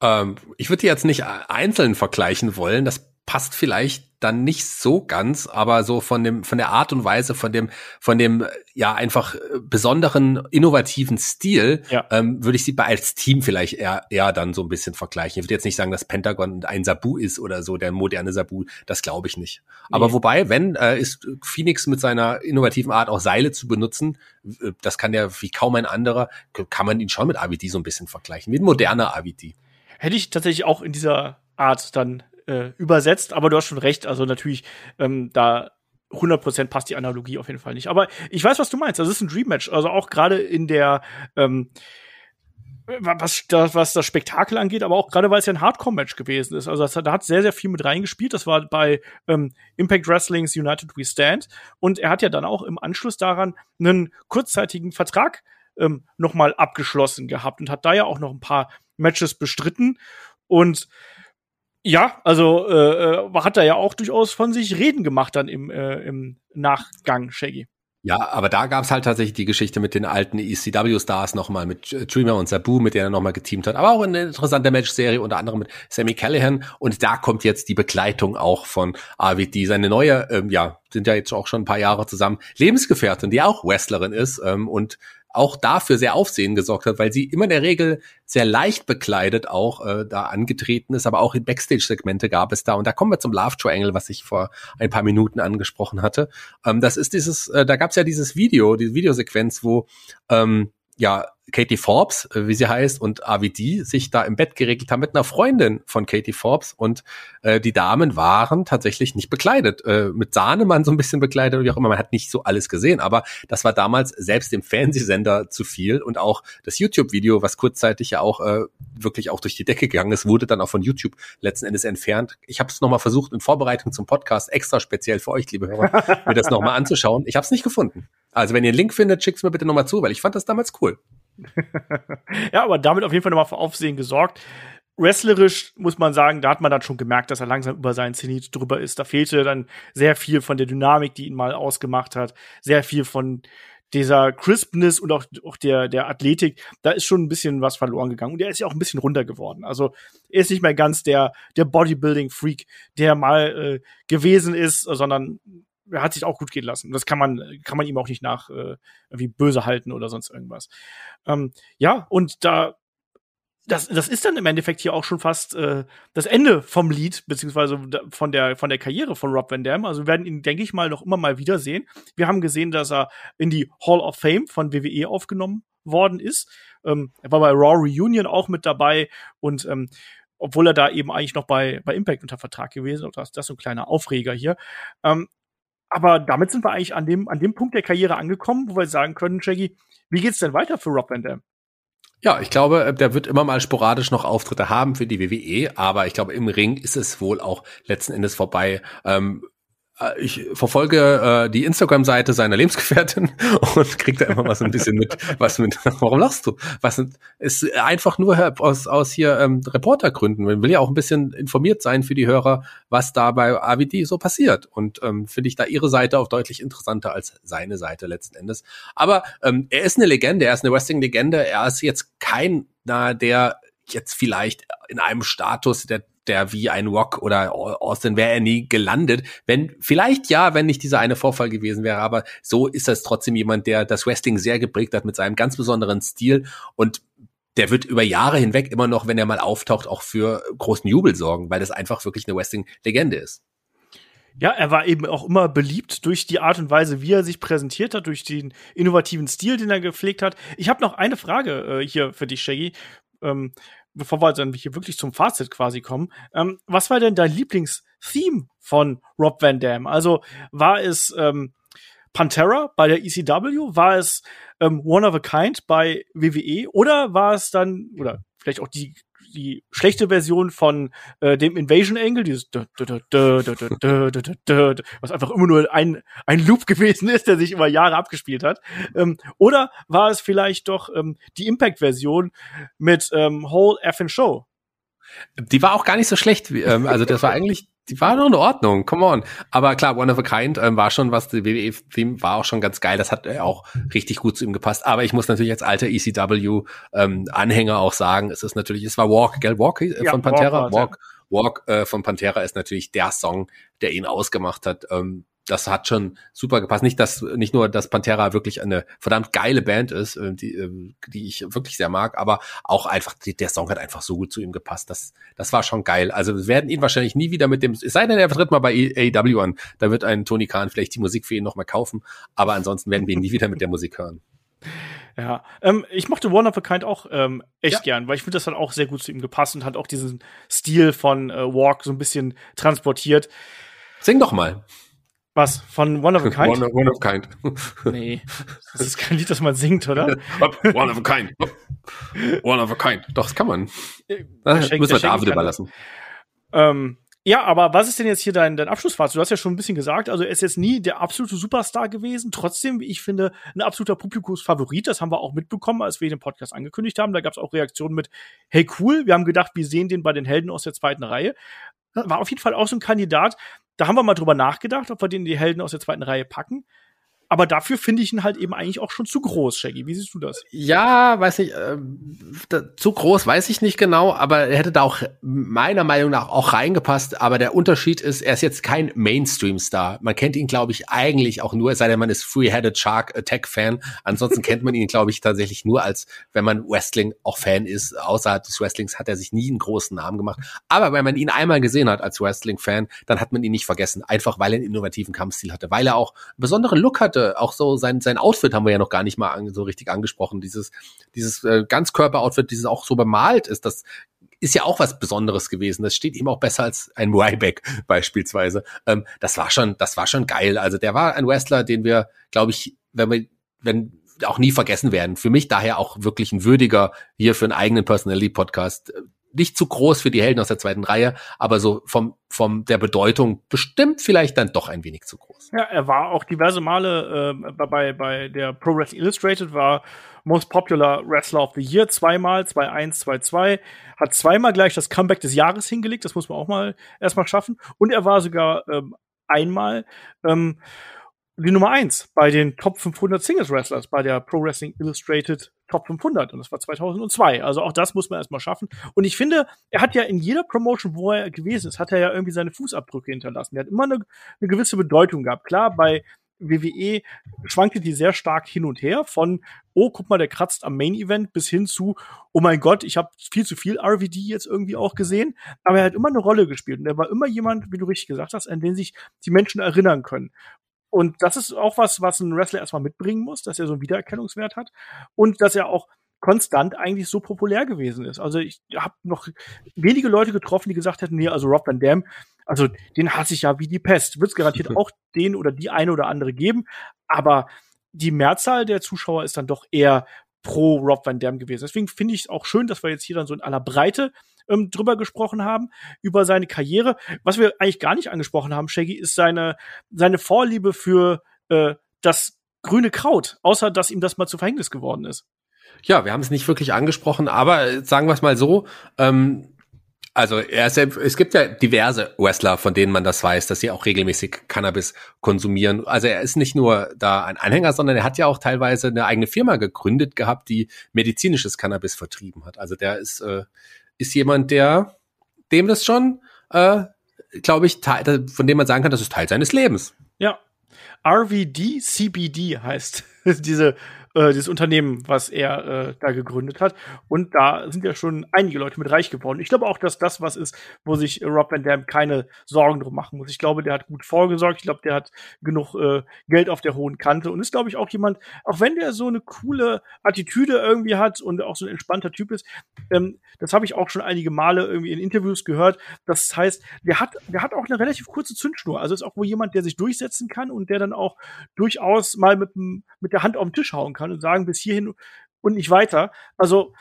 Ähm, ich würde die jetzt nicht einzeln vergleichen wollen. Das passt vielleicht dann nicht so ganz, aber so von dem, von der Art und Weise, von dem, von dem, ja, einfach äh, besonderen, innovativen Stil, ja. ähm, würde ich sie bei als Team vielleicht eher, eher dann so ein bisschen vergleichen. Ich würde jetzt nicht sagen, dass Pentagon ein Sabu ist oder so, der moderne Sabu, das glaube ich nicht. Nee. Aber wobei, wenn, äh, ist Phoenix mit seiner innovativen Art auch Seile zu benutzen, äh, das kann ja wie kaum ein anderer, kann man ihn schon mit AVD so ein bisschen vergleichen, ein moderner AVD. Hätte ich tatsächlich auch in dieser Art dann äh, übersetzt, aber du hast schon recht, also natürlich ähm, da 100% passt die Analogie auf jeden Fall nicht. Aber ich weiß, was du meinst. Das ist ein Dream Match. Also auch gerade in der, ähm, was, das, was das Spektakel angeht, aber auch gerade weil es ja ein Hardcore-Match gewesen ist. Also das, da hat sehr, sehr viel mit reingespielt. Das war bei ähm, Impact Wrestlings United We Stand. Und er hat ja dann auch im Anschluss daran einen kurzzeitigen Vertrag ähm, nochmal abgeschlossen gehabt und hat da ja auch noch ein paar Matches bestritten. Und ja, also äh, äh, hat er ja auch durchaus von sich reden gemacht dann im, äh, im Nachgang, Shaggy. Ja, aber da gab's halt tatsächlich die Geschichte mit den alten ECW-Stars nochmal, mit Dreamer und Sabu, mit denen er nochmal geteamt hat. Aber auch eine interessante Match-Serie, unter anderem mit Sammy Callahan. Und da kommt jetzt die Begleitung auch von AWD. Seine neue, ähm, ja, sind ja jetzt auch schon ein paar Jahre zusammen, Lebensgefährtin, die auch Wrestlerin ist ähm, und auch dafür sehr Aufsehen gesorgt hat, weil sie immer in der Regel sehr leicht bekleidet auch äh, da angetreten ist, aber auch in Backstage-Segmente gab es da. Und da kommen wir zum Love Triangle, was ich vor ein paar Minuten angesprochen hatte. Ähm, das ist dieses, äh, da gab es ja dieses Video, diese Videosequenz, wo ähm, ja Katie Forbes, äh, wie sie heißt, und AVD sich da im Bett geregelt haben mit einer Freundin von Katie Forbes und äh, die Damen waren tatsächlich nicht bekleidet, äh, mit Sahnemann so ein bisschen bekleidet, wie auch immer, man hat nicht so alles gesehen, aber das war damals selbst dem Fernsehsender zu viel und auch das YouTube-Video, was kurzzeitig ja auch äh, wirklich auch durch die Decke gegangen ist, wurde dann auch von YouTube letzten Endes entfernt. Ich habe es nochmal versucht in Vorbereitung zum Podcast, extra speziell für euch, liebe Hörer, mir das nochmal anzuschauen. Ich habe es nicht gefunden. Also wenn ihr einen Link findet, schickt's mir bitte nochmal zu, weil ich fand das damals cool. *laughs* ja, aber damit auf jeden Fall nochmal für Aufsehen gesorgt. Wrestlerisch muss man sagen, da hat man dann schon gemerkt, dass er langsam über seinen Zenit drüber ist. Da fehlte dann sehr viel von der Dynamik, die ihn mal ausgemacht hat, sehr viel von dieser Crispness und auch, auch der, der Athletik, da ist schon ein bisschen was verloren gegangen. Und er ist ja auch ein bisschen runter geworden. Also er ist nicht mehr ganz der, der Bodybuilding-Freak, der mal äh, gewesen ist, sondern er hat sich auch gut gehen lassen. Das kann man, kann man ihm auch nicht nach äh, irgendwie böse halten oder sonst irgendwas. Ähm, ja, und da das, das ist dann im Endeffekt hier auch schon fast äh, das Ende vom Lied, beziehungsweise von der, von der Karriere von Rob Van Dam. Also wir werden ihn, denke ich mal, noch immer mal wiedersehen. Wir haben gesehen, dass er in die Hall of Fame von WWE aufgenommen worden ist. Ähm, er war bei Raw Reunion auch mit dabei und ähm, obwohl er da eben eigentlich noch bei, bei Impact unter Vertrag gewesen ist, das, das ist so ein kleiner Aufreger hier. Ähm, aber damit sind wir eigentlich an dem, an dem Punkt der Karriere angekommen, wo wir sagen können, Shaggy, wie geht's denn weiter für Rob Van Dam? Ja, ich glaube, äh, der wird immer mal sporadisch noch Auftritte haben für die WWE, aber ich glaube, im Ring ist es wohl auch letzten Endes vorbei. Ähm, äh, ich verfolge äh, die Instagram-Seite seiner Lebensgefährtin *laughs* und krieg da immer mal so ein bisschen mit, was mit, *laughs* warum lachst du? Was ist einfach nur aus, aus hier ähm, Reportergründen. Man will ja auch ein bisschen informiert sein für die Hörer, was da bei AVD so passiert. Und ähm, finde ich da ihre Seite auch deutlich interessanter als seine Seite letzten Endes. Aber ähm, er ist eine Legende, er ist eine Wrestling-Legende, er ist jetzt kein, na, der jetzt vielleicht in einem Status der der wie ein Rock oder Austin wäre er nie gelandet. Wenn, vielleicht ja, wenn nicht dieser eine Vorfall gewesen wäre, aber so ist das trotzdem jemand, der das Wrestling sehr geprägt hat mit seinem ganz besonderen Stil und der wird über Jahre hinweg immer noch, wenn er mal auftaucht, auch für großen Jubel sorgen, weil das einfach wirklich eine Wrestling-Legende ist. Ja, er war eben auch immer beliebt durch die Art und Weise, wie er sich präsentiert hat, durch den innovativen Stil, den er gepflegt hat. Ich habe noch eine Frage äh, hier für dich, Shaggy. Ähm, bevor wir dann hier wirklich zum Fazit quasi kommen, ähm, was war denn dein Lieblingstheme von Rob Van Dam? Also war es ähm, Pantera bei der ECW? War es ähm, One of a Kind bei WWE? Oder war es dann, oder vielleicht auch die die schlechte Version von äh, dem Invasion Angle, dieses was einfach immer nur ein, ein Loop gewesen ist, der sich über Jahre abgespielt hat. Ähm, oder war es vielleicht doch ähm, die Impact-Version mit ähm, Whole Effin' Show? Die war auch gar nicht so schlecht. Ähm, also das war eigentlich die war doch in Ordnung, come on. Aber klar, One of a Kind ähm, war schon was, die WWE-Theme war auch schon ganz geil, das hat äh, auch richtig gut zu ihm gepasst. Aber ich muss natürlich als alter ECW-Anhänger ähm, auch sagen, es ist natürlich, es war Walk, gell, Walk äh, ja, von Pantera? Walk, Walk, Walk äh, von Pantera ist natürlich der Song, der ihn ausgemacht hat. Ähm, das hat schon super gepasst. Nicht, dass nicht nur, dass Pantera wirklich eine verdammt geile Band ist, äh, die, äh, die ich wirklich sehr mag, aber auch einfach der Song hat einfach so gut zu ihm gepasst. Das, das war schon geil. Also wir werden ihn wahrscheinlich nie wieder mit dem, es sei denn, er tritt mal bei AEW an, da wird ein Tony Khan vielleicht die Musik für ihn nochmal kaufen, aber ansonsten werden wir ihn nie wieder mit der Musik hören. *laughs* Ja, ähm, ich mochte One of a Kind auch ähm, echt ja. gern, weil ich finde, das hat auch sehr gut zu ihm gepasst und hat auch diesen Stil von äh, Walk so ein bisschen transportiert. Sing doch mal. Was? Von One of a Kind? One, one of a Kind. nee. *laughs* Das ist kein Lied, das man singt, oder? *laughs* one of a Kind. One of a Kind. Doch, das kann man. Äh, das müssen wir David überlassen. Ähm, ja, aber was ist denn jetzt hier dein, dein Abschlussfazit? Du hast ja schon ein bisschen gesagt, also er ist jetzt nie der absolute Superstar gewesen. Trotzdem, wie ich finde, ein absoluter Publikumsfavorit. Das haben wir auch mitbekommen, als wir den Podcast angekündigt haben. Da gab es auch Reaktionen mit, hey cool, wir haben gedacht, wir sehen den bei den Helden aus der zweiten Reihe. War auf jeden Fall auch so ein Kandidat, da haben wir mal drüber nachgedacht, ob wir den die Helden aus der zweiten Reihe packen. Aber dafür finde ich ihn halt eben eigentlich auch schon zu groß, Shaggy. Wie siehst du das? Ja, weiß ich, äh, zu groß weiß ich nicht genau, aber er hätte da auch meiner Meinung nach auch reingepasst. Aber der Unterschied ist, er ist jetzt kein Mainstream-Star. Man kennt ihn, glaube ich, eigentlich auch nur, es sei denn, man ist Free-Headed Shark Attack-Fan. Ansonsten kennt man ihn, glaube ich, tatsächlich nur als, wenn man Wrestling auch Fan ist. Außerhalb des Wrestlings hat er sich nie einen großen Namen gemacht. Aber wenn man ihn einmal gesehen hat als Wrestling-Fan, dann hat man ihn nicht vergessen. Einfach, weil er einen innovativen Kampfstil hatte, weil er auch einen besonderen Look hatte hatte, auch so sein, sein Outfit haben wir ja noch gar nicht mal an, so richtig angesprochen. Dieses, dieses äh, Ganzkörper-Outfit, dieses auch so bemalt ist, das ist ja auch was Besonderes gewesen. Das steht ihm auch besser als ein Ryback *laughs* beispielsweise. Ähm, das war schon, das war schon geil. Also der war ein Wrestler, den wir, glaube ich, wenn wir, wenn auch nie vergessen werden. Für mich daher auch wirklich ein würdiger hier für einen eigenen Personality Podcast nicht zu groß für die Helden aus der zweiten Reihe, aber so vom, vom der Bedeutung bestimmt vielleicht dann doch ein wenig zu groß. Ja, er war auch diverse Male äh, bei, bei der Pro Wrestling Illustrated, war Most Popular Wrestler of the Year zweimal, 2-1, 2-2, hat zweimal gleich das Comeback des Jahres hingelegt, das muss man auch mal erstmal schaffen. Und er war sogar ähm, einmal ähm, die Nummer eins bei den Top 500 Singles Wrestlers bei der Pro Wrestling Illustrated Top 500 und das war 2002. Also auch das muss man erstmal schaffen. Und ich finde, er hat ja in jeder Promotion, wo er gewesen ist, hat er ja irgendwie seine Fußabdrücke hinterlassen. Er hat immer eine, eine gewisse Bedeutung gehabt. Klar, bei WWE schwankte die sehr stark hin und her von, oh, guck mal, der kratzt am Main Event bis hin zu, oh mein Gott, ich habe viel zu viel RVD jetzt irgendwie auch gesehen. Aber er hat immer eine Rolle gespielt und er war immer jemand, wie du richtig gesagt hast, an den sich die Menschen erinnern können. Und das ist auch was, was ein Wrestler erstmal mitbringen muss, dass er so einen Wiedererkennungswert hat und dass er auch konstant eigentlich so populär gewesen ist. Also ich habe noch wenige Leute getroffen, die gesagt hätten, nee, also Rob Van Dam, also den hasse ich ja wie die Pest. Wird es garantiert *laughs* auch den oder die eine oder andere geben, aber die Mehrzahl der Zuschauer ist dann doch eher pro Rob Van Dam gewesen. Deswegen finde ich es auch schön, dass wir jetzt hier dann so in aller Breite ähm, drüber gesprochen haben, über seine Karriere. Was wir eigentlich gar nicht angesprochen haben, Shaggy, ist seine, seine Vorliebe für äh, das grüne Kraut, außer dass ihm das mal zu Verhängnis geworden ist. Ja, wir haben es nicht wirklich angesprochen, aber sagen wir es mal so, ähm, also er ist es gibt ja diverse Wrestler, von denen man das weiß, dass sie auch regelmäßig Cannabis konsumieren. Also er ist nicht nur da ein Anhänger, sondern er hat ja auch teilweise eine eigene Firma gegründet gehabt, die medizinisches Cannabis vertrieben hat. Also der ist äh, ist jemand, der dem das schon, äh, glaube ich, von dem man sagen kann, das ist Teil seines Lebens. Ja. RVD CBD heißt *laughs* diese äh, dieses Unternehmen, was er äh, da gegründet hat. Und da sind ja schon einige Leute mit reich geworden. Ich glaube auch, dass das was ist, wo sich Rob Van Dam keine Sorgen drum machen muss. Ich glaube, der hat gut vorgesorgt. Ich glaube, der hat genug äh, Geld auf der hohen Kante und ist, glaube ich, auch jemand, auch wenn der so eine coole Attitüde irgendwie hat und auch so ein entspannter Typ ist, ähm, das habe ich auch schon einige Male irgendwie in Interviews gehört. Das heißt, der hat, der hat auch eine relativ kurze Zündschnur. Also ist auch wohl jemand, der sich durchsetzen kann und der dann auch durchaus mal mit, mit der Hand auf den Tisch hauen kann und sagen bis hierhin und nicht weiter. Also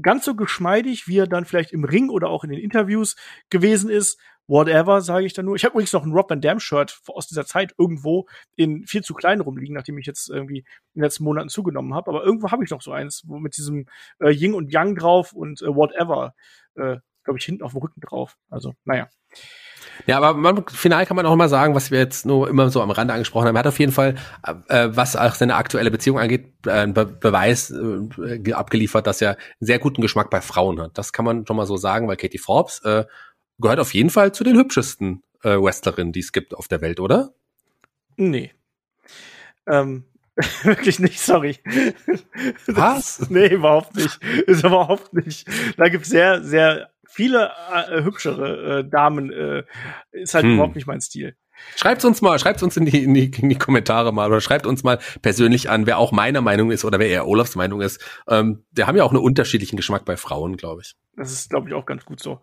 ganz so geschmeidig, wie er dann vielleicht im Ring oder auch in den Interviews gewesen ist, whatever, sage ich dann nur. Ich habe übrigens noch ein Rob Van Dam Shirt aus dieser Zeit irgendwo in viel zu klein rumliegen, nachdem ich jetzt irgendwie in den letzten Monaten zugenommen habe. Aber irgendwo habe ich noch so eins, wo mit diesem äh, Ying und Yang drauf und äh, whatever, äh, glaube ich, hinten auf dem Rücken drauf. Also, naja. Ja, aber man, final kann man auch mal sagen, was wir jetzt nur immer so am Rande angesprochen haben. Er hat auf jeden Fall, äh, was auch seine aktuelle Beziehung angeht, äh, einen Be Beweis äh, abgeliefert, dass er einen sehr guten Geschmack bei Frauen hat. Das kann man schon mal so sagen, weil Katie Forbes äh, gehört auf jeden Fall zu den hübschesten äh, Wrestlerinnen, die es gibt auf der Welt, oder? Nee. Ähm, *laughs* wirklich nicht, sorry. Was? *laughs* nee, überhaupt nicht. Ist überhaupt nicht. Da gibt's sehr, sehr viele äh, hübschere äh, Damen. Äh, ist halt hm. überhaupt nicht mein Stil. Schreibt uns mal, schreibt uns in die, in, die, in die Kommentare mal oder schreibt uns mal persönlich an, wer auch meiner Meinung ist oder wer eher Olafs Meinung ist. Ähm, wir haben ja auch einen unterschiedlichen Geschmack bei Frauen, glaube ich. Das ist, glaube ich, auch ganz gut so.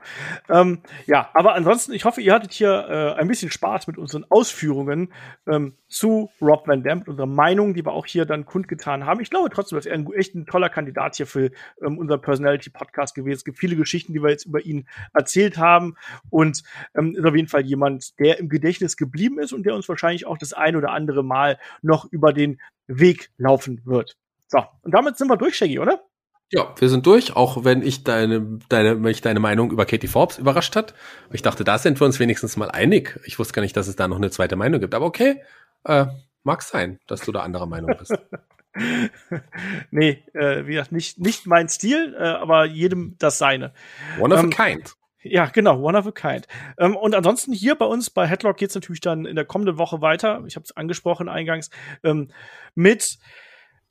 Ähm, ja, aber ansonsten, ich hoffe, ihr hattet hier äh, ein bisschen Spaß mit unseren Ausführungen ähm, zu Rob Van Dam, unserer Meinung, die wir auch hier dann kundgetan haben. Ich glaube trotzdem, dass er ein, echt ein toller Kandidat hier für ähm, unser Personality-Podcast gewesen ist. Es gibt viele Geschichten, die wir jetzt über ihn erzählt haben und ähm, ist auf jeden Fall jemand, der im Gedächtnis geblieben ist und der uns wahrscheinlich auch das ein oder andere Mal noch über den Weg laufen wird. So, und damit sind wir durch, Shaggy, oder? Ja, wir sind durch, auch wenn ich deine, deine, mich deine Meinung über Katie Forbes überrascht hat. Ich dachte, da sind wir uns wenigstens mal einig. Ich wusste gar nicht, dass es da noch eine zweite Meinung gibt. Aber okay, äh, mag sein, dass du da anderer Meinung bist. *laughs* nee, äh, wie gesagt, nicht, nicht mein Stil, äh, aber jedem das seine. One of ähm, a kind. Ja, genau, one of a kind. Ähm, und ansonsten hier bei uns bei Headlock geht's natürlich dann in der kommenden Woche weiter. Ich habe es angesprochen eingangs ähm, mit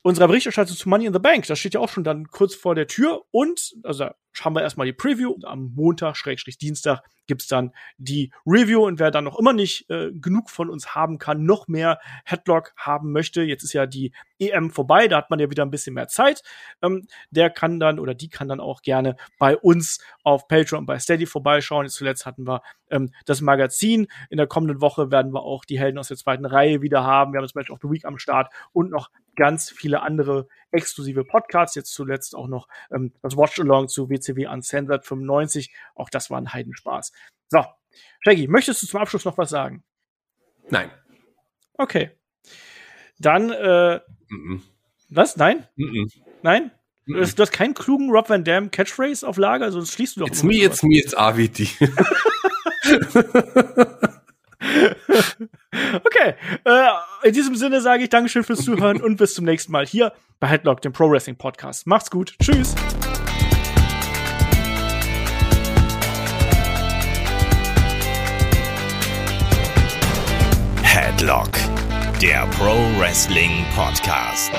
unserer Berichterstattung zu Money in the Bank. Das steht ja auch schon dann kurz vor der Tür. Und, also haben wir erstmal die Preview. Und am Montag, Schrägstrich Dienstag, gibt's dann die Review. Und wer dann noch immer nicht äh, genug von uns haben kann, noch mehr Headlock haben möchte, jetzt ist ja die EM vorbei, da hat man ja wieder ein bisschen mehr Zeit. Ähm, der kann dann oder die kann dann auch gerne bei uns auf Patreon bei Steady vorbeischauen. Jetzt zuletzt hatten wir ähm, das Magazin. In der kommenden Woche werden wir auch die Helden aus der zweiten Reihe wieder haben. Wir haben das Match of the Week am Start und noch ganz viele andere exklusive Podcasts. Jetzt zuletzt auch noch ähm, das Watch-Along zu WCW Uncensored 95. Auch das war ein Heidenspaß. So, Shaggy, möchtest du zum Abschluss noch was sagen? Nein. Okay. Dann, äh, mm -mm. was? Nein? Mm Nein? Du hast, du hast keinen klugen Rob Van Dam Catchphrase auf Lager, sonst schließt du doch. It's me, it's me, it's RVD. *laughs* okay. Äh, in diesem Sinne sage ich Dankeschön fürs Zuhören und bis zum nächsten Mal hier bei Headlock, dem Pro Wrestling Podcast. Macht's gut. Tschüss. Headlock, der Pro Wrestling Podcast.